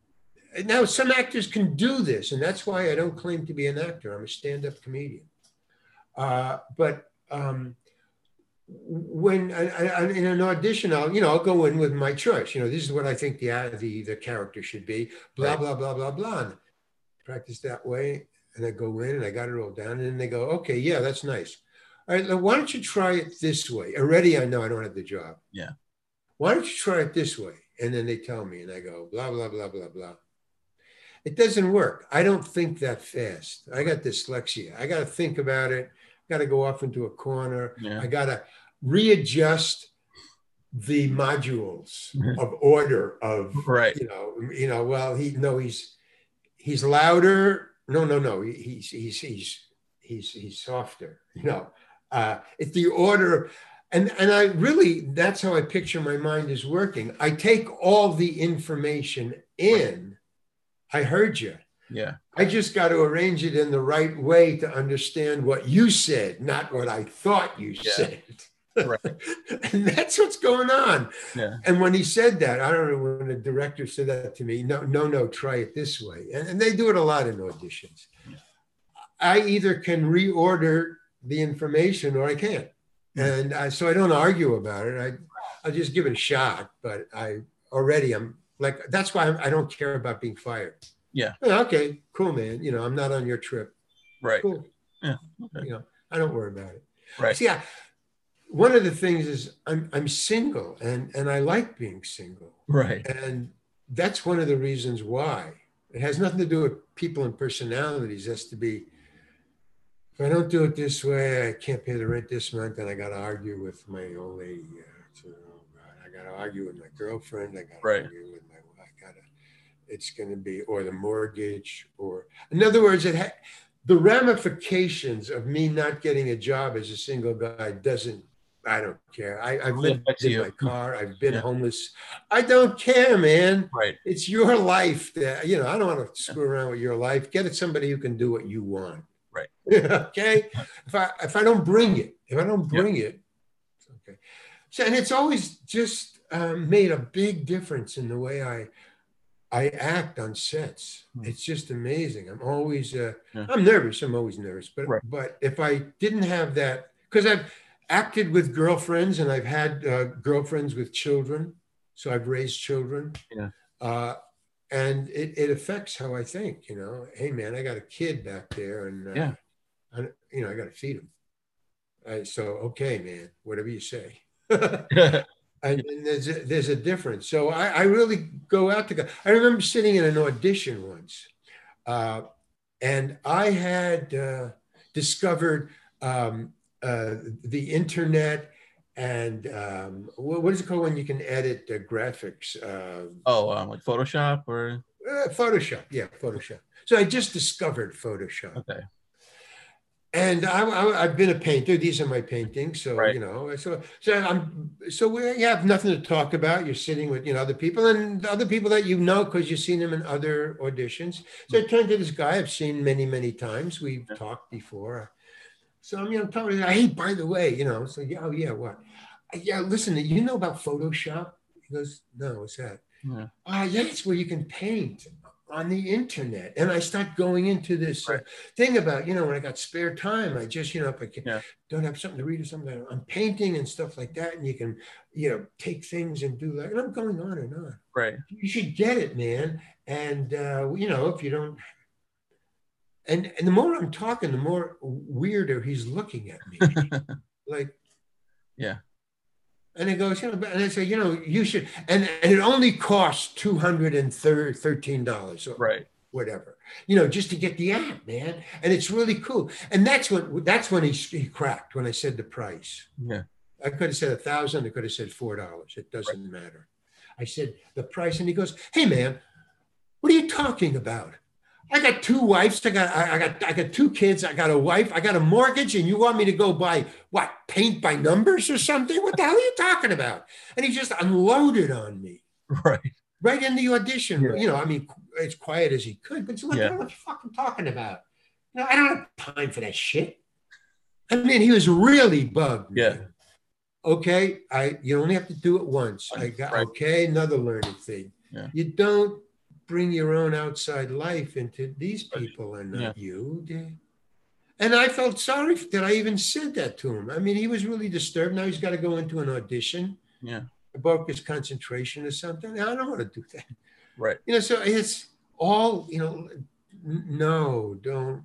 S2: now some actors can do this and that's why i don't claim to be an actor i'm a stand-up comedian uh, but um, when I, I, in an audition, I'll you know I'll go in with my choice. You know, this is what I think the the the character should be. Blah right. blah blah blah blah. And practice that way, and I go in and I got it all down, and then they go, okay, yeah, that's nice. All right, why don't you try it this way? Already, I know I don't have the job.
S1: Yeah.
S2: Why don't you try it this way? And then they tell me, and I go blah blah blah blah blah. It doesn't work. I don't think that fast. I got dyslexia. I got to think about it I got to go off into a corner.
S1: Yeah.
S2: I got to readjust the modules of order of
S1: right.
S2: you know you know well he no he's he's louder no no no he's he's he's he's he's softer you know uh it's the order and and i really that's how i picture my mind is working i take all the information in i heard you
S1: yeah
S2: I just got to arrange it in the right way to understand what you said, not what I thought you
S1: Yeah.
S2: said.
S1: Right.
S2: and that's what's going on.
S1: Yeah.
S2: And when he said that, I don't know when the director said that to me, no, no, no, try it this way. And, and they do it a lot in auditions.
S1: Yeah.
S2: I either can reorder the information or I can't. And I, so I don't argue about it. I, I'll just give it a shot. But I already, I'm like, that's why I don't care about being fired.
S1: Yeah.
S2: Okay, cool, man. You know, I'm not on your trip.
S1: Right.
S2: Cool.
S1: Yeah. Okay.
S2: You know, I don't worry about it.
S1: Right.
S2: See, I, one of the things is I'm I'm single and and I like being single.
S1: Right.
S2: And that's one of the reasons why. It has nothing to do with people and personalities. It has to be if I don't do it this way, I can't pay the rent this month, and I got to argue with my old lady. Uh, so, oh God, I got to argue with my girlfriend. I got to
S1: Right.
S2: argue with my. I got to. It's going to be or the mortgage or in other words, it ha- the ramifications of me not getting a job as a single guy doesn't. I don't care. I, I've lived in
S1: you.
S2: my car. I've been
S1: Yeah.
S2: homeless. I don't care, man
S1: Right.
S2: it's your life that you know i don't want to screw around with your life get it somebody who can do what you want
S1: Right.
S2: okay if i if i don't bring it if i don't bring it okay so and it's always just um, made a big difference in the way i i act on sets
S1: Hmm.
S2: it's just amazing i'm always uh,
S1: Yeah.
S2: i'm nervous i'm always nervous but
S1: Right.
S2: but if i didn't have that because i've acted with girlfriends and i've had uh, girlfriends with children so i've raised children
S1: Yeah.
S2: uh, and it, it affects how I think. You know, hey man, I got a kid back there, and uh,
S1: Yeah.
S2: I, you know, I got to feed him. I, so okay, man, whatever you say. and, and there's a, there's a difference. So I, I really go out to go. I remember sitting in an audition once, uh, and I had uh, discovered um, uh, the internet and um, what, is it called when you can edit the graphics? Uh,
S1: oh, um, like Photoshop or
S2: uh, Photoshop, yeah, Photoshop. So I just discovered Photoshop.
S1: okay,
S2: and I, I, I've been a painter. These are my paintings, so
S1: Right.
S2: you know. So, so I'm. So we have nothing to talk about. You're sitting with you know other people and other people that you know because you've seen them in other auditions. So I turned to this guy I've seen many, many times. We've
S1: Yeah.
S2: talked before. So I'm, you know, telling him, hey, by the way, you know, so yeah, oh yeah, what? Yeah, listen, you know about Photoshop? He goes, no, what's that?
S1: yeah,
S2: Ah, yeah, it's where you can paint on the internet. And I start going into this uh, thing about, you know, when I got spare time, I just, you know, if I can,
S1: Yeah.
S2: don't have something to read or something, I'm painting and stuff like that. And you can, you know, take things and do that. And I'm going on and on.
S1: right,
S2: You should get it, man. And, uh, you know, if you don't, and, and the more I'm talking, the more weirder he's looking at me. like,
S1: Yeah.
S2: And it goes, you know, and I say, you know, you should, and, and it only costs two hundred and thirteen dollars or
S1: right,
S2: whatever, you know, just to get the app, man. And it's really cool. And that's what that's when he, he cracked when I said the price.
S1: yeah,
S2: I could have said a thousand. I could have said four dollars. It doesn't matter. I said the price, and he goes, "Hey, man, what are you talking about? I got two wives. I got, I got, I got two kids. I got a wife. I got a mortgage, and you want me to go buy what? Paint by numbers or something? What the hell are you talking about?" And he just unloaded on me
S1: right,
S2: right in the audition.
S1: Yeah.
S2: You know, I mean, as quiet as he could, but like,
S1: Yeah.
S2: "I don't know what you're fucking talking about." You know, I don't have time for that shit. I mean, he was really bugged.
S1: Yeah.
S2: man. Okay, I you only have to do it once. I got
S1: Right.
S2: okay, another learning thing.
S1: Yeah.
S2: You don't bring your own outside life into these people and not
S1: Yeah.
S2: you. And I felt sorry that I even said that to him. I mean, he was really disturbed. Now he's got to go into an audition.
S1: Yeah.
S2: Broke his concentration or something. I don't want to do that.
S1: right,
S2: You know, so it's all, you know, no, don't.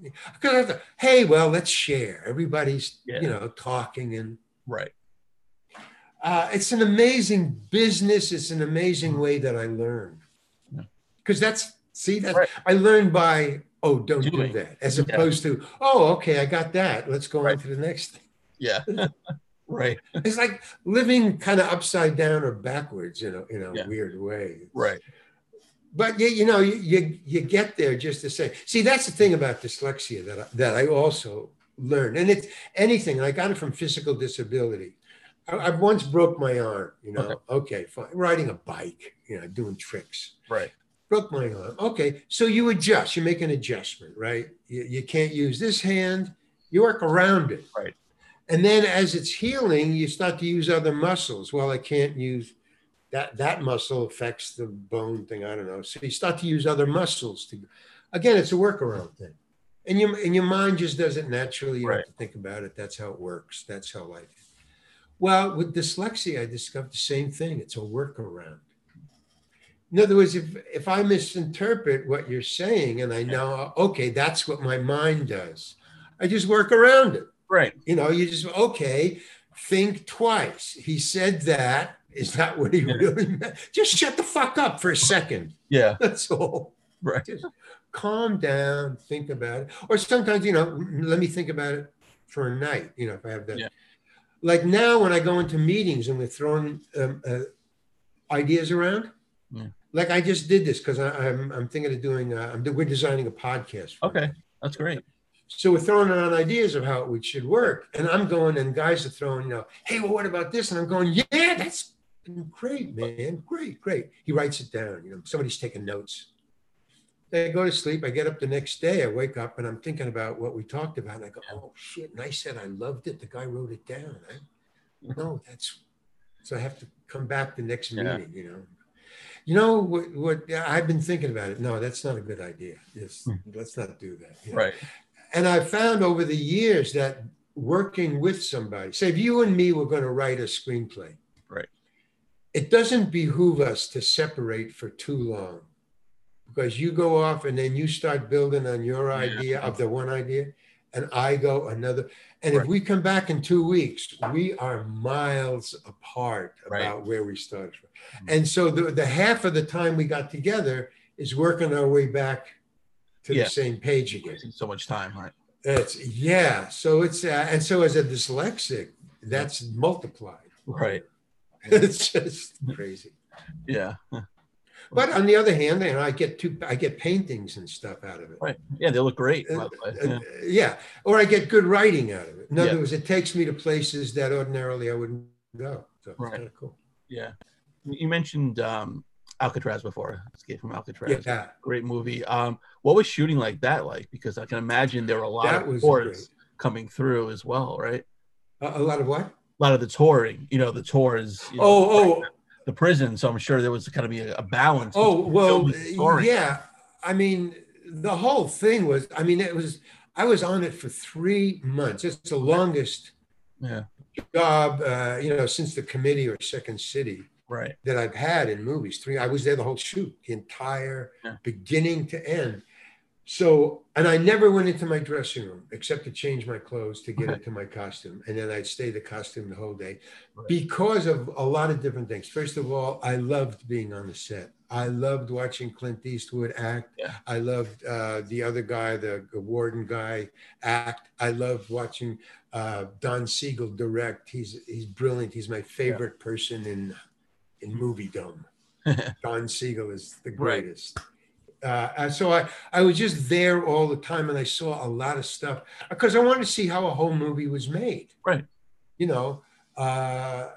S2: Because I thought, hey, well, let's share. Everybody's,
S1: Yeah.
S2: you know, talking and
S1: right,
S2: uh, it's an amazing business. It's an amazing way that I learn.
S1: Yeah.
S2: Because that's, see, that
S1: Right.
S2: I learned by, oh, don't do that, as
S1: Yeah.
S2: opposed to, oh, okay, I got that. Let's go on to the next thing.
S1: yeah, right,
S2: It's like living kind of upside down or backwards in a, in a
S1: Yeah.
S2: weird way.
S1: right,
S2: but you, you know you, you you get there just to say see that's the thing about dyslexia that I, that I also learned and it's anything and I got it from physical disability I, I once broke my arm you know okay. fine riding a bike you know doing tricks
S1: right,
S2: broke my arm okay so you adjust you make an adjustment right you, you can't use this hand you work around it
S1: Right.
S2: and then as it's healing you start to use other muscles well I can't use that that muscle affects the bone thing. I don't know. So you start to use other muscles to, again, it's a workaround thing, and your and your mind just does it naturally. You
S1: Right.
S2: have to think about it. That's how it works. That's how life. is. Well, with dyslexia, I discovered the same thing. It's a workaround. In other words, if if I misinterpret what you're saying, and I know, okay, that's what my mind does, I just work around it.
S1: right,
S2: You know, you just okay, think twice. He said that. Is that what he
S1: Yeah.
S2: really meant? Just shut the fuck up for a second.
S1: yeah,
S2: That's all.
S1: right,
S2: Just calm down, think about it. Or sometimes, you know, let me think about it for a night. You know, if I have that.
S1: Yeah.
S2: Like now, when I go into meetings and we're throwing um, uh, ideas around.
S1: Yeah.
S2: Like I just did this because I'm I'm thinking of doing. Uh, I'm, we're designing a podcast. for
S1: Okay. that's great,
S2: So we're throwing around ideas of how it should work. And I'm going, and guys are throwing, you know, hey, well, what about this? And I'm going, yeah, that's great, man. Great, great. He writes it down. You know, somebody's taking notes. I go to sleep. I get up the next day. I wake up and I'm thinking about what we talked about. And I go, oh, shit. And I said, I loved it. The guy wrote it down. I, no, that's, so I have to come back the next
S1: Yeah.
S2: meeting, you know. You know what, what I've been thinking about it. No, that's not a good idea. Yes,
S1: Hmm.
S2: let's not do that. you know
S1: right,
S2: and I found over the years that working with somebody, say if you and me were going to write a screenplay,
S1: Right.
S2: It doesn't behoove us to separate for too long because you go off and then you start building on your
S1: Yeah.
S2: idea of the one idea, and I go another. And
S1: Right.
S2: if we come back in two weeks, we are miles apart
S1: Right.
S2: about where we started from.
S1: Mhm.
S2: And so the, the half of the time we got together is working our way back to
S1: Yeah.
S2: the same page again.
S1: So much time, right?
S2: It's yeah. So it's uh, and so as a dyslexic, that's multiplied.
S1: Right.
S2: It's just crazy.
S1: Yeah.
S2: But on the other hand, you know, I get two, I get paintings and stuff out of it.
S1: Right. Yeah, they look great. By
S2: Uh,
S1: the way.
S2: Uh,
S1: Yeah.
S2: yeah, or I get good writing out of it. In other
S1: Yeah.
S2: words, it takes me to places that ordinarily I wouldn't go. So
S1: Right.
S2: kind of cool.
S1: yeah. You mentioned um, Alcatraz before. Escape from Alcatraz.
S2: Yeah,
S1: Great movie. Um, what was shooting like that like? Because I can imagine there were a lot
S2: that
S1: of tours coming through as well, right?
S2: A, a lot of what?
S1: A lot of the touring, you know, the tours. you know,
S2: Oh, oh,
S1: the prison. So I'm sure there was kind of be a, a balance.
S2: oh. Well,
S1: filming and touring.
S2: yeah. I mean, the whole thing was. I mean, it was. I was on it for three months. It's the longest
S1: Yeah.
S2: job, uh, you know, since the committee or Second City.
S1: Right.
S2: that I've had in movies. Three, I was there the whole shoot, the entire
S1: Yeah.
S2: beginning to end. So, and I never went into my dressing room except to change my clothes to get
S1: Okay.
S2: into my costume, and then I'd stay the costume the whole day
S1: Right.
S2: because of a lot of different things. First of all, I loved being on the set. I loved watching Clint Eastwood act.
S1: Yeah.
S2: I loved uh, the other guy, the, the warden guy, act. I loved watching uh, Don Siegel direct. He's he's brilliant. He's my favorite person in in movie dome. Don Siegel is the
S1: Right.
S2: Uh, and so I, I was just there all the time and I saw a lot of stuff because I wanted to see how a whole movie was made.
S1: Right.
S2: You know, uh,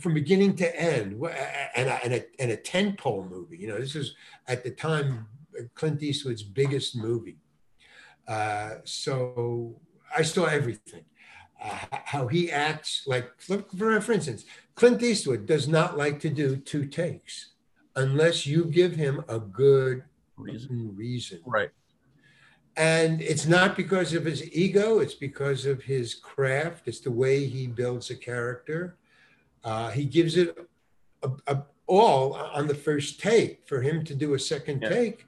S2: from beginning to end, and a, and a, and a tentpole movie. You know, this is at the time Clint Eastwood's biggest movie. Uh, so I saw everything. Uh, how he acts, like look for, for instance, Clint Eastwood does not like to do two takes unless you give him a good
S1: Reason.
S2: reason.
S1: Right.
S2: And it's not because of his ego, it's because of his craft. It's the way he builds a character. Uh, he gives it a, a- all on the first take. For him to do a second
S1: Yeah.
S2: take,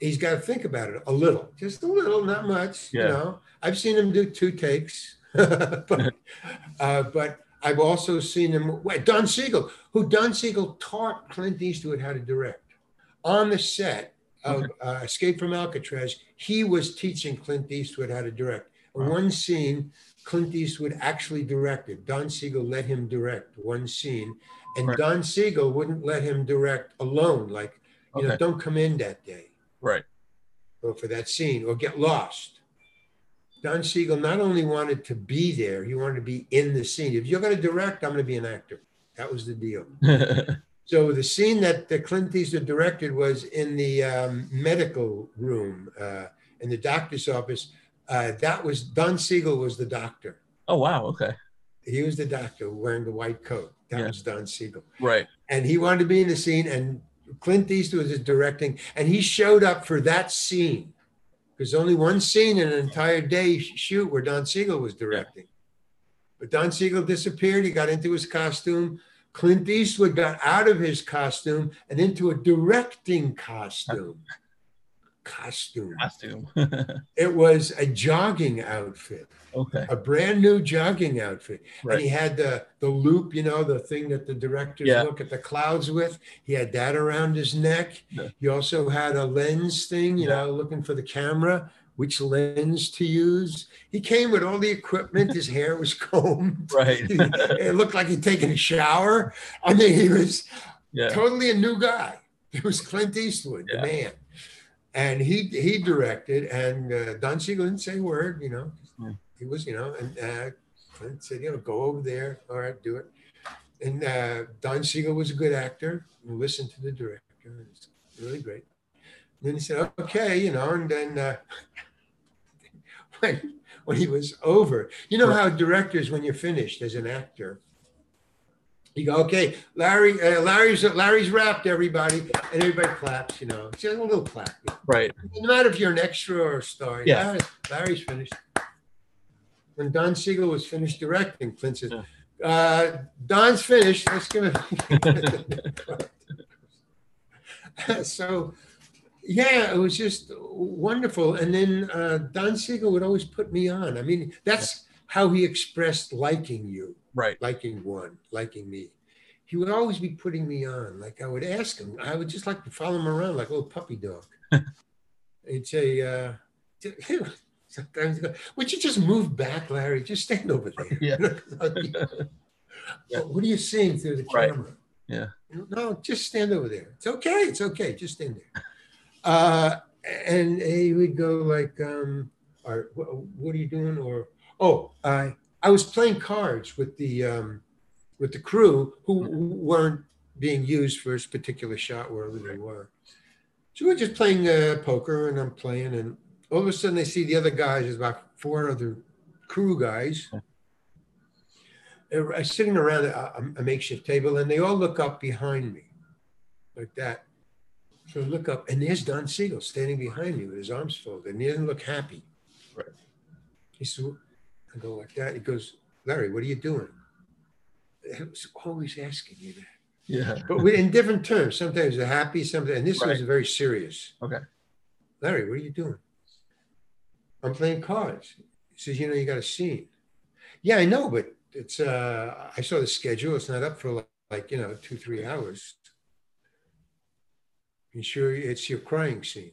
S2: he's got to think about it a little, just a little, not much. You know, I've seen him do two takes, but, uh, but I've also seen him. Don Siegel, who Don Siegel taught Clint Eastwood how to direct on the set of uh, Escape from Alcatraz. He was teaching Clint Eastwood how to direct.
S1: Wow.
S2: One scene, Clint Eastwood actually directed. Don Siegel let him direct one scene, and
S1: Right.
S2: Don Siegel wouldn't let him direct alone. Like, you know, don't come in that day
S1: Right.
S2: or for that scene or get lost. Don Siegel not only wanted to be there, he wanted to be in the scene. If you're going to direct, I'm going to be an actor. That was the deal. So the scene that the Clint Eastwood directed was in the um, medical room, uh, in the doctor's office. Uh, that was Don Siegel was the doctor.
S1: oh wow. Okay.
S2: He was the doctor wearing the white coat. That
S1: Yeah.
S2: was Don Siegel,
S1: Right.
S2: and he wanted to be in the scene. And Clint Eastwood was directing, and he showed up for that scene. There's only one scene in an entire day shoot where Don Siegel was directing. But Don Siegel disappeared. He got into his costume. Clint Eastwood got out of his costume and into a directing costume. Costume.
S1: Costume.
S2: It was a jogging outfit,
S1: okay.
S2: a brand new jogging outfit. And he had the, the loop, you know, the thing that the directors
S1: Yeah.
S2: look at the clouds with. He had that around his neck.
S1: Yeah.
S2: He also had a lens thing, you
S1: Yeah.
S2: know, looking for the camera, which lens to use. He came with all the equipment. His hair was combed.
S1: Right.
S2: it looked like he'd taken a shower. I mean, he was
S1: yeah.
S2: totally a new guy. It was Clint Eastwood,
S1: Yeah.
S2: the man. And he he directed, and uh, Don Siegel didn't say a word, you know.
S1: Yeah.
S2: He was, you know, and uh, Clint said, you know, go over there. All right, do it. And uh, Don Siegel was a good actor. And listened to the director. It's really great. And then he said, okay, you know, and then uh, when when he was over, you know how directors, when you're finished as an actor, you go, okay, Larry, uh, Larry's Larry's wrapped, everybody, and everybody claps. You know, it's just a little clap.
S1: Right.
S2: No matter if you're an extra or a star.
S1: Yeah.
S2: Larry, Larry's finished. When Don Siegel was finished directing, Clint says, uh, "Don's finished. Let's give it." so, yeah, it was just wonderful. And then uh, Don Siegel would always put me on. I mean, that's how he expressed liking you,
S1: Right.
S2: liking one, liking me. He would always be putting me on. Like I would ask him, I would just like to follow him around like a little puppy dog. He'd say, uh, sometimes, go, would you just move back, Larry? Just stand over there.
S1: Yeah.
S2: "Well, What are you seeing through the
S1: Right.
S2: camera?
S1: Yeah.
S2: No, just stand over there. It's okay. It's okay. Just stand there. Uh, and he would go like, um, or, "What are you doing?" Or, "Oh, I I was playing cards with the um, with the crew who weren't being used for this particular shot wherever they were. So we're just playing uh, poker, and I'm playing, and all of a sudden I see the other guys. There's about four other crew guys uh, sitting around a, a makeshift table, and they all look up behind me, like that. So I look up, and there's Don Siegel standing behind me with his arms folded, and he doesn't look happy.
S1: Right.
S2: He said, I go like that. He goes, Larry, what are you doing? I was always asking you that.
S1: Yeah.
S2: But we, in different terms. Sometimes they're happy, sometimes, and this was very serious.
S1: Okay.
S2: Larry, what are you doing? I'm playing cards. He says, you know, you got a scene. Yeah, I know, but it's uh I saw the schedule. It's not up for like, like you know, two, three hours. You sure it's your crying scene?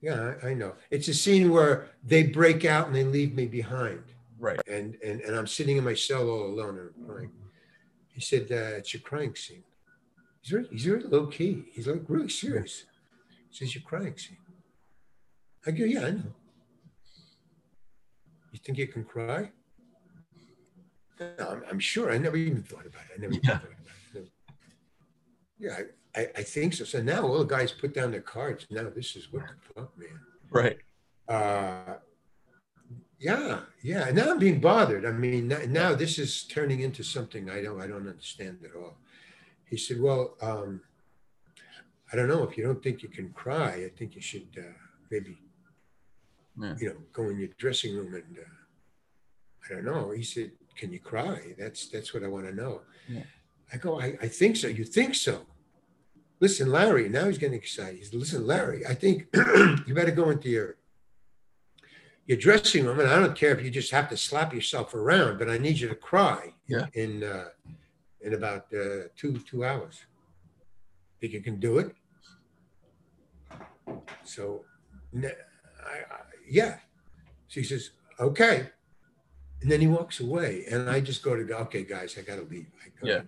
S2: Yeah, I, I know. It's a scene where they break out and they leave me behind.
S1: Right.
S2: And and, and I'm sitting in my cell all alone and I'm crying. He said, uh, it's your crying scene. He's very, he's very low key. He's like really serious. He says, your crying scene. I go, yeah, I know. You think you can cry? No, I'm, I'm sure. I never even thought about it. I never even
S1: Yeah.
S2: thought about it. Yeah, I, I, I think so. So now all the guys put down their cards. Now this is what the fuck, man.
S1: Right.
S2: Uh, yeah, yeah. And now I'm being bothered. I mean, now, now this is turning into something I don't, I don't understand at all. He said, "Well, um, I don't know. If you don't think you can cry, I think you should uh, maybe,
S1: Yeah.
S2: you know, go in your dressing room and uh, I don't know." He said, "Can you cry? That's that's what I want to know."
S1: Yeah.
S2: I go, I, "I think so. You think so?" Listen, Larry. Now he's getting excited. He's listen, Larry. I think you better go into your your dressing room, and I don't care if you just have to slap yourself around, but I need you to cry
S1: Yeah.
S2: in uh, in about uh, two two hours. Think you can do it? So, I, I, yeah. So he says, okay, and then he walks away, and I just go to go. Okay, guys, I got to leave. I go,
S1: Yeah.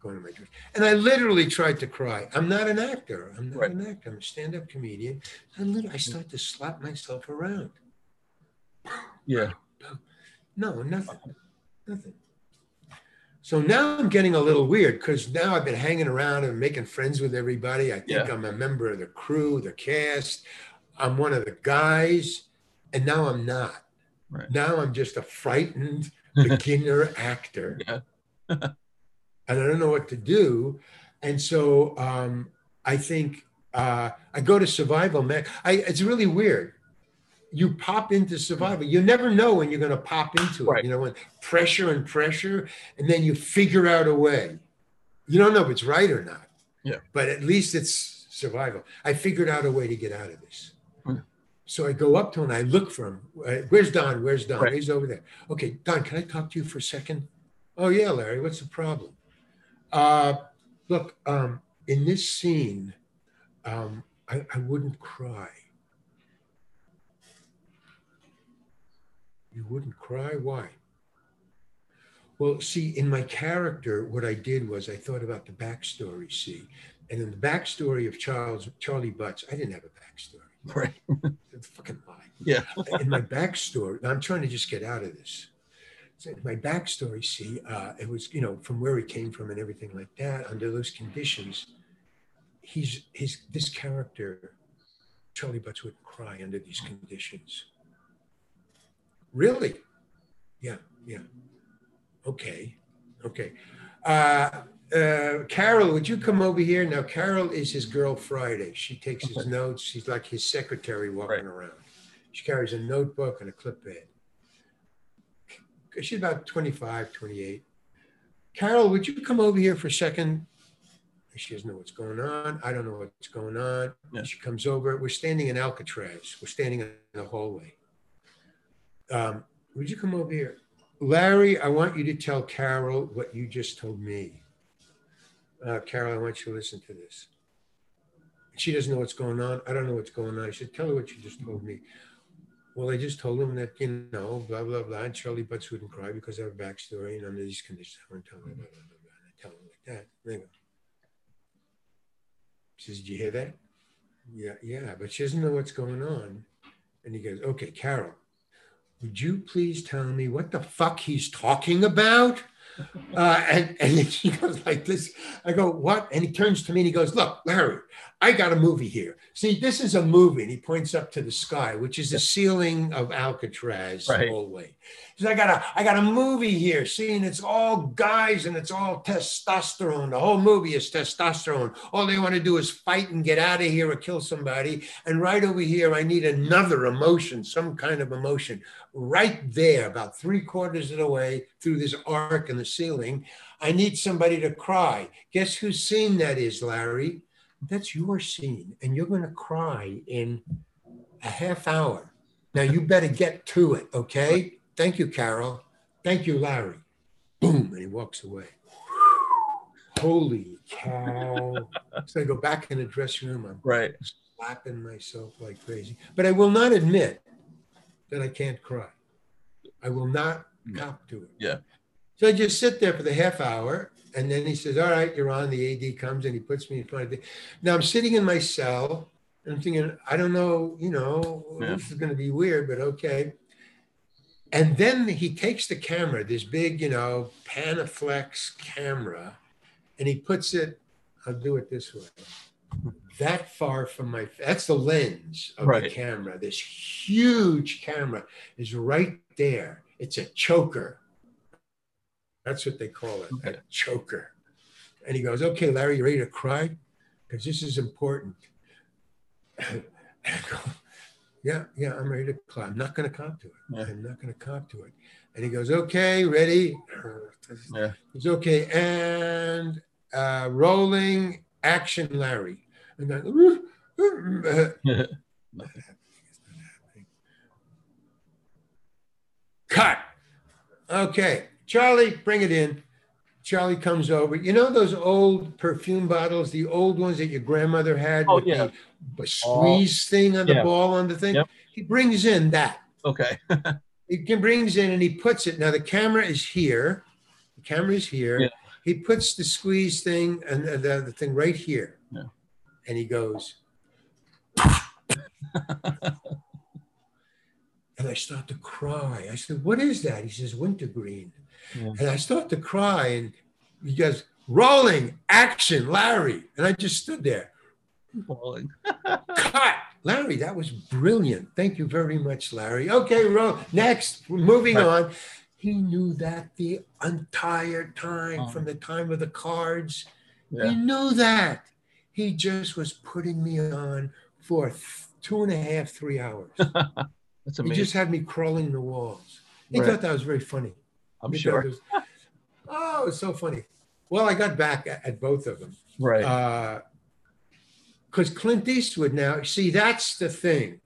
S2: Go to my dress, and I literally tried to cry. I'm not an actor. I'm not
S1: Right.
S2: an actor. I'm a stand-up comedian. I literally, I start to slap myself around.
S1: Yeah.
S2: No, nothing. Nothing. So now I'm getting a little weird because now I've been hanging around and making friends with everybody. I think
S1: Yeah.
S2: I'm a member of the crew, the cast. I'm one of the guys, and now I'm not.
S1: Right.
S2: Now I'm just a frightened beginner actor.
S1: Yeah.
S2: and I don't know what to do. And so um, I think uh, I go to Survival Man. I, it's really weird. You pop into Survival. You never know when you're going to pop into it.
S1: Right.
S2: You know, when pressure and pressure, and then you figure out a way. You don't know if it's right or not.
S1: Yeah.
S2: But at least it's survival. I figured out a way to get out of this.
S1: Hmm.
S2: So I go up to him and I look for him. Uh, Where's Don? Where's Don?
S1: Right.
S2: He's over there. Okay, Don, can I talk to you for a second? Oh yeah, Larry. What's the problem? Uh, look, um, in this scene, um, I, I wouldn't cry. You wouldn't cry? Why? Well, see, in my character, what I did was I thought about the backstory, see. And in the backstory of Charles Charley Butts, I didn't have a backstory.
S1: Right.
S2: It's fucking lie
S1: Yeah.
S2: in my backstory, I'm trying to just get out of this. My backstory, see, uh, it was, you know, from where he came from and everything like that, under those conditions, he's his this character, Charley Butts wouldn't cry under these conditions. Really? Yeah, yeah. Okay. Okay. Uh uh, Carol, would you come over here? Now, Carol is his girl Friday. She takes his notes. She's like his secretary walking
S1: Right.
S2: around. She carries a notebook and a clipboard. She's about 25, 28. Carol, would you come over here for a second? She doesn't know what's going on. I don't know what's going on.
S1: Yeah.
S2: She comes over. We're standing in Alcatraz. We're standing in the hallway. Um, would you come over here? Larry, I want you to tell Carol what you just told me. Uh, Carol, I want you to listen to this. She doesn't know what's going on. I don't know what's going on. I said, tell her what you just told me. Well, I just told him that, you know, blah, blah, blah. And Charley Butts wouldn't cry because I have a backstory and under these conditions, I won't tell him, blah, blah, blah, blah. And I tell him like that. There you go. She says, Did you hear that? Yeah, yeah, but she doesn't know what's going on. And he goes, Okay, Carol, would you please tell me what the fuck he's talking about? Uh, and, and she goes like this. I go, what? And he turns to me and he goes, look, Larry, I got a movie here. See, this is a movie. And he points up to the sky, which is the ceiling of Alcatraz
S1: Right.
S2: hallway. He says, I got a, I got a movie here. See, and it's all guys and it's all testosterone. The whole movie is testosterone. All they want to do is fight and get out of here or kill somebody. And right over here, I need another emotion, some kind of emotion. Right there, about three quarters of the way through this arc in the ceiling, I need somebody to cry. Guess whose scene that is, Larry? That's your scene. And you're going to cry in a half hour. Now you better get to it, okay? Thank you, Carol. Thank you, Larry. Boom, and he walks away. Holy cow. So I go back in the dressing room. I'm
S1: Right.
S2: slapping myself like crazy. But I will not admit that I can't cry. I will not
S1: mm.
S2: cop to it.
S1: Yeah.
S2: So I just sit there for the half hour. And then he says, All right, you're on. The AD comes and he puts me in front of the. Now I'm sitting in my cell and I'm thinking, I don't know, you know,
S1: Yeah.
S2: this is going to be weird, but okay. And then he takes the camera, this big, you know, Panaflex camera, and he puts it, I'll do it this way, that far from my, that's the lens of the
S1: Right.
S2: camera. This huge camera is right there. It's a choker. That's what they call it, a
S1: Okay.
S2: choker. And he goes, okay, Larry, you ready to cry? Because this is important. And I go, yeah, yeah, I'm ready to cry. I'm not going to cop to it.
S1: Yeah.
S2: I'm not going to cop to it. And he goes, okay, ready?
S1: Yeah.
S2: It's okay. And uh, rolling action, Larry. And then, uh, cut. Okay, Charlie, bring it in. Charlie comes over. You know those old perfume bottles, the old ones that your grandmother had
S1: Oh,
S2: with
S1: yeah.
S2: the, the squeeze oh, thing on the
S1: Yeah.
S2: ball on the thing?
S1: Yep.
S2: He brings in that.
S1: Okay.
S2: He can- brings in and he puts it. Now the camera is here. The camera is here.
S1: Yeah.
S2: He puts the squeeze thing and the, the, the thing right here.
S1: Yeah.
S2: And he goes. and I start to cry. I said, "What is that?" He says, "Wintergreen."
S1: Yeah.
S2: And I start to cry, and he goes, "Rolling action, Larry." And I just stood there.
S1: Falling.
S2: Cut. Larry, that was brilliant. Thank you very much, Larry. Okay, roll. Next, we're moving
S1: Right.
S2: on. He knew that the entire time,
S1: Oh.
S2: from the time of the cards. He knew that. He just was putting me on for two and a half, three hours.
S1: That's amazing.
S2: he just had me crawling the walls. He
S1: Right.
S2: thought that was very funny.
S1: I'm sure.
S2: was- oh, it's so funny. Well, I got back at, at both of them
S1: Right.
S2: because Clint Eastwood now, see, that's the thing.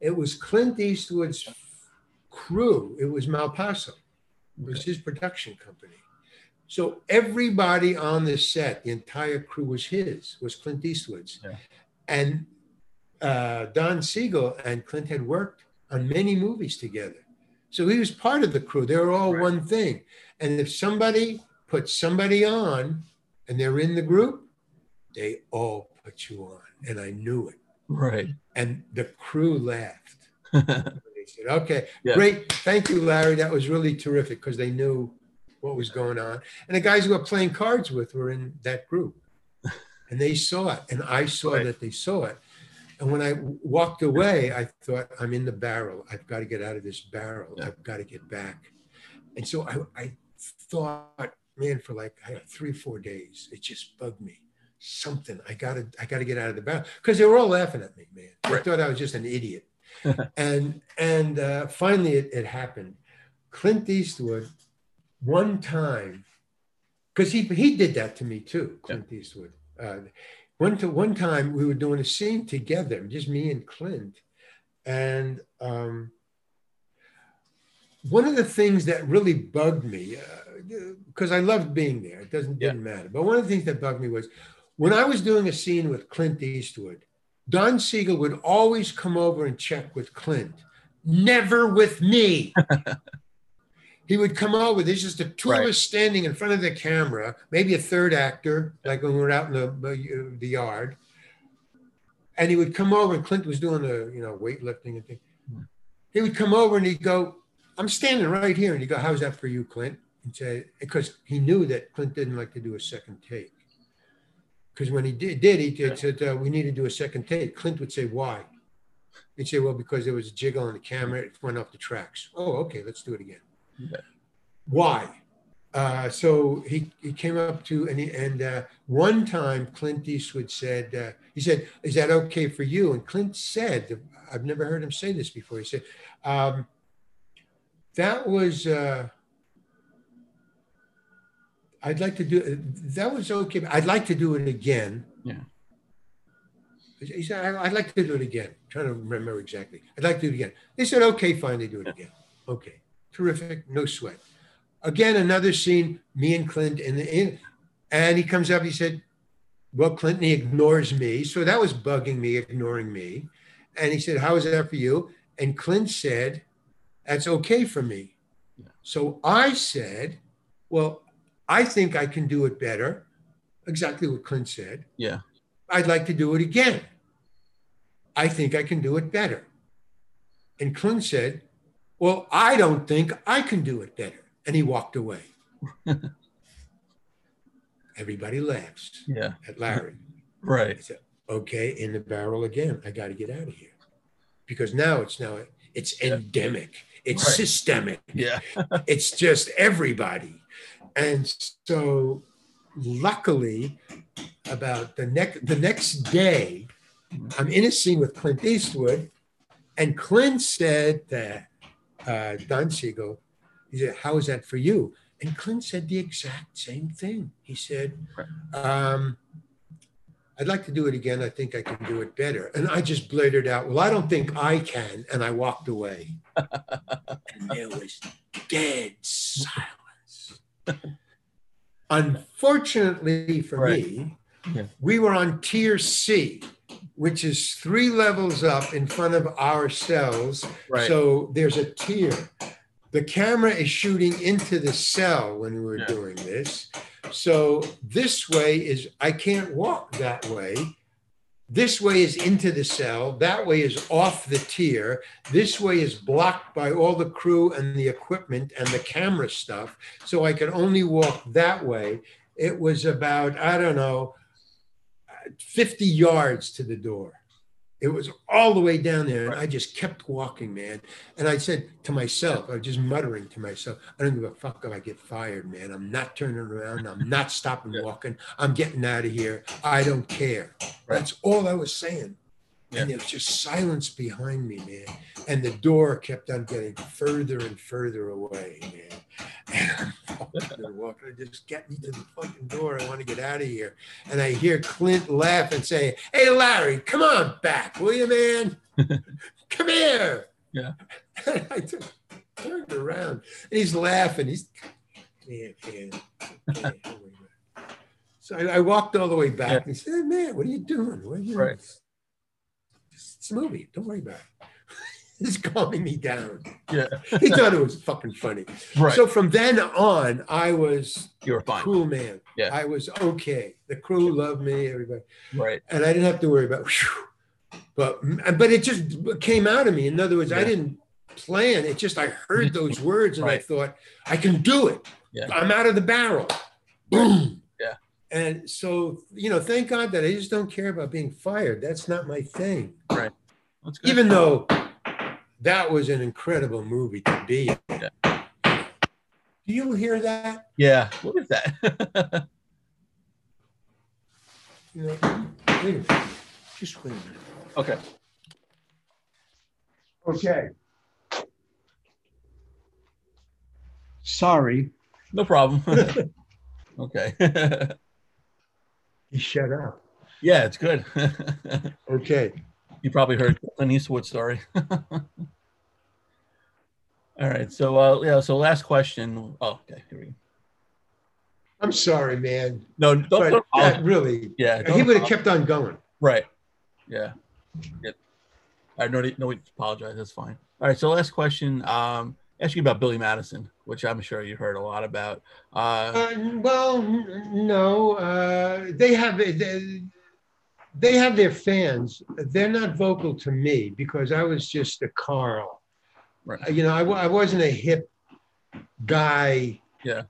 S2: It was Clint Eastwood's crew, it was Malpaso, it was his production company. So everybody on the set, the entire crew was his, was Clint Eastwood's.
S1: Yeah.
S2: And uh, Don Siegel and Clint had worked on many movies together. So he was part of the crew. They were all
S1: Right.
S2: one thing. And if somebody puts somebody on and they're in the group, they all put you on. And I knew it.
S1: right.
S2: And the crew laughed. They said, okay,
S1: Yeah.
S2: great. Thank you, Larry. That was really terrific because they knew what was going on. And the guys who were playing cards with were in that group. And they saw it. And I saw
S1: Right.
S2: that they saw it. And when I walked away, I thought, I'm in the barrel. I've got to get out of this barrel.
S1: Yeah.
S2: I've got to get back. And so I, I thought, man, for like I had three, four days, it just bugged me. Something I gotta, I gotta get out of the barrel because they were all laughing at me, man. I
S1: Right.
S2: thought I was just an idiot. and and uh, finally, it, it happened. Clint Eastwood, one time, because he he did that to me too. Clint Eastwood. Uh, one to one time we were doing a scene together, just me and Clint, and um, one of the things that really bugged me, because uh, I loved being there, it doesn't
S1: Yeah.
S2: didn't matter. But one of the things that bugged me was when I was doing a scene with Clint Eastwood, Don Siegel would always come over and check with Clint, never with me. he would come over. There's just the two
S1: Right.
S2: of us standing in front of the camera, maybe a third actor, like when we were out in the uh, the yard. And he would come over, and Clint was doing the you know weightlifting and thing. He would come over and he'd go, "I'm standing right here," and he'd go, "How's that for you, Clint?" And say because he knew that Clint didn't like to do a second take. Because when he did, did he did, said uh, we need to do a second take. Clint would say, "Why?" He'd say, "Well, because there was a jiggle on the camera, it went off the tracks." Oh, okay, let's do it again.
S1: Yeah.
S2: Why? Uh, so he, he came up to and he, and uh, one time Clint Eastwood said uh, he said is that okay for you? And Clint said I've never heard him say this before. He said um, that was uh, I'd like to do that was okay. but I'd like to do it again.
S1: Yeah.
S2: He said "I- I'd like to do it again. I'm trying to remember exactly. I'd like to do it again. They said okay, fine. They do it again. Okay, terrific, no sweat. Again, another scene, me and Clint in the in, and he comes up. He said, "Well, Clinton, he ignores me, so that was bugging me, ignoring me." And he said, "How is that for you?" And Clint said, "That's okay for me."
S1: Yeah.
S2: So I said, "Well, I think I can do it better." Exactly what Clint said.
S1: Yeah.
S2: I'd like to do it again. I think I can do it better. And Clint said, Well, I don't think I can do it better. And he walked away. Everybody laughs
S1: Yeah.
S2: at Larry. I
S1: Right.
S2: said, Okay, in the barrel again. I got to get out of here. Because now it's now it's endemic. It's
S1: Right.
S2: systemic
S1: Yeah.
S2: it's just everybody. And so luckily about the next the next day, I'm in a scene with Clint Eastwood, and Clint said that uh, Don Siegel, he said, How is that for you? And Clint said the exact same thing. He said, um, I'd like to do it again. I think I can do it better. And I just blurted out, Well, I don't think I can. And I walked away. and there was dead silence. Unfortunately for
S1: Right.
S2: me,
S1: Yeah.
S2: we were on tier C, which is three levels up in front of our cells.
S1: Right.
S2: So there's a tier. The camera is shooting into the cell when we were
S1: Yeah.
S2: doing this. So this way is, I can't walk that way. This way is into the cell. That way is off the tier. This way is blocked by all the crew and the equipment and the camera stuff. So I could only walk that way. It was about, I don't know, 50 yards to the door. It was all the way down there. And I just kept walking, man. And I said to myself, I was just muttering to myself, I don't give a fuck if I get fired, man. I'm not turning around. I'm not stopping walking. I'm getting out of here. I don't care. That's all I was saying. And there was just silence behind me, man. And the door kept on getting further and further away, man. And I'm walking. I just get me to the fucking door. I want to get out of here. And I hear Clint laugh and say, Hey, Larry, come on back, will you, man? come here.
S1: Yeah.
S2: And I t- turned around and he's laughing. He's, man, man. man, oh don't worry about it." So I, I walked all the way back
S1: Yeah.
S2: and he said, hey, man, what are you doing? What are you
S1: Right.
S2: It's a movie. Don't worry about it. He's calming me down.
S1: Yeah.
S2: He thought it was fucking funny.
S1: Right.
S2: So from then on, I was
S1: you were fine.
S2: cool man.
S1: Yeah.
S2: I was okay. The crew loved me, everybody,
S1: Right.
S2: and I didn't have to worry about. Whew, but but it just came out of me. In other words, I didn't plan. It just I heard those words and I thought I can do it.
S1: Yeah.
S2: I'm out of the barrel. Boom.
S1: Yeah.
S2: And so you know, thank God that I just don't care about being fired. That's not my thing.
S1: That's good.
S2: Even though that was an incredible movie to be in.
S1: Yeah.
S2: Do you hear that?
S1: yeah. What is that?
S2: You know, wait a minute. Just wait a minute.
S1: okay.
S2: Okay. Sorry.
S1: No problem. okay.
S2: He shut up.
S1: Yeah, it's good.
S2: Okay.
S1: you probably heard Clint Eastwood story. All right. So uh yeah, so last question. Oh, okay, here we go.
S2: I'm sorry, man.
S1: No, don't,
S2: But
S1: don't
S2: that really,
S1: yeah,
S2: he would have kept on going.
S1: Right. Yeah. yeah. I no need no to apologize. That's fine. All right. So last question. Um, ask you about Billy Madison, which I'm sure you heard a lot about. Uh,
S2: Uh, well, no. Uh, they have they, they have their fans. They're not vocal to me because I was just a Carl.
S1: Right.
S2: Uh, You know, I, I wasn't a hip guy.
S1: Yeah.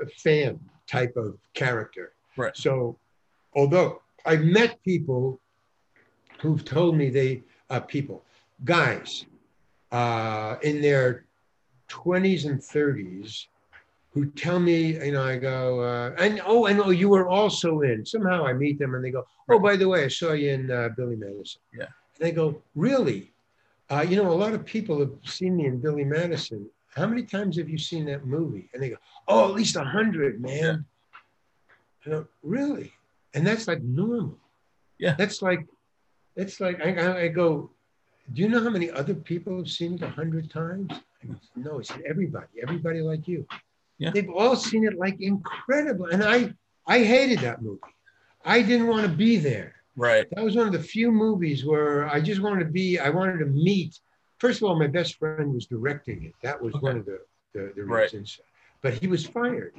S2: A fan type of character.
S1: Right.
S2: So, although I've met people who've told me they uh, people guys uh, in their 20s and 30s who tell me, you know, I go, uh, and oh, and oh, you were also in. Somehow I meet them and they go, oh, by the way, I saw you in uh, Billy Madison.
S1: Yeah.
S2: And they go, really? Uh, you know, a lot of people have seen me in Billy Madison. How many times have you seen that movie? And they go, oh, at least a hundred, man. I go, really? And that's like normal.
S1: Yeah.
S2: That's like, it's like I, I, I go, do you know how many other people have seen it a hundred times? No, it's everybody, everybody like you.
S1: Yeah.
S2: They've all seen it like incredible. And I I hated that movie. I didn't want to be there.
S1: right.
S2: That was one of the few movies where I just wanted to be, I wanted to meet. First of all, my best friend was directing it. That was one of the, the, the
S1: Right.
S2: But he was fired.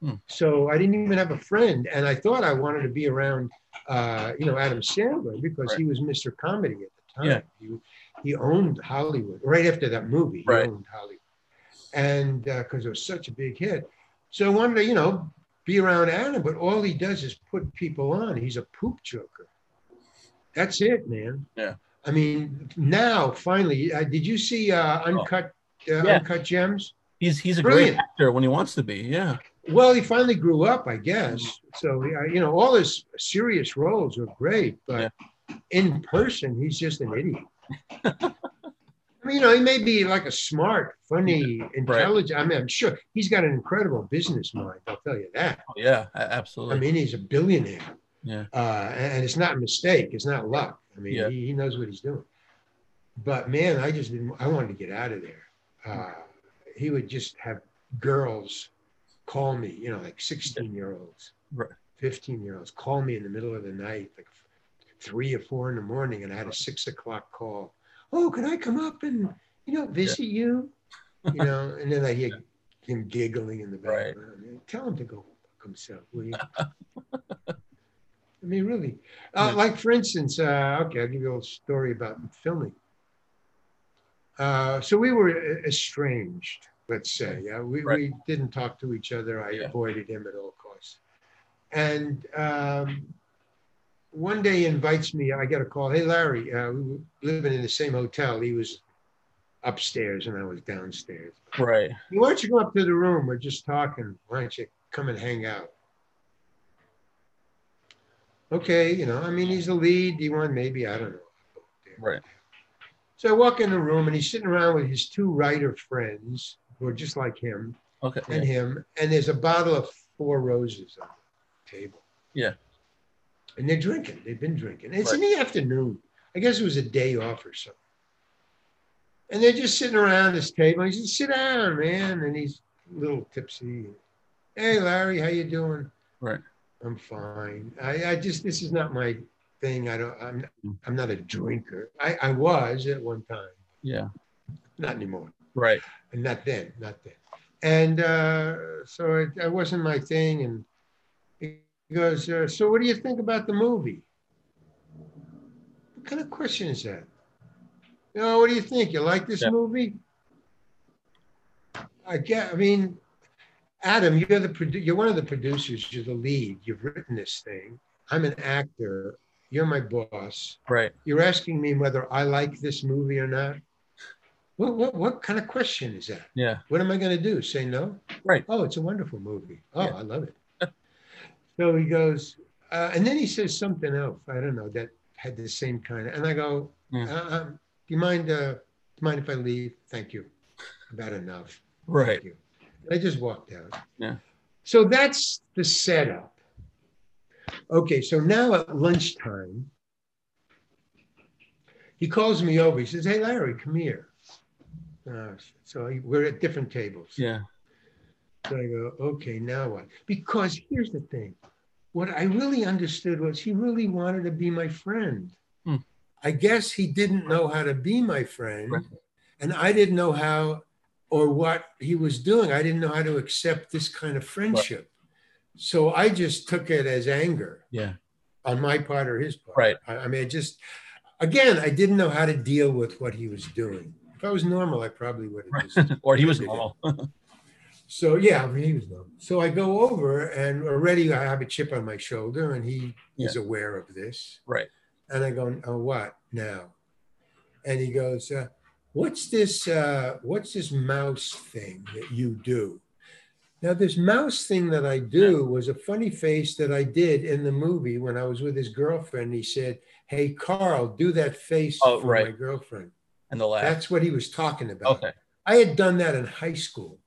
S1: Hmm.
S2: So I didn't even have a friend. And I thought I wanted to be around, uh, you know, Adam Sandler because he was Mr. Comedy at the time.
S1: Yeah.
S2: He, he owned Hollywood right after that movie. He
S1: Right.
S2: owned Hollywood. And because it was such a big hit. So I wanted to, you know, be around Adam, but all he does is put people on. He's a poop joker. That's it, man.
S1: Yeah.
S2: I mean, now finally, uh, did you see uh, Uncut uh,
S1: Oh. Yeah.
S2: Uncut Gems?
S1: He's he's a
S2: Brilliant.
S1: great actor when he wants to be. Yeah.
S2: Well, he finally grew up, I guess. So uh, you know, all his serious roles are great, but in person, he's just an idiot. I mean, you know, he may be like a smart, funny, intelligent. I mean, I'm sure he's got an incredible business mind. I'll tell you that.
S1: Oh, yeah. absolutely.
S2: I mean, he's a billionaire.
S1: Yeah.
S2: Uh, and and it's not a mistake. It's not luck. I mean,
S1: Yeah.
S2: he, he knows what he's doing. But man, I just didn't. I wanted to get out of there. Uh, he would just have girls call me, you know, like 16 year olds,
S1: Right.
S2: 15 year olds, call me in the middle of the night, like three or four in the morning, and I had a six o'clock call. Oh, can I come up and you know visit you? You know, and then I hear him giggling in the
S1: Right.
S2: background. Tell him to go fuck himself, will you? I mean, really. Uh,
S1: Yeah.
S2: Like, for instance, uh, okay, I'll give you a little story about filming. Uh, so we were estranged, let's say. Yeah, we,
S1: Right.
S2: we didn't talk to each other. I
S1: Yeah.
S2: avoided him at all costs. And um, one day he invites me. I get a call. Hey, Larry, uh, we were living in the same hotel. He was upstairs and I was downstairs.
S1: Right.
S2: Why don't you go up to the room? We're just talking. Why don't you come and hang out? Okay, you know, I mean, he's the lead. Do you want maybe I don't know.
S1: Right.
S2: So I walk in the room and he's sitting around with his two writer friends who are just like him
S1: Okay.
S2: and him, and there's a bottle of Four Roses on the table.
S1: Yeah.
S2: And they're drinking. They've been drinking. It's in the afternoon. I guess it was a day off or something. And they're just sitting around this table. He says, "Sit down, man." And he's a little tipsy. Hey, Larry, how you doing?
S1: Right.
S2: I'm fine. I, I just this is not my thing. I don't. I'm. I'm not a drinker. I, I was at one time,
S1: Yeah.
S2: not anymore.
S1: Right.
S2: And not then, not then. And uh, so it, that wasn't my thing. And he goes, uh, "So what do you think about the movie?" What kind of question is that? You know, what do you think? You like this
S1: Yeah.
S2: movie? I get. I mean, Adam, you're the produ- you're one of the producers. You're the lead. You've written this thing. I'm an actor. You're my boss.
S1: Right.
S2: You're asking me whether I like this movie or not. What what, what kind of question is that?
S1: Yeah.
S2: What am I going to do? Say no?
S1: Right.
S2: Oh, it's a wonderful movie. Oh,
S1: Yeah.
S2: I love it. So he goes, uh, and then he says something else. I don't know that had the same kind of. And I go, uh, um, do you mind? Uh, do you mind if I leave? Thank you. About enough.
S1: Right.
S2: Thank you. And I just walked out.
S1: Yeah.
S2: So that's the setup. Okay, so now at lunchtime, he calls me over. He says, "Hey, Larry, come here." Uh, so we're at different tables.
S1: Yeah.
S2: So I go, "Okay, now what?" Because here's the thing: what I really understood was he really wanted to be my friend.
S1: Hmm.
S2: I guess he didn't know how to be my friend,
S1: Right.
S2: and I didn't know how or what he was doing. I didn't know how to accept this kind of friendship. So I just took it as anger
S1: Yeah.
S2: on my part or his part.
S1: Right.
S2: I, I mean, I just, again, I didn't know how to deal with what he was doing. If I was normal, I probably would have just.
S1: Or he was normal.
S2: So yeah, I mean, he was normal. So I go over and already I have a chip on my shoulder and he is aware of this.
S1: right.
S2: And I go, oh, what now? And he goes, uh, what's this? Uh, what's this mouse thing that you do? Now, this mouse thing that I do was a funny face that I did in the movie when I was with his girlfriend. He said, "Hey, Carl, do that face
S1: Oh,
S2: for
S1: right.
S2: my girlfriend."
S1: And the laugh.
S2: That's what he was talking about.
S1: Okay.
S2: I had done that in high school.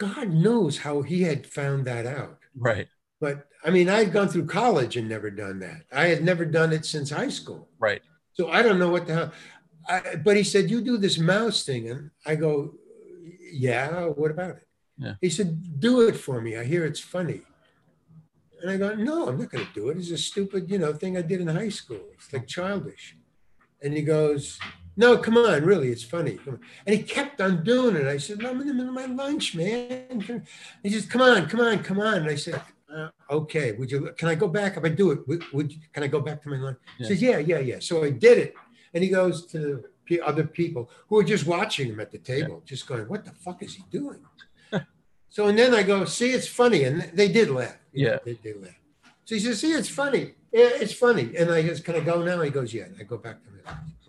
S2: God knows how he had found that out.
S1: Right.
S2: But I mean, I had gone through college and never done that. I had never done it since high school.
S1: Right.
S2: So I don't know what the hell. I, but he said, You do this mouse thing. And I go, Yeah, what about it?
S1: Yeah.
S2: He said, Do it for me. I hear it's funny. And I go, No, I'm not going to do it. It's a stupid, you know, thing I did in high school. It's like childish. And he goes, No, come on, really, it's funny. And he kept on doing it. I said, No, I'm in the middle of my lunch, man. He says, Come on, come on, come on. And I said, uh, Okay, would you? Can I go back if I do it? Would, would can I go back to my lunch? He says, Yeah, yeah, yeah. So I did it. And he goes to the other people who are just watching him at the table, just going, What the fuck is he doing? so and then I go, See, it's funny. And they did laugh.
S1: Yeah.
S2: they did laugh. So he says, See, it's funny. Yeah, it's funny. And I goes, Can I go now? He goes, Yeah. I go back to my lunch.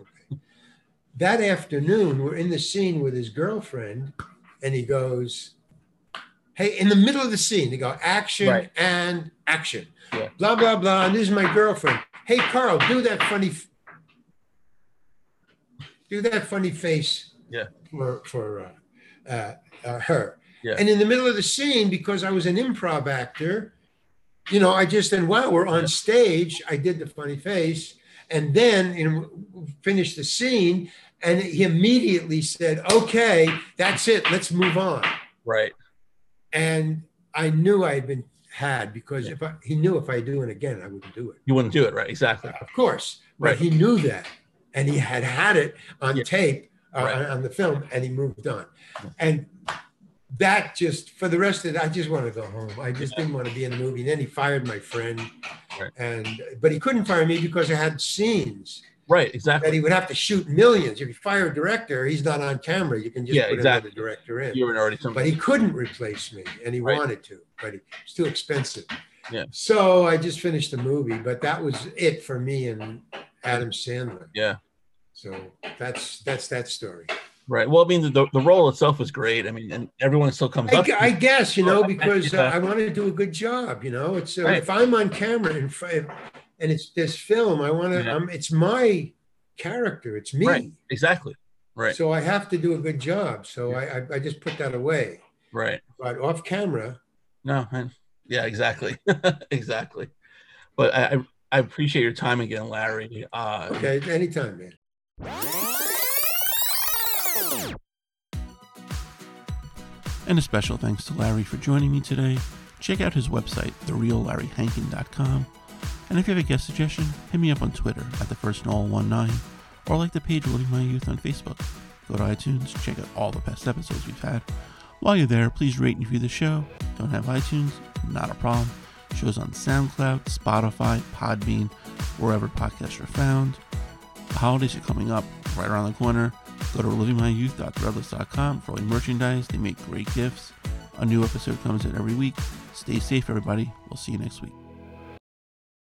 S2: That afternoon, we're in the scene with his girlfriend, and he goes, Hey, in the middle of the scene, they go action
S1: Right.
S2: and action.
S1: Yeah.
S2: Blah, blah, blah. And this is my girlfriend. Hey, Carl, do that funny, f- do that funny face
S1: Yeah.
S2: for, for uh, uh, uh, her.
S1: Yeah.
S2: And in the middle of the scene, because I was an improv actor, you know, I just then, while we're on stage. I did the funny face. And then you know, finished the scene. And he immediately said, okay, that's it. Let's move on
S1: Right.
S2: and I knew I had been had because if I, he knew if I do it again, I wouldn't do it.
S1: You wouldn't do it. Right. Exactly.
S2: Of course, but
S1: Right.
S2: he knew that, and he had had it on
S1: Yeah.
S2: tape uh,
S1: Right.
S2: on, on the film, and he moved on. And that just for the rest of it, I just wanted to go home. I just didn't want to be in the movie. And then he fired my friend,
S1: Right.
S2: and but he couldn't fire me because I had scenes
S1: Right.
S2: that
S1: Exactly.
S2: he would have to shoot millions. If you fire a director, he's not on camera. You can just
S1: Yeah,
S2: put
S1: exactly.
S2: another director in
S1: You were already something.
S2: but he couldn't replace me and he
S1: Right.
S2: wanted to but he, it's too expensive
S1: Yeah.
S2: so i just finished the movie but that was it for me and adam sandler
S1: Yeah.
S2: so that's that's that story
S1: Right. Well, I mean, the, the role itself was great. I mean, and everyone still comes
S2: I,
S1: up.
S2: I guess you know because uh, i want to do a good job you know it's uh,
S1: Right.
S2: if i'm on camera in front and it's this film i want to
S1: Yeah.
S2: um, it's my character it's me
S1: Right. exactly. Right.
S2: so i have to do a good job so I, I i just put that away
S1: Right.
S2: but off camera
S1: No. I, yeah. Exactly. exactly. But I, I I appreciate your time again, Larry. Uh,
S2: okay anytime man
S3: And a special thanks to Larry for joining me today. Check out his website, thereallarryhankin.com. And if you have a guest suggestion, hit me up on Twitter at the first Noel19 or like the page Living My Youth on Facebook. Go to iTunes, check out all the past episodes we've had. While you're there, please rate and review the show. Don't have iTunes? Not a problem. Shows on SoundCloud, Spotify, Podbean, wherever podcasts are found. The holidays are coming up right around the corner. Go to livingmyyouth.threadless.com for all your merchandise. They make great gifts. A new episode comes in every week. Stay safe, everybody. We'll see you next week.